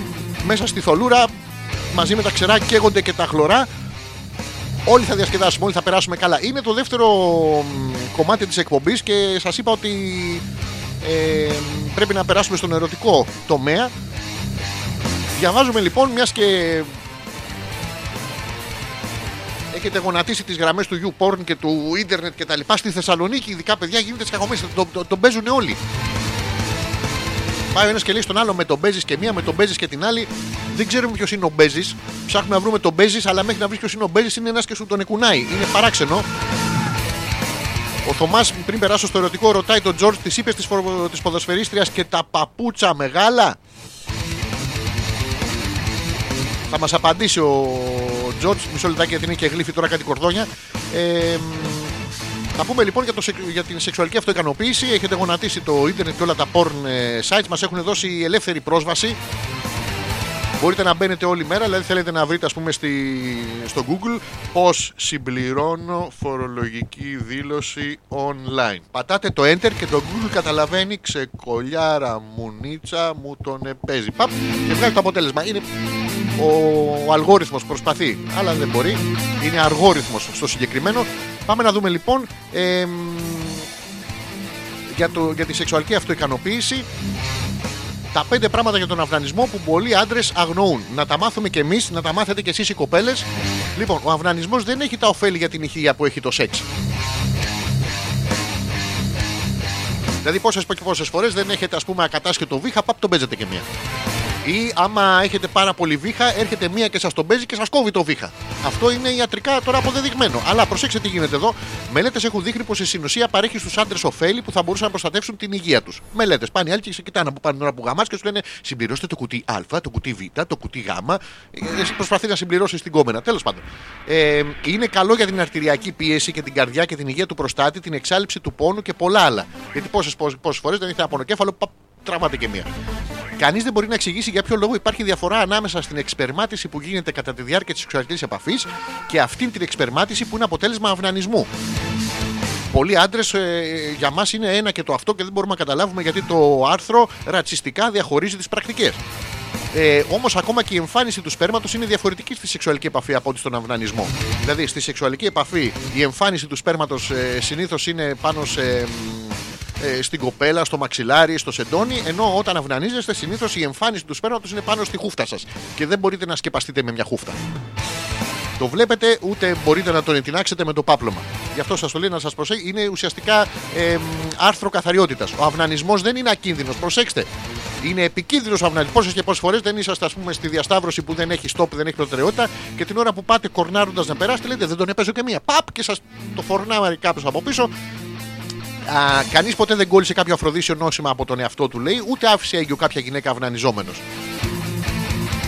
μέσα στη θολούρα μαζί με τα ξερά καίγονται και τα χλωρά. Όλοι θα διασκεδάσουμε, όλοι θα περάσουμε καλά. Είναι το δεύτερο μ, κομμάτι της εκπομπής και σας είπα ότι ε, πρέπει να περάσουμε στον ερωτικό τομέα. Διαβάζουμε λοιπόν, μιας και έχετε γονατίσει τις γραμμές του YouPorn και του ίντερνετ και τα λοιπά στη Θεσσαλονίκη, ειδικά παιδιά γίνεται σκαγωμές, τον, τον, τον παίζουν όλοι. Πάει ο ένας και λέει στον άλλο με τον παίζεις και μία, με τον παίζεις και την άλλη. Δεν ξέρουμε ποιος είναι ο Μπέζης. Ψάχνουμε να βρούμε τον Μπέζης, αλλά μέχρι να βρεις ποιος είναι ο Μπέζης είναι ένας και σου τον εκουνάει. Είναι παράξενο. Ο Θωμάς, πριν περάσω στο ερωτικό, ρωτάει τον Τζορτ, της είπε της ποδοσφαιρίστριας και τα παπούτσα μεγάλα; Θα μας απαντήσει ο Τζορτ. Μισό λεπτάκι γιατί είναι και γλύφει τώρα κάτι κορδόνια. Ε, μ, θα πούμε λοιπόν για, το, σεκ- για την σεξουαλική αυτοικανοποίηση. Έχετε γονατίσει το ίντερνετ και όλα τα porn ε, sites. Μας έχουν δώσει ελεύθερη πρόσβαση. Μπορείτε να μπαίνετε όλη μέρα, δηλαδή θέλετε να βρείτε ας πούμε στη, στο Google πώς συμπληρώνω φορολογική δήλωση online. Πατάτε το enter και το Google καταλαβαίνει ξεκολιάρα μουνίτσα μου τον παίζει. Παπ, και βγάζει το αποτέλεσμα. Είναι ο, ο αλγόριθμος προσπαθεί, αλλά δεν μπορεί. Είναι αργόριθμος στο συγκεκριμένο. Πάμε να δούμε λοιπόν εμ, για, το, για τη σεξουαλική αυτοικανοποίηση τα πέντε πράγματα για τον αυνανισμό που πολλοί άντρες αγνοούν. Να τα μάθουμε κι εμείς, να τα μάθετε κι εσείς οι κοπέλες. Λοιπόν, ο αυνανισμός δεν έχει τα ωφέλη για την ηχεία που έχει το σεξ. Δηλαδή, πόσες και πόσες φορές δεν έχετε, ας πούμε, ακατάσχετο βήχα, παπ, τον παίζετε και μία. Ή άμα έχετε πάρα πολύ βήχα, έρχεται μία και σας τον παίζει και σας κόβει το βήχα. Αυτό είναι ιατρικά τώρα αποδεδειγμένο. Αλλά προσέξτε τι γίνεται εδώ. Μελέτες έχουν δείχνει πως η συνουσία παρέχει στους άντρες ωφέλη που θα μπορούσαν να προστατεύσουν την υγεία τους. Μελέτες. Πάνε οι άλλοι και σε κοιτάνε από πάνω την ώρα που γαμάς και σου λένε συμπληρώστε το κουτί Α, το κουτί Β, το κουτί Γ. Ε, Εσύ προσπαθεί να συμπληρώσεις την κόμενα. Τέλος πάντων. Ε, είναι καλό για την αρτηριακή πίεση και την καρδιά και την υγεία του προστάτη, την εξάλληψη του πόνου και πολλά άλλα. Γιατί πόσες φορές δεν έχετε ένα πονοκέφαλο, πα, τραβάτε και μία. Κανείς δεν μπορεί να εξηγήσει για ποιο λόγο υπάρχει διαφορά ανάμεσα στην εξπερμάτιση που γίνεται κατά τη διάρκεια της σεξουαλικής επαφής και αυτήν την εξπερμάτιση που είναι αποτέλεσμα αυνανισμού. Πολλοί άντρες για μας είναι ένα και το αυτό και δεν μπορούμε να καταλάβουμε γιατί το άρθρο ρατσιστικά διαχωρίζει τις πρακτικές. Ε, Όμως, ακόμα και η εμφάνιση του σπέρματος είναι διαφορετική στη σεξουαλική επαφή από ότι στον αυνανισμό. Δηλαδή, στη σεξουαλική επαφή η εμφάνιση του σπέρματος ε, συνήθως είναι πάνω σε, ε, στην κοπέλα, στο μαξιλάρι, στο σεντόνι, ενώ όταν αυνανίζεστε συνήθως η εμφάνιση του σπέρματος είναι πάνω στη χούφτα σας και δεν μπορείτε να σκεπαστείτε με μια χούφτα. Το βλέπετε, ούτε μπορείτε να τον ετεινάξετε με το πάπλωμα. Γι' αυτό σας το λέω να σας προσέχει. Είναι ουσιαστικά ε, μ, άρθρο καθαριότητας. Ο αυνανισμός δεν είναι ακίνδυνος. Προσέξτε. Είναι επικίνδυνος ο αυνανισμός. Πόσες και πόσες φορές δεν είσαστε, ας πούμε, στη διασταύρωση που δεν έχει stop, δεν έχει προτεραιότητα και την ώρα που πάτε κορνάροντας να περάσετε, λέτε δεν τον έπαιζε και μία. Παπ και σας το φορνάει κάποιος από πίσω. Κανείς ποτέ δεν κόλλησε κάποιο αφροδίσιο νόσημα από τον εαυτό του, λέει, ούτε άφησε έγκυο κάποια γυναίκα αυνανιζόμενος.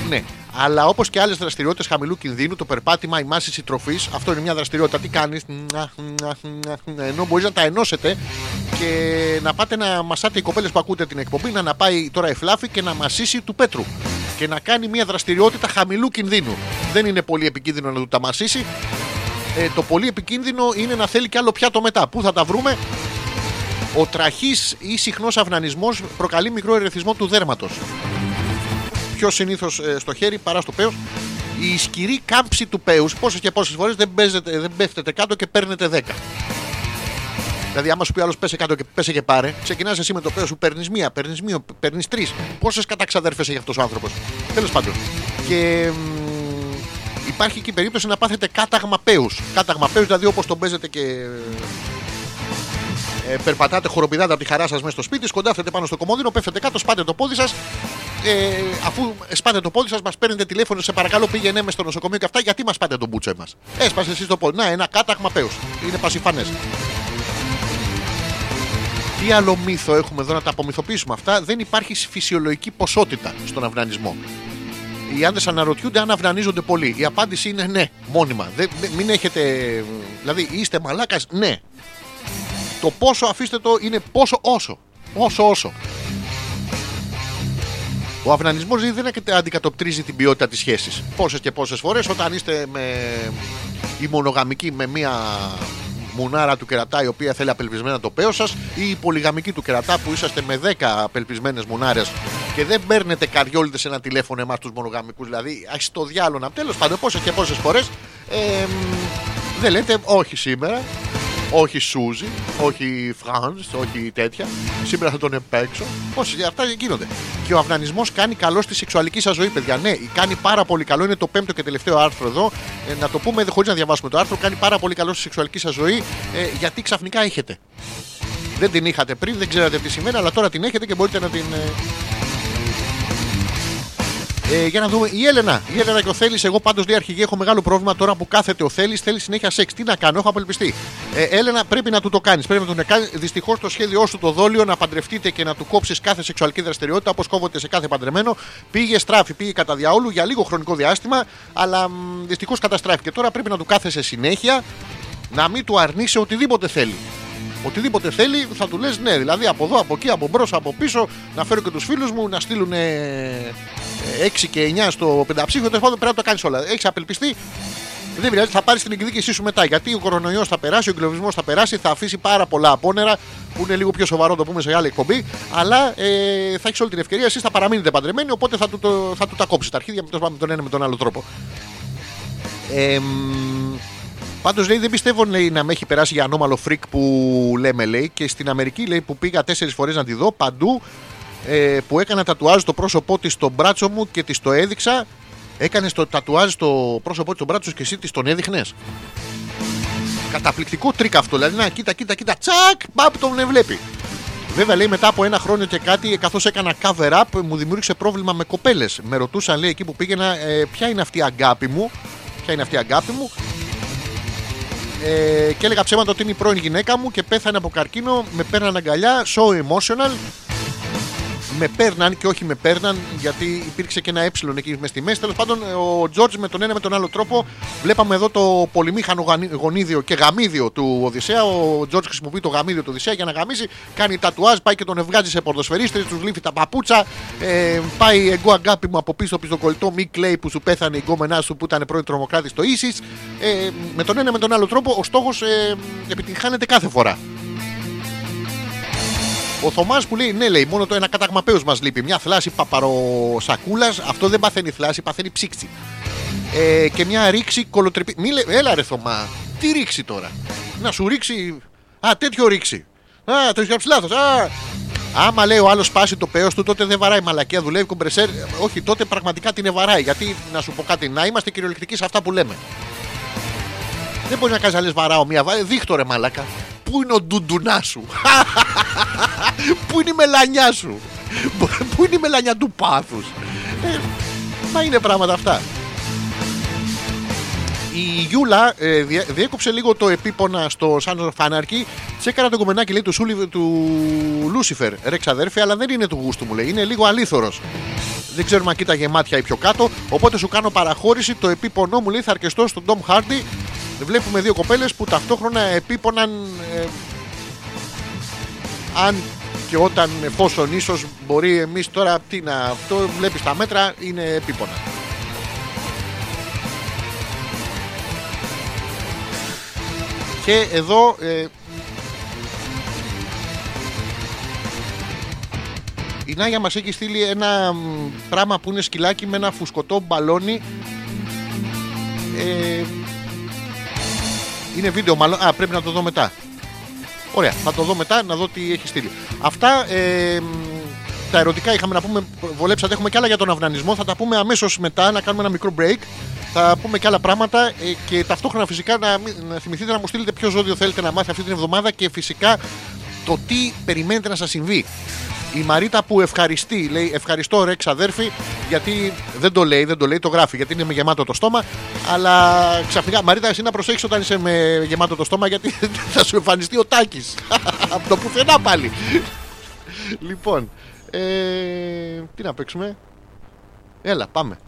Ναι. Αλλά όπως και άλλες δραστηριότητες χαμηλού κινδύνου, το περπάτημα, η μάσηση τροφής, αυτό είναι μια δραστηριότητα. Τι κάνεις, ενώ μπορείς να τα ενώσετε και να πάτε να μασάτε οι κοπέλες που ακούτε την εκπομπή, να, να πάει τώρα εφλάφη και να μασίσει του πέτρου. Και να κάνει μια δραστηριότητα χαμηλού κινδύνου. Δεν είναι πολύ επικίνδυνο να του τα μασίσει. Ε, το πολύ επικίνδυνο είναι να θέλει κι άλλο πιάτο μετά. Πού θα τα βρούμε, ο τραχής ή συχνός αυνανισμός προκαλεί μικρό ερεθισμό του δέρματος. Πιο συνήθως στο χέρι παρά στο πέος. Η ισχυρή κάμψη του πέους πόσες και πόσες φορές δεν, παίζετε- δεν πέφτετε κάτω και παίρνετε 10. Δηλαδή, άμα σου πει άλλος πέσε κάτω και πέσε και πάρε, ξεκινάς εσύ με το πέος σου, παίρνεις μία, παίρνεις μία, παίρνεις τρεις. Πόσες καταξαδέρφες έχει αυτός ο άνθρωπος. Τέλος πάντων. Και μ, υπάρχει και η περίπτωση να πάθετε κάταγμα πέους. Κάταγμα πέους, δηλαδή όπως τον παίζετε και ε, περπατάτε χοροπηδάτε από τη χαρά σας μέσα στο σπίτι, σκοντάφτετε πάνω στο κομμόδινο, πέφτετε κάτω, σπάτε το πόδι σας. Ε, αφού σπάτε το πόδι σας, μας παίρνετε τηλέφωνο, σε παρακαλώ πήγαινε μες στο νοσοκομείο και αυτά, γιατί μας πάτε τον μπούτσο μας. Έσπασε εσείς το πόδι. Να, ένα κάταγμα πέους. Είναι πασιφανές. Τι άλλο μύθο έχουμε εδώ να τα απομυθοποιήσουμε αυτά; Δεν υπάρχει φυσιολογική ποσότητα στον αυνανισμό. Οι άντρες αναρωτιούνται αν αυνανίζονται πολύ. Η απάντηση είναι ναι, μόνιμα. Δεν, δεν- μην έχετε. Δηλαδή, είστε μαλάκας, ναι. Το πόσο αφήστε το είναι πόσο όσο. Όσο όσο. Ο αυνανισμός δεν αντικατοπτρίζει την ποιότητα της σχέσης. Πόσες και πόσες φορές όταν είστε με η μονογαμική με μία μουνάρα του κερατά η οποία θέλει απελπισμένα το πέος σας ή η πολυγαμική του κερατά που είσαστε με 10 απελπισμένες μουνάρες και δεν παίρνετε καριόλιδες σε ένα τηλέφωνο εμάς τους μονογαμικούς δηλαδή ας το διάλογο τέλος πάντων πόσες και πόσες φορές ε, δεν λέτε όχι σήμερα όχι Σούζι, όχι Φρανς, όχι τέτοια. Σήμερα θα τον επέξω. Πόσε αυτά γίνονται. Και ο αυνανισμός κάνει καλό στη σεξουαλική σας ζωή, παιδιά. Ναι, κάνει πάρα πολύ καλό. Είναι το πέμπτο και τελευταίο άρθρο εδώ. Ε, να το πούμε χωρίς να διαβάσουμε το άρθρο. Κάνει πάρα πολύ καλό στη σεξουαλική σας ζωή ε, γιατί ξαφνικά έχετε. Δεν την είχατε πριν, δεν ξέρατε τι σημαίνει, αλλά τώρα την έχετε και μπορείτε να την. ε, ε, για να δούμε. Η Έλενα. Η Έλενα και ο Θέλει. Εγώ πάντως λέει αρχηγή έχω μεγάλο πρόβλημα τώρα που κάθεται ο Θέλει. Θέλει συνέχεια σεξ. Τι να κάνω, έχω απελπιστεί. Ε, Έλενα, πρέπει να του το κάνεις. Πρέπει να του κάνει. Δυστυχώς το σχέδιό σου το δόλιο να παντρευτείτε και να του κόψεις κάθε σεξουαλική δραστηριότητα όπως κόβεται σε κάθε παντρεμένο. Πήγε στράφη, πήγε κατά διαόλου για λίγο χρονικό διάστημα, αλλά δυστυχώς καταστράφηκε. Τώρα πρέπει να του κάθεσαι συνέχεια να μην του αρνείσαι οτιδήποτε θέλει. Οτιδήποτε θέλει θα του λες ναι. Δηλαδή από εδώ, από εκεί, από μπρος, από πίσω, να φέρω και τους φίλους μου να στείλουν 6 και 9 στο πενταψήφιο. Τέλος πάντων πρέπει να το κάνεις όλα. Έχεις απελπιστεί. Δεν πειράζει, θα πάρεις την εκδίκησή σου μετά. Γιατί ο κορονοϊός θα περάσει, ο εγκλωβισμός θα περάσει, θα αφήσει πάρα πολλά απόνερα που είναι λίγο πιο σοβαρό, το πούμε σε άλλη εκπομπή. Αλλά ε, θα έχεις όλη την ευκαιρία. Εσείς θα παραμείνετε παντρεμένοι, οπότε θα του, το, θα του τα κόψεις τα αρχίδια με τον, με τον ένα με τον άλλο τρόπο. Ε, Πάντως λέει δεν πιστεύω λέει, να με έχει περάσει για ανώμαλο freak που λέμε λέει και στην Αμερική λέει που πήγα τέσσερις φορές να τη δω παντού ε, που έκανα τατουάζ το πρόσωπό της στο μπράτσο μου και της το έδειξα. Έκανες το τατουάζ στο πρόσωπό της στο μπράτσο και εσύ της τον έδειχνες. Καταπληκτικό τρίκ αυτό. Δηλαδή να κοίτα, κοίτα, κοίτα, τσακ, παπ τον βλέπει. Βέβαια λέει μετά από ένα χρόνο και κάτι, καθώς έκανα cover up, μου δημιούργησε πρόβλημα με κοπέλες. Με ρωτούσαν λέει εκεί που πήγαινα, ε, ποια είναι αυτή η αγάπη μου. Ποια είναι αυτή η αγάπη μου. Ε, και έλεγα ψέματα ότι είναι η πρώην γυναίκα μου και πέθανε από καρκίνο. Με παίρναν αγκαλιά, so emotional. Με παίρναν και όχι με παίρναν, γιατί υπήρξε και ένα ε εκεί μες στη μέση. Τέλος πάντων, ο Τζόρτζ με τον ένα με τον άλλο τρόπο. Βλέπαμε εδώ το πολυμήχανο γανι- γονίδιο και γαμίδιο του Οδυσσέα. Ο Τζόρτζ χρησιμοποιεί το γαμίδιο του Οδυσσέα για να γαμίσει. Κάνει τατουάζ, πάει και τον ευγάζει σε πορδοσφαιρίστρε, τους λύφει τα παπούτσα. Ε, πάει εγώ αγάπη μου από πίσω στο κολλητό Μη Κλέη που σου πέθανε η γκόμενά σου που ήταν πρώην τρομοκράτης στο Ίσις. Ε, με τον ένα με τον άλλο τρόπο ο στόχος ε, επιτυγχάνεται κάθε φορά. Ο Θωμάς που λέει: Ναι, λέει, μόνο το ένα κατάγμα πέους μας λείπει. Μια θλάση παπαροσακούλας. Αυτό δεν παθαίνει θλάση, παθαίνει ψήξη. Ε, και μια ρήξη κολοτρεπή. Μη λέ- Έλα, ρε Θωμά, τι ρήξη τώρα. Να σου ρίξει. Α, τέτοιο ρήξη. Α, το έχεις γράψει λάθος. Α, Άμα λέει ο άλλος σπάσει το πέος του, τότε δεν βαράει μαλακία, δουλεύει κομπρεσέρ. Όχι, τότε πραγματικά την βαράει. Γιατί να σου πω κάτι, να είμαστε κυριολεκτικοί σε αυτά που λέμε. Δεν μπορεί να κάνεις να λες βαράω μία βάρη. Δείχτω ρε μαλάκα. Πού είναι ο ντουντουνά σου; Πού είναι η μελανιά σου; Πού είναι η μελανιά του πάθους; Ε, μα είναι πράγματα αυτά. Η Γιούλα ε, διέ- διέκοψε λίγο το επίπονα στο Sons of Anarchy. Τσέκαρα το κομμενάκι λέει του, Σούλι, του Λούσιφερ. Ρε ξαδέρφη, αλλά δεν είναι του γούστου μου λέει. Είναι λίγο αλήθωρος. Δεν ξέρουμε αν κοίταγε μάτια ή πιο κάτω. Οπότε σου κάνω παραχώρηση. Το επίπονό μου λέει θα αρκεστώ στον Tom Hardy. Βλέπουμε δύο κοπέλες που ταυτόχρονα επίποναν. ε, αν και όταν εφόσον ίσως μπορεί εμείς τώρα τι να. Αυτό βλέπεις τα μέτρα είναι επίπονα. Και εδώ ε, η Νάγια μας έχει στείλει ένα μ, πράγμα που είναι σκυλάκι με ένα φουσκωτό μπαλόνι ε, είναι βίντεο μάλλον. Α, πρέπει να το δω μετά. Ωραία, θα το δω μετά να δω τι έχει στείλει. Αυτά ε, μ, τα ερωτικά είχαμε να πούμε. Βολέψατε, έχουμε και άλλα για τον αυνανισμό. Θα τα πούμε αμέσως μετά, να κάνουμε ένα μικρό break. Θα πούμε και άλλα πράγματα ε, και ταυτόχρονα φυσικά να, μην- να θυμηθείτε να μου στείλετε ποιο ζώδιο θέλετε να μάθει αυτή την εβδομάδα και φυσικά το τι περιμένετε να σας συμβεί. Η Μαρίτα που ευχαριστεί, λέει ευχαριστώ ρε ξαδέρφη, γιατί δεν το λέει, δεν το λέει, το γράφει, γιατί είναι με γεμάτο το στόμα. Αλλά ξαφνικά, Μαρίτα, εσύ να προσέχει όταν είσαι με γεμάτο το στόμα, γιατί θα σου εμφανιστεί ο Τάκης. Από το πουθενά πάλι. λοιπόν, ε, τι να παίξουμε; Έλα, πάμε.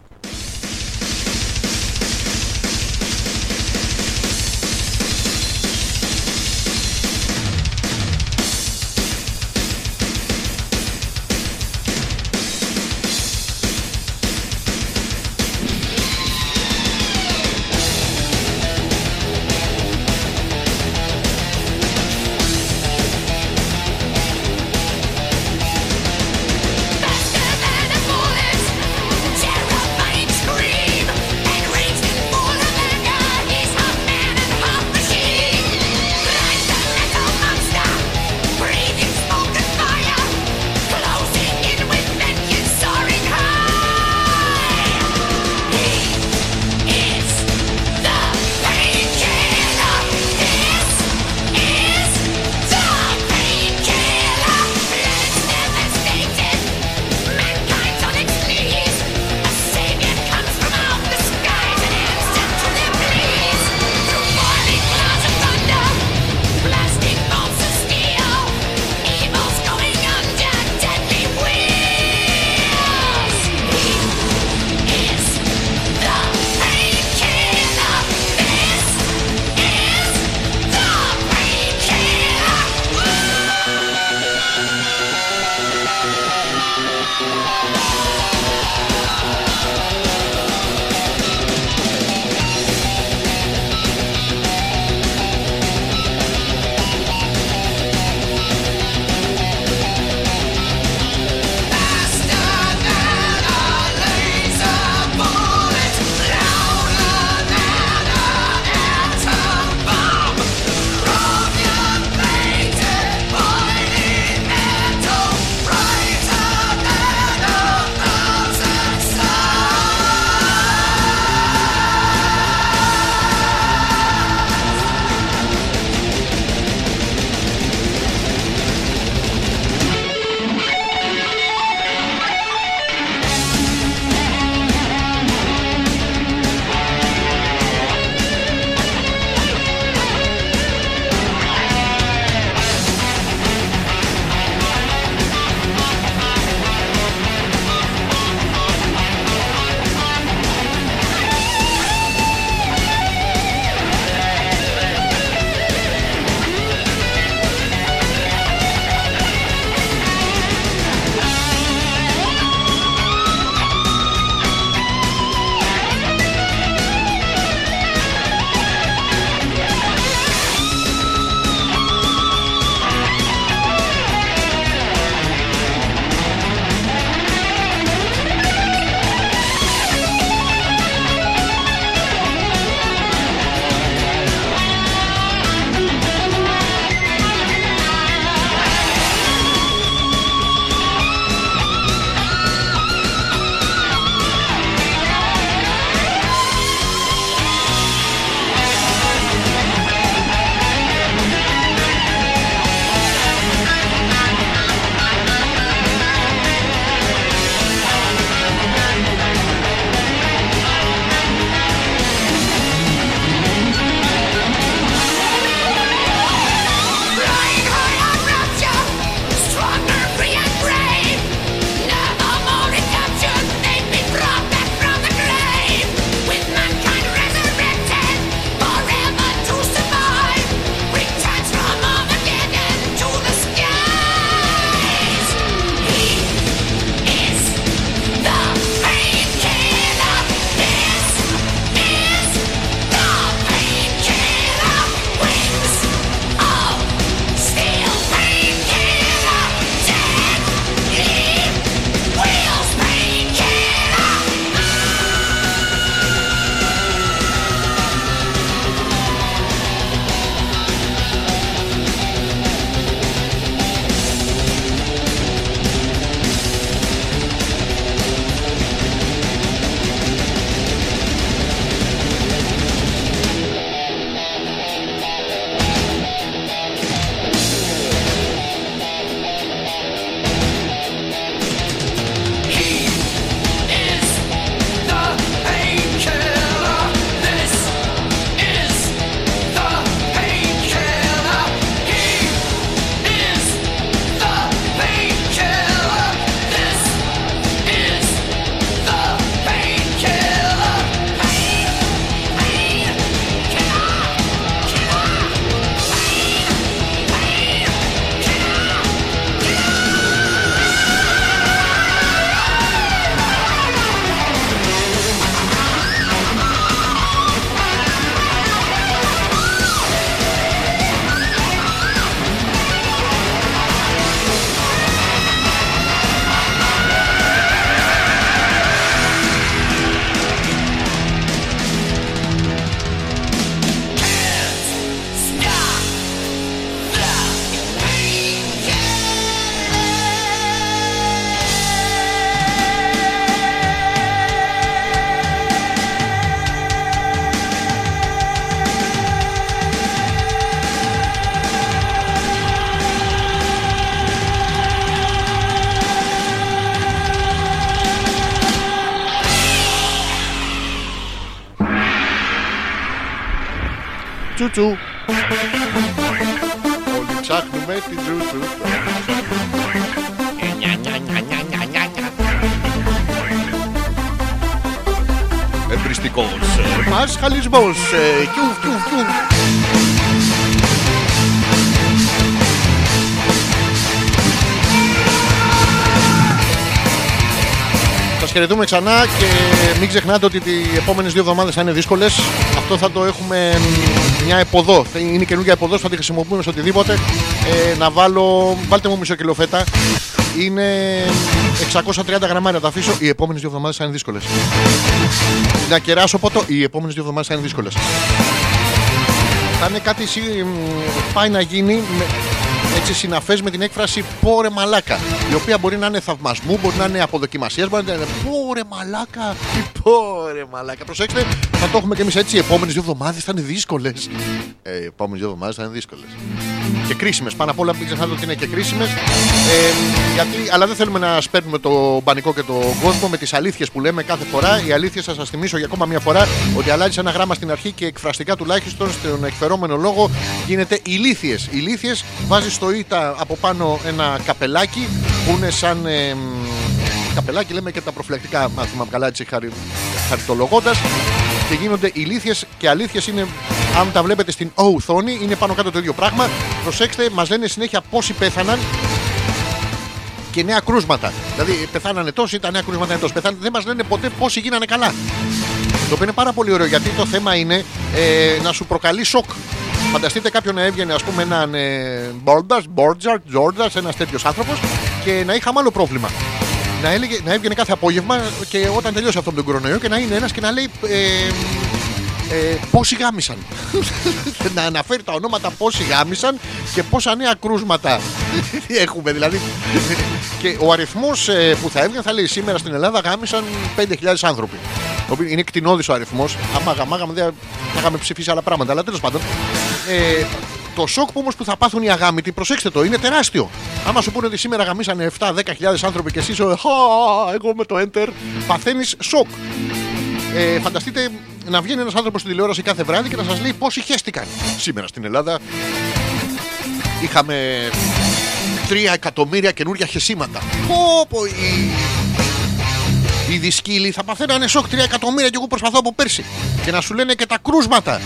Τσούτσου. Όλοι ψάχνουμε την τσούτσου. Νια, νια, νια, νια, νια, νια, νια. Εμπριστικός ε, πασχαλισμός ε, κιου, κιου, κιου. Σας χαιρετούμε ξανά και μην ξεχνάτε ότι οι επόμενες δύο εβδομάδες θα είναι δύσκολες. Αυτό θα το έχουμε μ, μια εποδό. Θα Είναι καινούργια εποδό, θα τη χρησιμοποιούμε σε οτιδήποτε. Ε, να βάλω, βάλτε μου μισό κιλό φέτα. Είναι 630 γραμμάρια, τα αφήσω. Οι επόμενες δύο εβδομάδες θα είναι δύσκολες. Να κεράσω ποτό. Οι επόμενες δύο εβδομάδες θα είναι δύσκολες. Θα είναι κάτι σι- μ, πάει να γίνει με, έτσι συναφές με την έκφραση πόρε μαλάκα η οποία μπορεί να είναι θαυμασμού, μπορεί να είναι αποδοκιμασίας μπορεί να είναι πόρε μαλάκα τι πόρε μαλάκα προσέξτε θα το έχουμε και εμείς έτσι οι επόμενες δύο εβδομάδες θα είναι δύσκολες. Ε, οι επόμενες δύο εβδομάδες θα είναι δύσκολες. Και κρίσιμες πάνω απ' όλα μην ξεχνάτε ότι είναι και κρίσιμες. Ε, γιατί, αλλά δεν θέλουμε να σπέρνουμε το πανικό και το κόσμο με τις αλήθειες που λέμε κάθε φορά. Οι αλήθειες θα σας θυμίσω για ακόμα μια φορά ότι αλλάζει ένα γράμμα στην αρχή και εκφραστικά τουλάχιστον στον εκφερόμενο λόγο γίνεται ηλίθιες. Ηλίθιες βάζει στο ΙΤΑ από πάνω ένα καπελάκι που είναι σαν ε, μ, καπελάκι λέμε και τα προφυλακτικά αν θυμάμαι καλά έτσι χαρι, χαριτολογώντας και γίνονται ηλίθιες και αλήθειες είναι αν τα βλέπετε στην O οθόνη είναι πάνω κάτω το ίδιο πράγμα προσέξτε μας λένε συνέχεια πόσοι πέθαναν και νέα κρούσματα. Δηλαδή πεθάνανε τόσοι, τα νέα κρούσματα είναι τόσοι. Πεθάνε, δεν μας λένε ποτέ πόσοι γίνανε καλά. Το οποίο είναι πάρα πολύ ωραίο γιατί το θέμα είναι ε, να σου προκαλεί σοκ. Φανταστείτε κάποιον να έβγαινε, ας πούμε, έναν ε, Μπόρντας, Μπόρτζαρτ, Τζόρντα, ένας τέτοιος άνθρωπος και να είχαμε άλλο πρόβλημα. Να, έλεγε, να έβγαινε κάθε απόγευμα και όταν τελειώσει αυτό με τον κορονοϊό και να είναι ένας και να λέει ε, ε, πόσοι γάμισαν. να αναφέρει τα ονόματα πόσοι γάμισαν και πόσα νέα κρούσματα έχουμε. Δηλαδή. και ο αριθμός που θα έβγαινε θα λέει σήμερα στην Ελλάδα γάμισαν 5.000 άνθρωποι. Το οποίο είναι κτηνώδης ο αριθμός. Άμα γαμάγαμε δεν θα είχαμε ψηφίσει άλλα πράγματα. Αλλά τέλος πάντων. Ε, το σοκ που όμως που θα πάθουν οι αγάμητοι, προσέξτε το, είναι τεράστιο. Άμα σου πούνε ότι σήμερα γαμίσανε 7-10.000 άνθρωποι και εσύ, ο, «Χα, εγώ με το enter, παθαίνεις σοκ. Ε, φανταστείτε να βγαίνει ένας άνθρωπος στη τηλεόραση κάθε βράδυ και να σας λέει πόσοι χέστηκαν. Σήμερα στην Ελλάδα είχαμε 3 εκατομμύρια καινούργια χεσίματα. Πω, πω, οι, οι δυσκύλοι θα παθαίνανε σοκ 3 εκατομμύρια και εγώ προσπαθώ από πέρσι. Και να σου λένε και τα κρούσματα.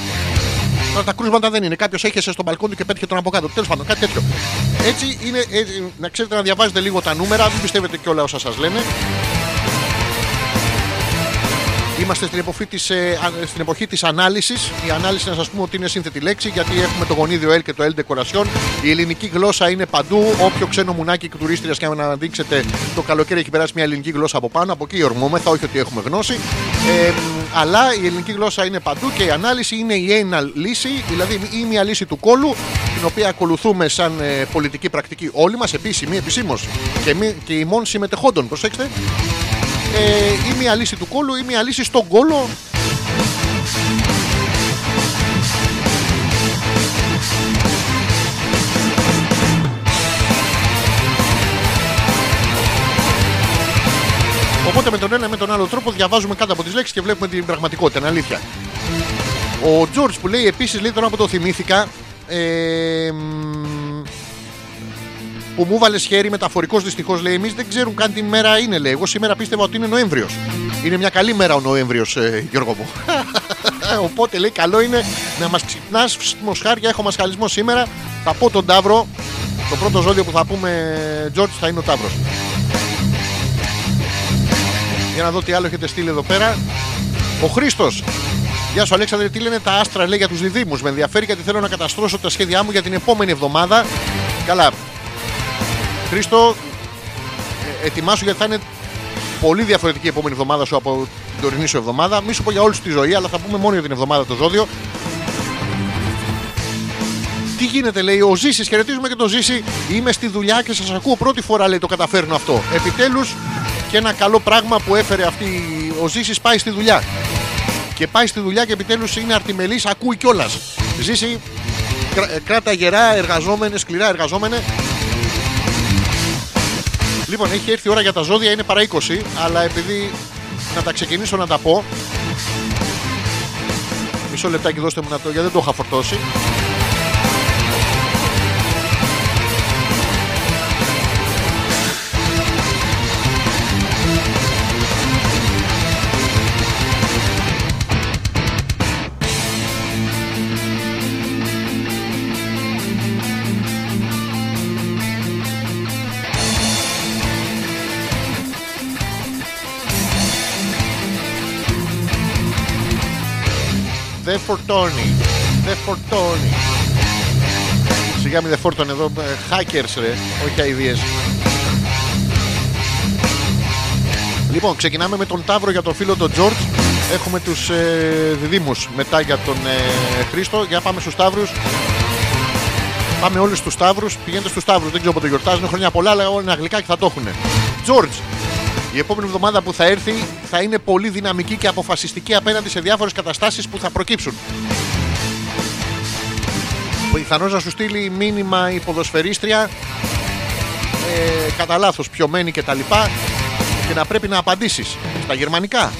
Τώρα τα κρούσματα δεν είναι. Κάποιος έχεσε στο μπαλκόνι του και πέτυχε τον από κάτω. Τέλος πάντων, κάτι τέτοιο. Έτσι είναι. έτσι, να ξέρετε να διαβάζετε λίγο τα νούμερα, μην πιστεύετε και όλα όσα σας λένε. Είμαστε στην εποχή της, ε, α- στην εποχή της ανάλυσης. Η ανάλυση να σας πούμε ότι είναι σύνθετη λέξη γιατί έχουμε το γονίδιο L και το L decoration. Η ελληνική γλώσσα είναι παντού. Όποιο ξένο μουνάκι και τουρίστριας και αν αναδείξετε το καλοκαίρι έχει περάσει μια ελληνική γλώσσα από πάνω. Από εκεί ορμόμεθα, όχι ότι έχουμε γνώση. Ε, μ, αλλά η ελληνική γλώσσα είναι παντού και η ανάλυση είναι η anal λύση, δηλαδή ή μια λύση του κόλου, την οποία ακολουθούμε σαν ε, πολιτική πρακτική όλοι μας, επίσημη, επισήμως και, μη, και ημών συμμετεχόντων. Προσέξτε, ε, ή μια λύση του κόλου ή μια λύση στον κόλο. Οπότε με τον ένα ή με τον άλλο τρόπο διαβάζουμε κάτω από τις λέξεις και βλέπουμε την πραγματικότητα, είναι αλήθεια. Ο Τζόρτζ που λέει επίσης, λέει τώρα που το θυμήθηκα, ε, μ, που μου βάλες χέρι μεταφορικός δυστυχώς λέει: Εμείς δεν ξέρουν καν τι μέρα είναι, λέει. Εγώ σήμερα πίστευα ότι είναι Νοέμβριος. Είναι μια καλή μέρα ο Νοέμβριος, ε, Γιώργο μου. Οπότε λέει: Καλό είναι να μας ξυπνάς μοσχάρια. Έχω μασχαλισμό σήμερα. Θα πω τον Ταύρο. Το πρώτο ζώδιο που θα πούμε, Τζόρτζ, θα είναι ο Ταύρος. Για να δω τι άλλο έχετε στείλει εδώ πέρα. Ο Χρήστος. Γεια σου, Αλέξανδρε. Τι λένε τα άστρα λέει για τους διδήμου. Με ενδιαφέρει γιατί θέλω να καταστρώσω τα σχέδιά μου για την επόμενη εβδομάδα. Καλά. Χρήστο, ε, ετοιμάσου γιατί θα είναι πολύ διαφορετική η επόμενη εβδομάδα σου από την τωρινή σου εβδομάδα. Μη σου πω για όλη σου τη ζωή, αλλά θα πούμε μόνο για την εβδομάδα το ζώδιο. Τι γίνεται, λέει ο Ζήσης. Χαιρετίζουμε και τον Ζήση. Είμαι στη δουλειά και σας ακούω πρώτη φορά, λέει, το καταφέρνω αυτό. Επιτέλους και ένα καλό πράγμα που έφερε αυτή ο Ζήσης πάει στη δουλειά. Και πάει στη δουλειά και επιτέλους είναι αρτιμελής, ακούει κιόλας. Ζήση, κρά- ε, κράτα γερά, εργαζόμενες, σκληρά εργαζόμενε. Λοιπόν, έχει έρθει η ώρα για τα ζώδια, είναι παρά 20, αλλά επειδή να τα ξεκινήσω να τα πω. Μισό λεπτάκι δώστε μου να το, γιατί δεν το είχα φορτώσει. Δεν φορτώνει. Δεν φορτώνει. Σιγά μην δεν φόρτωνε εδώ. ε, Hackers ρε. Όχι αηδίες. Λοιπόν, ξεκινάμε με τον Ταύρο για τον φίλο τον George. Έχουμε τους ε, διδήμους μετά για τον ε, Χρήστο. Για να πάμε στους Ταύρους. Πάμε όλοι στους Ταύρους. Πηγαίνετε στους Ταύρους. Δεν ξέρω πότε γιορτάζουν. Χρόνια πολλά, αλλά όλα είναι αγγλικά και θα το έχουν. George, η επόμενη εβδομάδα που θα έρθει θα είναι πολύ δυναμική και αποφασιστική απέναντι σε διάφορες καταστάσεις που θα προκύψουν. Πιθανώς να σου στείλει μήνυμα η ποδοσφαιρίστρια ε, κατά λάθος πιωμένη και τα λοιπά και να πρέπει να απαντήσεις στα γερμανικά.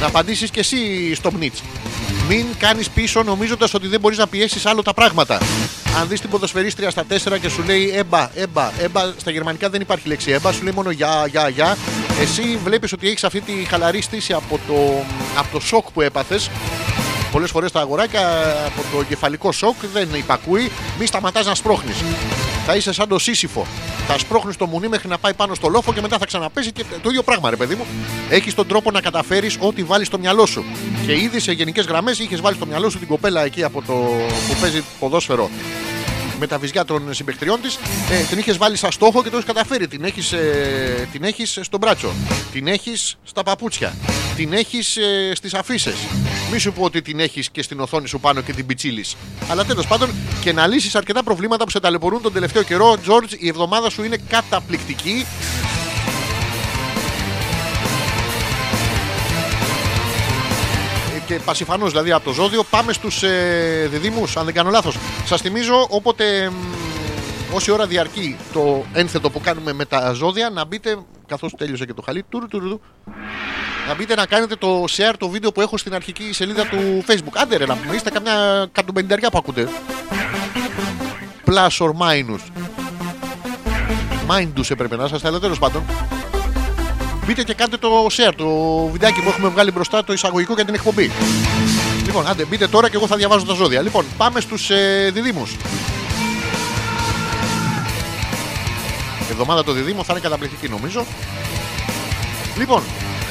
Να απαντήσεις και εσύ στο μνίτς. Μην κάνεις πίσω νομίζοντας ότι δεν μπορείς να πιέσεις άλλο τα πράγματα. Αν δεις την ποδοσφαιρίστρια στα 4 και σου λέει έμπα, έμπα, έμπα, στα γερμανικά δεν υπάρχει λέξη έμπα, σου λέει μόνο γεια, γεια, γεια. Εσύ βλέπεις ότι έχεις αυτή τη χαλαρή στήση από το, από το σοκ που έπαθες Πολλές φορές τα αγοράκια από το κεφαλικό σοκ δεν υπακούει, μη σταματάς να σπρώχνεις. Θα είσαι σαν το σύσυφο. Θα σπρώχνεις το μουνί μέχρι να πάει πάνω στο λόφο και μετά θα ξαναπέσει και το ίδιο πράγμα, ρε παιδί μου. Έχεις τον τρόπο να καταφέρεις ό,τι βάλεις στο μυαλό σου. Και ήδη σε γενικές γραμμές είχες βάλει στο μυαλό σου την κοπέλα εκεί από το που παίζει ποδόσφαιρο με τα βυζιά των συμπεκτριών της. Ε, την είχες βάλει σαν στόχο και το έχεις καταφέρει. Την έχεις ε, την έχεις στο μπράτσο. Την έχεις στα παπούτσια. Την έχεις ε, στις αφήσει. Μη σου πω ότι την έχεις και στην οθόνη σου πάνω και την πιτσίλης. Αλλά τέλος πάντων και να λύσεις αρκετά προβλήματα που σε ταλαιπωρούν τον τελευταίο καιρό. George, η εβδομάδα σου είναι καταπληκτική. Και πασιφανώς δηλαδή από το ζώδιο. Πάμε στους ε, διδήμου, αν δεν κάνω λάθος. Σας θυμίζω όποτε μ, όση ώρα διαρκεί το ένθετο που κάνουμε με τα ζώδια να μπείτε. Καθώς τέλειωσε και το χαλί, τουρου, τουρου, τουρου, να μπείτε να κάνετε το share το βίντεο που έχω στην αρχική σελίδα του Facebook. Άντε ρε, να πούμε, είστε καμιά κατουμπενταριά που ακούτε. Plus or minus. Mindus έπρεπε να είσαστε, αλλά τέλος πάντων. Μπείτε και κάντε το share, το βιντεάκι που έχουμε βγάλει μπροστά, το εισαγωγικό για την εκπομπή. Λοιπόν, άντε, μπείτε τώρα και εγώ θα διαβάζω τα ζώδια. Λοιπόν, πάμε στους ε, διδήμου. Η εβδομάδα το διδήμο θα είναι καταπληκτική νομίζω. Λοιπόν,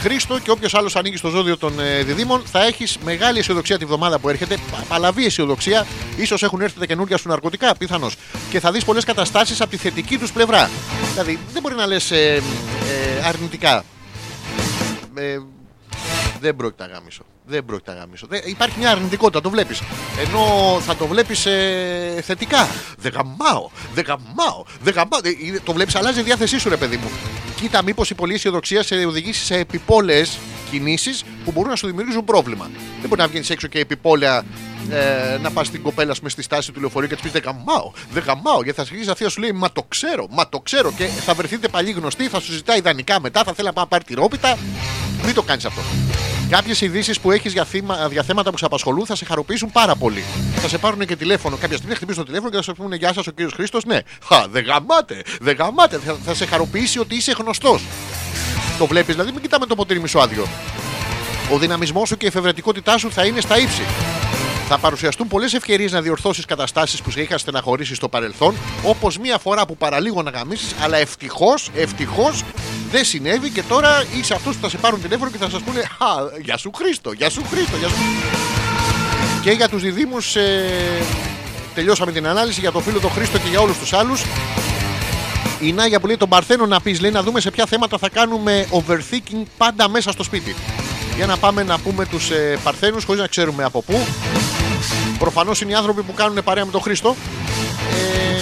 Χρήστο και όποιος άλλος ανοίγει στο ζώδιο των ε, διδήμων, θα έχεις μεγάλη αισιοδοξία τη βδομάδα που έρχεται. πα- Παλαβή αισιοδοξία. σω έχουν έρθει τα καινούργια σου ναρκωτικά, πιθανώς. Και θα δεις πολλές καταστάσεις από τη θετική τους πλευρά. Δηλαδή, δεν μπορεί να λες ε, ε, αρνητικά. Ε, δεν πρόκειται να γάμισω. Δεν πρόκειται να γάμισω. Δεν- υπάρχει μια αρνητικότητα, το βλέπεις. Ενώ θα το βλέπεις ε, θετικά. Δεν γαμάω, δεν γαμάω, δεν γαμάω. Ε, είναι- το βλέπεις, αλλάζει η διάθεσή σου, ρε παιδί μου. Κοίτα, μήπως η πολλή αισιοδοξία σε οδηγήσει σε επιπόλαιες κινήσεις που μπορούν να σου δημιουργήσουν πρόβλημα. Δεν μπορεί να βγαίνεις έξω και επιπόλαια ε, να πας στην κοπέλα με στη στάση του λεωφορείου και της πεις Δεν γαμάω, δεν γαμάω. Γιατί θα αρχίσει αυτή να σου λέει Μα το ξέρω, μα το ξέρω. Και θα βρεθείτε παλιοί γνωστοί, θα σου ζητάει ιδανικά μετά, θα θέλει να πάει να πάρει τη ρόπιτα. Μην το κάνεις αυτό. Κάποιες ειδήσεις που έχεις για, θύμα- για θέματα που σε απασχολούν θα σε χαροποιήσουν πάρα πολύ. Θα σε πάρουν και τηλέφωνο. Κάποια στιγμή θα χτυπήσουν το τηλέφωνο και θα σου πούνε Γεια σας, ο κύριος Χρήστος. Ναι, Χα, δεν γαμάτε, δεν γαμάτε. Θα, θα σε χαροποιήσει ότι είσαι γνωστός. Το βλέπεις, δηλαδή μην κοιτάμε το ποτήρι μισοάδιο. Ο δυναμισμός σου και η εφευρετικότητά σου θα είναι στα ύψη. Θα παρουσιαστούν πολλές ευκαιρίες να διορθώσεις καταστάσεις που σε είχαν στεναχωρήσει στο παρελθόν, όπως μία φορά που παραλίγο να γαμίσεις, αλλά ευτυχώς, ευτυχώς δεν συνέβη και τώρα είσαι αυτούς που θα σε πάρουν τηλέφωνο και θα σας πούνε Α, γεια σου Χρήστο, γεια σου Χρήστο, γεια σου. Και για τους διδήμου, ε, τελειώσαμε την ανάλυση για το φίλο τον Χρήστο και για όλους τους άλλους. Η Νάγια που λέει τον Παρθένο να πεις, λέει να δούμε σε ποια θέματα θα κάνουμε overthinking πάντα μέσα στο σπίτι. Για να πάμε να πούμε τους ε, Παρθένους χωρίς να ξέρουμε από πού. Προφανώς είναι οι άνθρωποι που κάνουν παρέα με τον Χρήστο. Ε,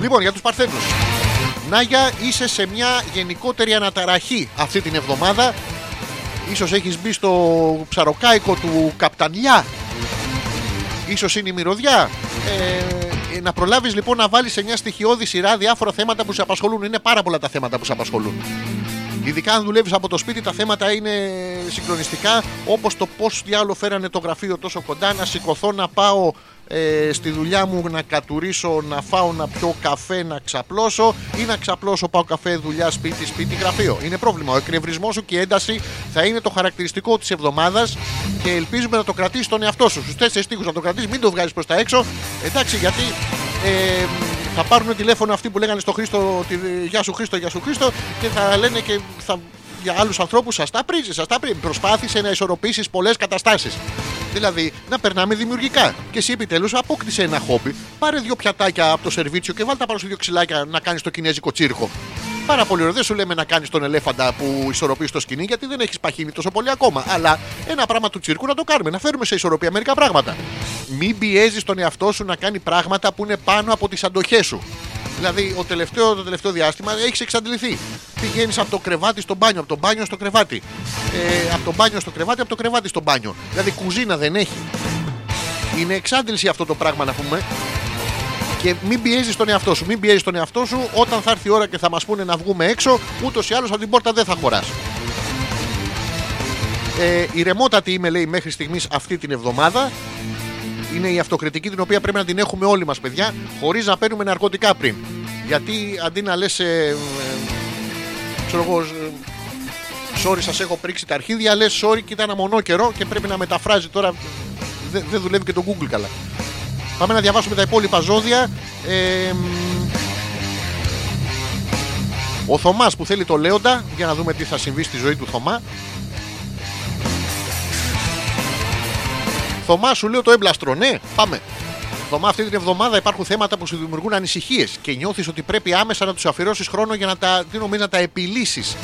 λοιπόν, για τους Παρθένους. Νάγια, είσαι σε μια γενικότερη αναταραχή αυτή την εβδομάδα. Ίσως έχεις μπει στο ψαροκάικο του Καπτανιά. Ίσως είναι η μυρωδιά. Ε, ε, να προλάβεις λοιπόν να βάλεις σε μια στοιχειώδη σειρά διάφορα θέματα που σε απασχολούν. Είναι πάρα πολλά τα θέματα που σε απασχολούν. Ειδικά αν δουλεύεις από το σπίτι, τα θέματα είναι συγκλονιστικά. Όπως το πώς διάλογο φέρανε το γραφείο τόσο κοντά, να σηκωθώ να πάω ε, στη δουλειά μου να κατουρίσω, να φάω, να πιω καφέ, να ξαπλώσω ή να ξαπλώσω, πάω καφέ, δουλειά, σπίτι, σπίτι, γραφείο. Είναι πρόβλημα. Ο εκνευρισμός σου και η ένταση θα είναι το χαρακτηριστικό της εβδομάδας και ελπίζουμε να το κρατήσεις τον εαυτό σου. Στους τέσσερις τείχου να το κρατήσεις, μην το βγάζει προς τα έξω. Εντάξει, γιατί ε, θα πάρουν τηλέφωνο αυτοί που λέγανε στο Χρήστο ότι Γεια σου Χρήστο, Γεια σου Χρήστο και θα λένε και θα, για άλλους ανθρώπους σας τα πρίζει, σας τα πρίζει. Προσπάθησε να ισορροπήσεις πολλές καταστάσεις. Δηλαδή να περνάμε δημιουργικά. Και εσύ επιτέλους απόκτησε ένα χόμπι. Πάρε δύο πιατάκια από το σερβίτσιο και βάλτε πάνω σου δύο ξυλάκια να κάνεις το κινέζικο τσίρκο. Πάρα πολύ ωραίο. Δεν σου λέμε να κάνεις τον ελέφαντα που ισορροπείς το σκηνή γιατί δεν έχεις παχύνει τόσο πολύ ακόμα. Αλλά ένα πράγμα του τσίρκου να το κάνουμε. Να φέρουμε σε ισορροπία μερικά πράγματα. Μην πιέζεις τον εαυτό σου να κάνει πράγματα που είναι πάνω από τις αντοχές σου. Δηλαδή, ο τελευταίο, το τελευταίο διάστημα έχεις εξαντληθεί. Πηγαίνεις από το κρεβάτι στο μπάνιο, από το μπάνιο στο κρεβάτι. Ε, από το μπάνιο στο κρεβάτι, από το κρεβάτι στο μπάνιο. Δηλαδή, κουζίνα δεν έχει. Είναι εξάντληση αυτό το πράγμα να πούμε. Και μην πιέζεις τον εαυτό σου. Μην πιέζεις τον εαυτό σου όταν θα έρθει η ώρα και θα μας πούνε να βγούμε έξω. Ούτως ή άλλως από την πόρτα δεν θα χωρά. Ε, ηρεμότατη είμαι, λέει, μέχρι στιγμής αυτή την εβδομάδα. Είναι η αυτοκριτική την οποία πρέπει να την έχουμε όλοι μας, παιδιά, χωρίς να παίρνουμε ναρκωτικά πριν. Γιατί αντί να λες. Ε, ε, ξέρω εγώ. ε, Sorry, σας έχω πρίξει τα αρχίδια. Λες, sorry, κοίτα ένα μονόκερο και πρέπει να μεταφράζει τώρα. Δεν δεν δουλεύει και το Google καλά. Πάμε να διαβάσουμε τα υπόλοιπα ζώδια. Ε, μ, ο Θωμάς που θέλει το Λέοντα, για να δούμε τι θα συμβεί στη ζωή του Θωμά. Θωμά, σου λέω το έμπλαστρο. Ναι, πάμε. Θωμά, αυτή την εβδομάδα υπάρχουν θέματα που σου δημιουργούν ανησυχίες και νιώθεις ότι πρέπει άμεσα να τους αφιερώσεις χρόνο για να τα, τι νομίζω, να τα επιλύσεις.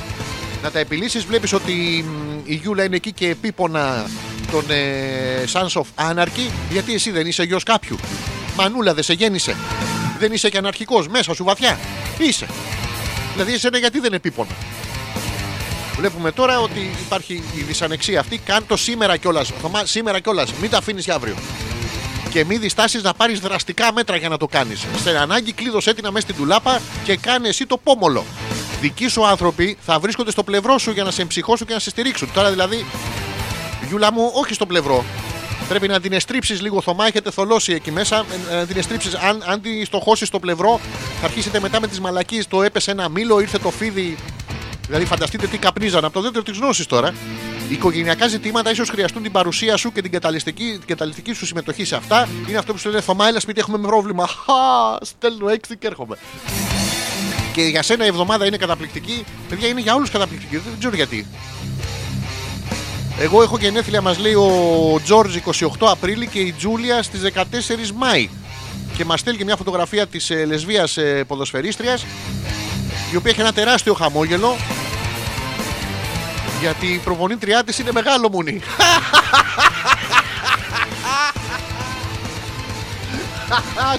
Να τα επιλύσεις, βλέπεις ότι μ, η Γιούλα είναι εκεί και επίπονα τον ε, Sons of Anarchy, γιατί εσύ δεν είσαι γιος κάποιου. Μανούλα, δεν σε γέννησε. Δεν είσαι και αναρχικός μέσα σου βαθιά. Είσαι. Δηλαδή, εσένα γιατί δεν επίπονα. Βλέπουμε τώρα ότι υπάρχει η δυσανεξία αυτή. Κάν το σήμερα κιόλας. Θωμά, σήμερα κιόλας. Μην τα αφήνεις για αύριο. Και μην διστάσεις να πάρεις δραστικά μέτρα για να το κάνεις. Σε ανάγκη κλείδωσέ την μέσα στην τουλάπα και κάνε εσύ το πόμολο. Δικοί σου άνθρωποι θα βρίσκονται στο πλευρό σου για να σε εμψυχώσουν και να σε στηρίξουν. Τώρα δηλαδή, Γιούλα μου, όχι στο πλευρό. Πρέπει να την εστρίψεις λίγο Θωμά, έχετε θολώσει εκεί μέσα. ε, Να την εστρίψεις. Αν, αν τη στοχώσει στο πλευρό, θα αρχίσετε μετά με τις μαλακίες. Το έπεσε ένα μήλο, ήρθε το φίδι Δηλαδή, φανταστείτε τι καπνίζαν από το δέντρο της γνώσης τώρα. Οι οικογενειακά ζητήματα ίσως χρειαστούν την παρουσία σου και την καταληστική, την καταληστική σου συμμετοχή σε αυτά. Είναι αυτό που σου λένε Θωμά, έλα σπίτι, έχουμε πρόβλημα. Χα, στέλνω έξι και έρχομαι. Και για σένα η εβδομάδα είναι καταπληκτική. Παιδιά, είναι για όλους καταπληκτική. Δεν ξέρω γιατί. Εγώ έχω γενέθλια, μας λέει ο Τζόρτζ 28 Απρίλη και η Τζούλια στις 14 Μάη. Και μας στέλνει και μια φωτογραφία της ε, λεσβίας ε, ποδοσφαιρίστριας η οποία έχει ένα τεράστιο χαμόγελο γιατί η προπονήτριά της είναι μεγάλο μουνί.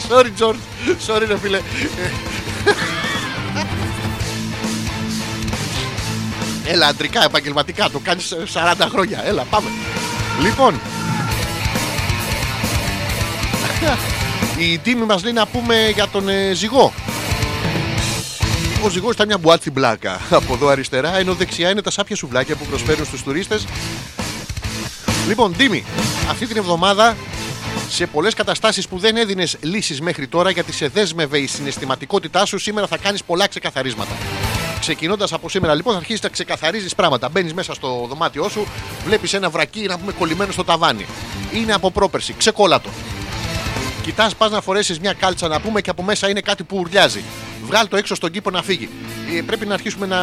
Sorry George, sorry ρε φίλε. Έλα αντρικά, επαγγελματικά, το κάνεις 40 χρόνια. Έλα, πάμε. Λοιπόν, η τίμη μας λέει να πούμε για τον ε, ζυγό. Ο ζυγός ήταν μια μπουάτ στην πλάκα από εδώ αριστερά, ενώ δεξιά είναι τα σάπια σουβλάκια που προσφέρουν στους τουρίστες. Λοιπόν, Ντίμη, αυτή την εβδομάδα σε πολλές καταστάσεις που δεν έδινες λύσεις μέχρι τώρα γιατί σε δέσμευε η συναισθηματικότητά σου, σήμερα θα κάνεις πολλά ξεκαθαρίσματα. Ξεκινώντας από σήμερα, λοιπόν, θα αρχίσεις να ξεκαθαρίζεις πράγματα. Μπαίνεις μέσα στο δωμάτιό σου, βλέπεις ένα βρακί να πούμε κολλημένο στο ταβάνι. Είναι από πρόπερση, ξεκόλατο. Κοιτάς, πας να φορέσεις μια κάλτσα να πούμε και από μέσα είναι κάτι που ουρλιάζει. Βγάλ το έξω στον κήπο να φύγει. Ε, πρέπει να αρχίσουμε να,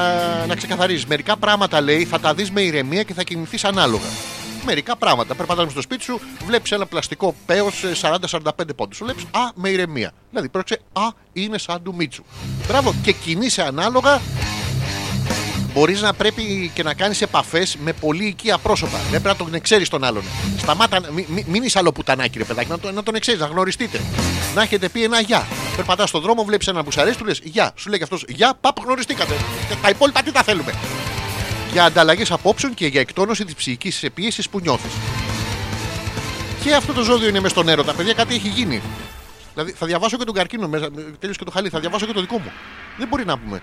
να ξεκαθαρίζεις. Μερικά πράγματα λέει θα τα δεις με ηρεμία και θα κινηθείς ανάλογα. Μερικά πράγματα. Περπατάς στο σπίτι σου, βλέπεις ένα πλαστικό πέος 40-45 πόντους. Σου βλέπεις Α, με ηρεμία. Δηλαδή, πρόκειται Α, είναι σαν του Μίτσου. Μπράβο, και κινείσαι ανάλογα μπορείς να πρέπει και να κάνεις επαφές με πολύ οικία πρόσωπα. Δεν πρέπει να τον ξέρει τον άλλον. Σταμάτα, μη- μη- μην είσαι άλλο πουτανάκι, ρε παιδάκι, να, το, να τον ξέρει, να γνωριστείτε. Να έχετε πει ένα γεια. Περπατάς στον δρόμο, βλέπεις έναν που σ' αρέσει, του λες γεια. Σου λέει και αυτός γεια, παπ, γνωριστήκατε. Και τα υπόλοιπα τι τα θέλουμε. Για ανταλλαγές απόψεων και για εκτόνωση της ψυχικής πίεσης που νιώθεις. Και αυτό το ζώδιο είναι μες στον έρωτα. Παιδιά, κάτι έχει γίνει. Δηλαδή, θα διαβάσω και τον καρκίνο μέσα. Τέλειωσε και το χαλί. Θα διαβάσω και το δικό μου. Δεν μπορεί να πούμε.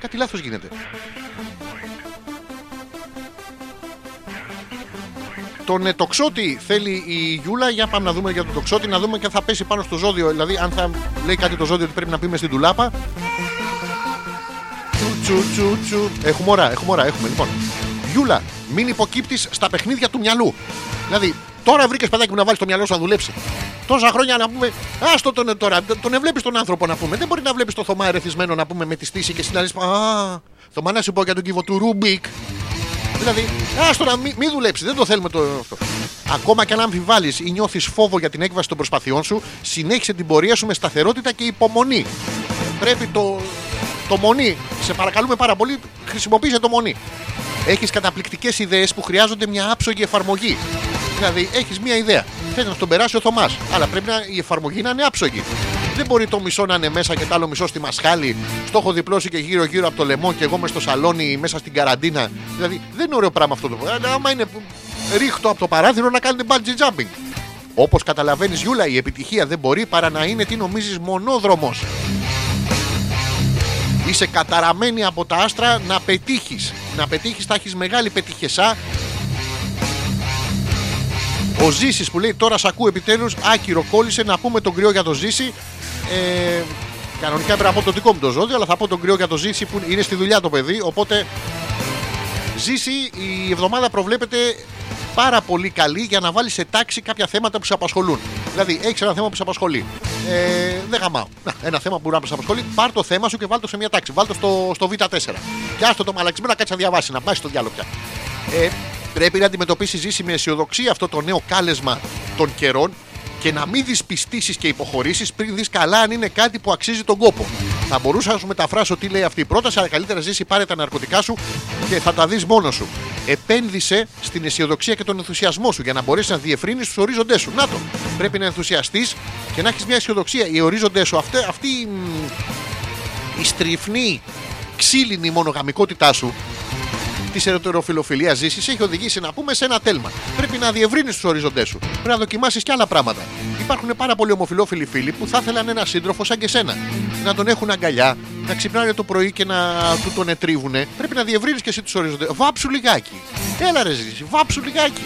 Κάτι λάθος γίνεται. Τον ε, τοξότη θέλει η Γιούλα. Για πάμε να δούμε για τον τοξότη, να δούμε και αν θα πέσει πάνω στο ζώδιο. Δηλαδή, αν θα λέει κάτι το ζώδιο ότι πρέπει να πει μες στην τουλάπα. Τσου, τσου, τσου, τσου. Έχουμε ώρα, έχουμε ώρα, έχουμε. Λοιπόν, Γιούλα, μην υποκύπτεις στα παιχνίδια του μυαλού. Δηλαδή, τώρα βρήκες παιδάκι μου να βάλεις το μυαλό σου να δουλέψει. Τόσα χρόνια να πούμε. Άστο τον τώρα, τον βλέπει τον άνθρωπο να πούμε. Δεν μπορεί να βλέπεις το Θωμά ερεθισμένο να πούμε με τη στήση και συναντήσει. Α, Θωμά να σου πω για τον κύβο του Ρούμπικ. Δηλαδή, άστο να μην μη δουλέψεις, δεν το θέλουμε το αυτό. Ακόμα και αν αμφιβάλλεις ή νιώθεις φόβο για την έκβαση των προσπαθειών σου, συνέχισε την πορεία σου με σταθερότητα και υπομονή. Πρέπει το, το μονή, σε παρακαλούμε πάρα πολύ, χρησιμοποίησε το μονή. Έχεις καταπληκτικές ιδέες που χρειάζονται μια άψογη εφαρμογή. Δηλαδή, έχεις μια ιδέα. Θες να τον περάσει ο Θωμάς. Αλλά πρέπει να, η εφαρμογή να είναι άψογη. Δεν μπορεί το μισό να είναι μέσα και το άλλο μισό στη μασχάλη. Στο έχω διπλώσει και γύρω-γύρω από το λαιμό και εγώ με στο σαλόνι μέσα στην καραντίνα. Δηλαδή, δεν είναι ωραίο πράγμα αυτό το πράγμα. Άμα είναι ρίχτω από το παράθυρο να κάνετε bungee jumping. Όπως καταλαβαίνεις, Γιούλα, η επιτυχία δεν μπορεί παρά να είναι τι νομίζεις μονόδρομος. Είσαι καταραμένη από τα άστρα να πετύχεις. Να πετύχεις, θα έχεις μεγάλη πετυχεσά. Ο Ζήσης που λέει τώρα σ' ακούω επιτέλους. Άκυρο κόλλησε να πούμε τον κρυό για το Ζήση. Ε, κανονικά έπρεπε να πω το δικό μου το ζώδιο, αλλά θα πω τον κρυό για το Ζήση που είναι στη δουλειά το παιδί. Οπότε Ζήση, η εβδομάδα προβλέπεται πάρα πολύ καλή για να βάλεις σε τάξη κάποια θέματα που σε απασχολούν. Δηλαδή, έχεις ένα θέμα που σε απασχολεί. Ε, δεν γαμάω. Να, ένα θέμα που μπορεί να σε απασχολεί. Πάρ το θέμα σου και βάλ το σε μια τάξη. Βάλ το στο, στο Β4. Και άστο το μαλαξιμένο να κάτσει να διαβάσει, να πάει στο διάλογο πια. Ε, πρέπει να αντιμετωπίσεις ζήσει με αισιοδοξία αυτό το νέο κάλεσμα των καιρών και να μην δυσπιστήσει και υποχωρήσεις πριν δεις καλά αν είναι κάτι που αξίζει τον κόπο. Θα μπορούσα να σου μεταφράσω τι λέει αυτή η πρόταση, αλλά καλύτερα ζήσει πάρε τα ναρκωτικά σου και θα τα δεις μόνο σου. Επένδυσε στην αισιοδοξία και τον ενθουσιασμό σου για να μπορέσεις να διευρύνεις τους ορίζοντές σου. Να το. Πρέπει να ενθουσιαστείς και να έχεις μια αισιοδοξία. Οι ορίζοντές σου, αυτή, αυτή μ, η στριφνή, ξύλινη μονογαμικότητά σου της ερωτεροφιλοφιλία ζήσει έχει οδηγήσει να πούμε σε ένα τέλμα. Πρέπει να διευρύνεις τους οριζοντές σου. Πρέπει να δοκιμάσεις και άλλα πράγματα. Υπάρχουν πάρα πολλοί ομοφιλόφιλοι φίλοι που θα ήθελαν ένα σύντροφο σαν και σένα. Να τον έχουν αγκαλιά, να ξυπνάνε το πρωί και να του τον ετρίβουνε. Πρέπει να διευρύνεις και εσύ τους οριζοντές. Βάψου λιγάκι. Έλα ρε ζήσει, βάψου λιγάκι.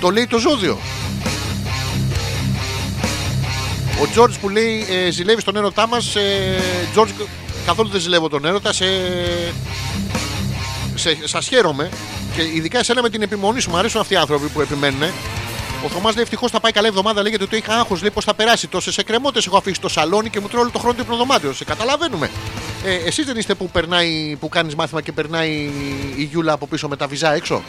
Το λέει το ζώδιο. Ο Τζόρτζ που λέει ε, ζηλεύει τον έρωτά μας. Ε, Τζόρτζ, καθόλου δεν ζηλεύω τον έρωτα. Σε, σε, σας χαίρομαι και ειδικά εσένα με την επιμονή σου. Μου αρέσουν αυτοί οι άνθρωποι που επιμένουν. Ο Θωμάς λέει ευτυχώς θα πάει καλά εβδομάδα. Λέγεται ότι είχα άγχος. Λέει πώς θα περάσει. Τόσες εκκρεμότητες έχω αφήσει στο σαλόνι και μου τρώω όλο το χρόνο το υπνοδωμάτιο. Σε καταλαβαίνουμε. Ε, Εσείς δεν είστε που, περνάει, που κάνεις μάθημα και περνάει η Γιούλα από πίσω με τα βυζά έξω;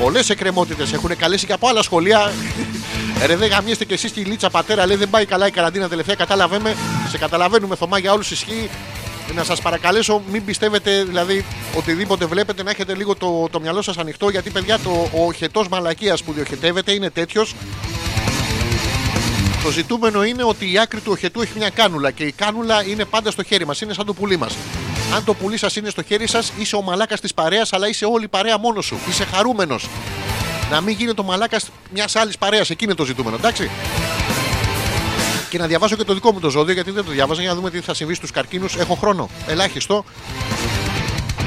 Πολλές εκκρεμότητες έχουν καλέσει και από άλλα σχολεία. Ρε δεν γαμιέστε και εσείς στη λίτσα πατέρα. Λέει δεν πάει καλά η καραντίνα τελευταία. Καταλαβαίνουμε. Σε καταλαβαίνουμε Θωμά για όλους ισχύει. Να σας παρακαλέσω, μην πιστεύετε δηλαδή οτιδήποτε βλέπετε να έχετε λίγο το, το μυαλό σας ανοιχτό. Γιατί παιδιά, το, ο χετό μαλακίας που διοχετεύεται είναι τέτοιος. Το ζητούμενο είναι ότι η άκρη του οχετού έχει μια κάνουλα και η κάνουλα είναι πάντα στο χέρι μας. Είναι σαν το πουλί μας. Αν το πουλί σας είναι στο χέρι σας, είσαι ο μαλάκας της παρέας, αλλά είσαι όλη η παρέα μόνος σου. Είσαι χαρούμενος. Να μην γίνει το μαλάκας μιας άλλης παρέας. Εκεί είναι το ζητούμενο, εντάξει. Και να διαβάσω και το δικό μου το ζώδιο, γιατί δεν το διάβαζα, για να δούμε τι θα συμβεί στους καρκίνους. Έχω χρόνο. Ελάχιστο.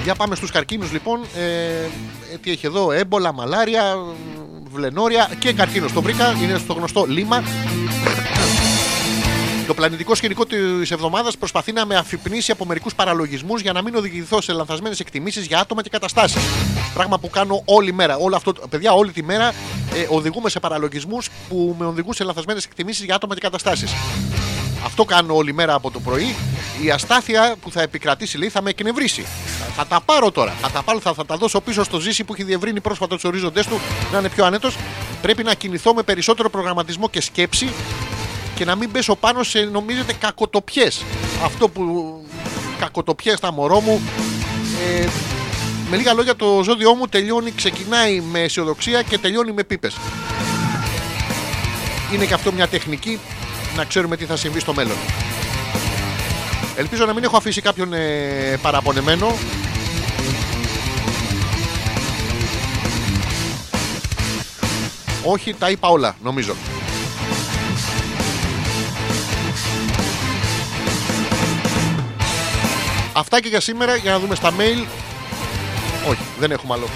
Για πάμε στους καρκίνους λοιπόν. Ε, ε, τι έχει εδώ, έμπολα, μαλάρια, βλενόρια και καρκίνος. Το βρήκα, είναι στο γνωστό λίμα. Το πλανητικό σκηνικό της εβδομάδας προσπαθεί να με αφυπνίσει από μερικούς παραλογισμούς για να μην οδηγηθώ σε λανθασμένες εκτιμήσεις για άτομα και καταστάσεις. Πράγμα που κάνω όλη μέρα. Όλο αυτό, παιδιά, όλη τη μέρα ε, οδηγούμε σε παραλογισμούς που με οδηγούν σε λανθασμένες εκτιμήσεις για άτομα και καταστάσεις. Αυτό κάνω όλη μέρα από το πρωί. Η αστάθεια που θα επικρατήσει λέει θα με εκνευρίσει. Θα, θα τα πάρω τώρα. Θα τα πάρω, θα, θα τα δώσω πίσω στο ζήσι που έχει διευρύνει πρόσφατα τους ορίζοντές του να είναι πιο άνετος. Πρέπει να κινηθώ με περισσότερο προγραμματισμό και σκέψη και να μην πέσω πάνω σε νομίζετε κακοτοπιές. Αυτό που κακοτοπιές στα μωρό μου. Ε, με λίγα λόγια το ζώδιό μου τελειώνει, ξεκινάει με αισιοδοξία και τελειώνει με πίπες. Είναι και αυτό μια τεχνική να ξέρουμε τι θα συμβεί στο μέλλον. Ελπίζω να μην έχω αφήσει κάποιον ε, παραπονεμένο. Όχι, τα είπα όλα, νομίζω. Αυτά και για σήμερα για να δούμε στα mail. Όχι, δεν έχουμε άλλο.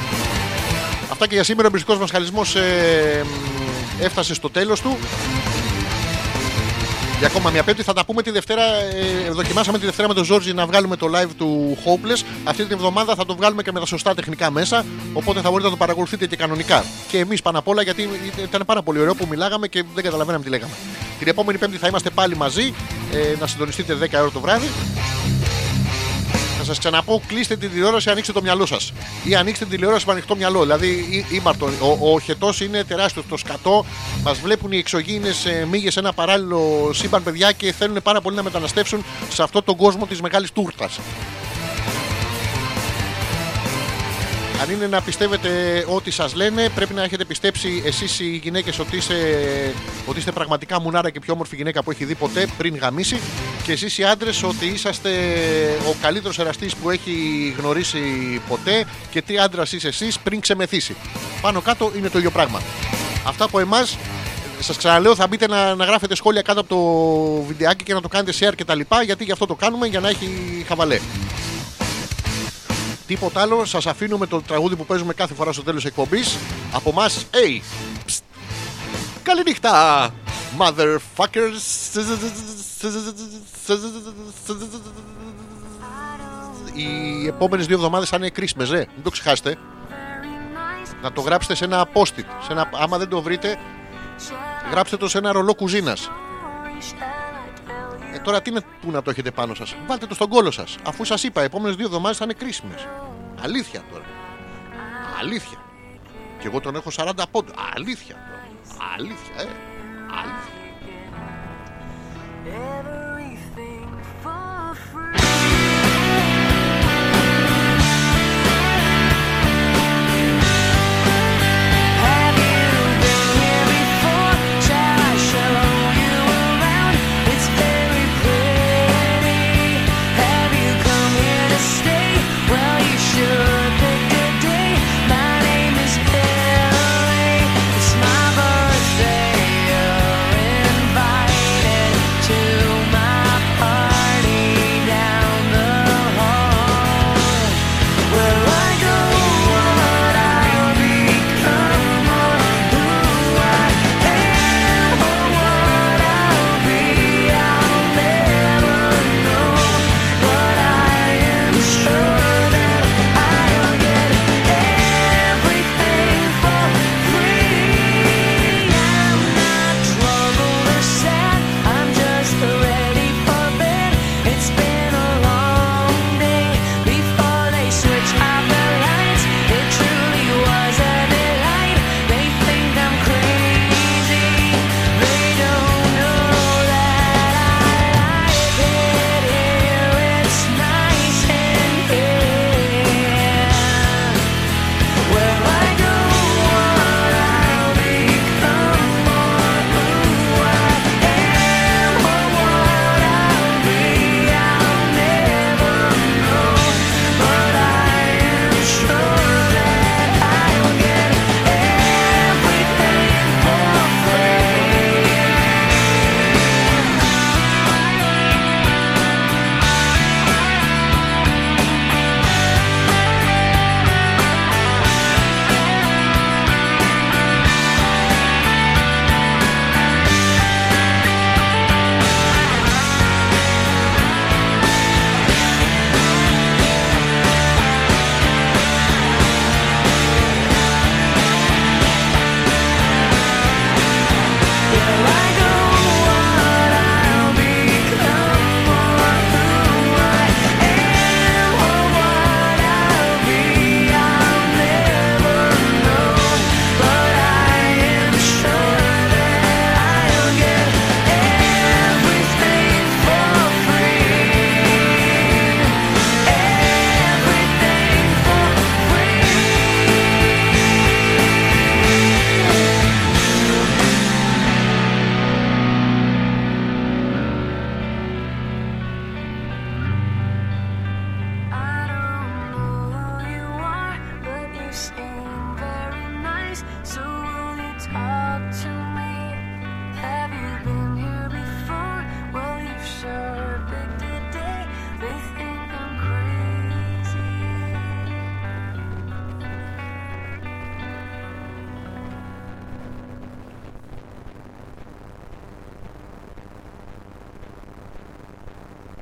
Αυτά και για σήμερα ο εμπριστικός μας χαλισμός ε, μ, έφτασε στο τέλος του. Για ακόμα μια πέμπτη θα τα πούμε τη Δευτέρα. Ε, δοκιμάσαμε τη Δευτέρα με τον Ζόρζι να βγάλουμε το live του Hopeless. Αυτή την εβδομάδα θα το βγάλουμε και με τα σωστά τεχνικά μέσα. Οπότε θα μπορείτε να το παρακολουθείτε και κανονικά. Και εμείς πάνω απ' όλα γιατί ήταν πάρα πολύ ωραίο που μιλάγαμε και δεν καταλαβαίναμε τι λέγαμε. Την επόμενη Πέμπτη θα είμαστε πάλι μαζί. Ε, να συντονιστείτε 10 ώρα το βράδυ. Θα σας ξαναπώ, κλείστε την τηλεόραση, ανοίξτε το μυαλό σας. Ή ανοίξτε την τηλεόραση με ανοιχτό μυαλό. Δηλαδή, ή- ήμαρτον. Ο, ο χετό είναι τεράστιος. Το σκατό μας βλέπουν οι εξωγήινες μύγες σε ένα παράλληλο σύμπαν, παιδιά, και θέλουν πάρα πολύ να μεταναστεύσουν σε αυτόν τον κόσμο της μεγάλης τούρτας. Αν είναι να πιστεύετε ό,τι σας λένε, πρέπει να έχετε πιστέψει εσείς οι γυναίκες ότι, είστε, ότι είστε πραγματικά μουνάρα και πιο όμορφη γυναίκα που έχει δει ποτέ πριν γαμίσει. Και εσείς οι άντρες ότι είσαστε ο καλύτερος εραστής που έχει γνωρίσει ποτέ και τι άντρας είσαι εσείς πριν ξεμεθύσει. Πάνω κάτω είναι το ίδιο πράγμα. Αυτά από εμάς. Σας ξαναλέω, θα μπείτε να, να γράφετε σχόλια κάτω από το βιντεάκι και να το κάνετε share και τα λοιπά, γιατί γι' αυτό το κάνουμε για να έχει χαβαλέ. Τίποτα άλλο. Σας αφήνω με το τραγούδι που παίζουμε κάθε φορά στο τέλος εκπομπής. Από εμάς, hey! Ψτ. Καληνύχτα! Motherfuckers! Οι επόμενες δύο εβδομάδες θα είναι κρίσιμε, ρε. Μην το ξεχάσετε. Να το γράψετε σε ένα post-it. Σε ένα... Άμα δεν το βρείτε, γράψτε το σε ένα ρολό κουζίνας. Ε, τώρα τι είναι που να το έχετε πάνω σας; Βάλτε το στον κόλο σας. Αφού σας είπα, οι επόμενες δύο εβδομάδες θα είναι κρίσιμες. Αλήθεια τώρα. Αλήθεια. Και εγώ τον έχω 40 πόντου. Αλήθεια τώρα. Αλήθεια, ε.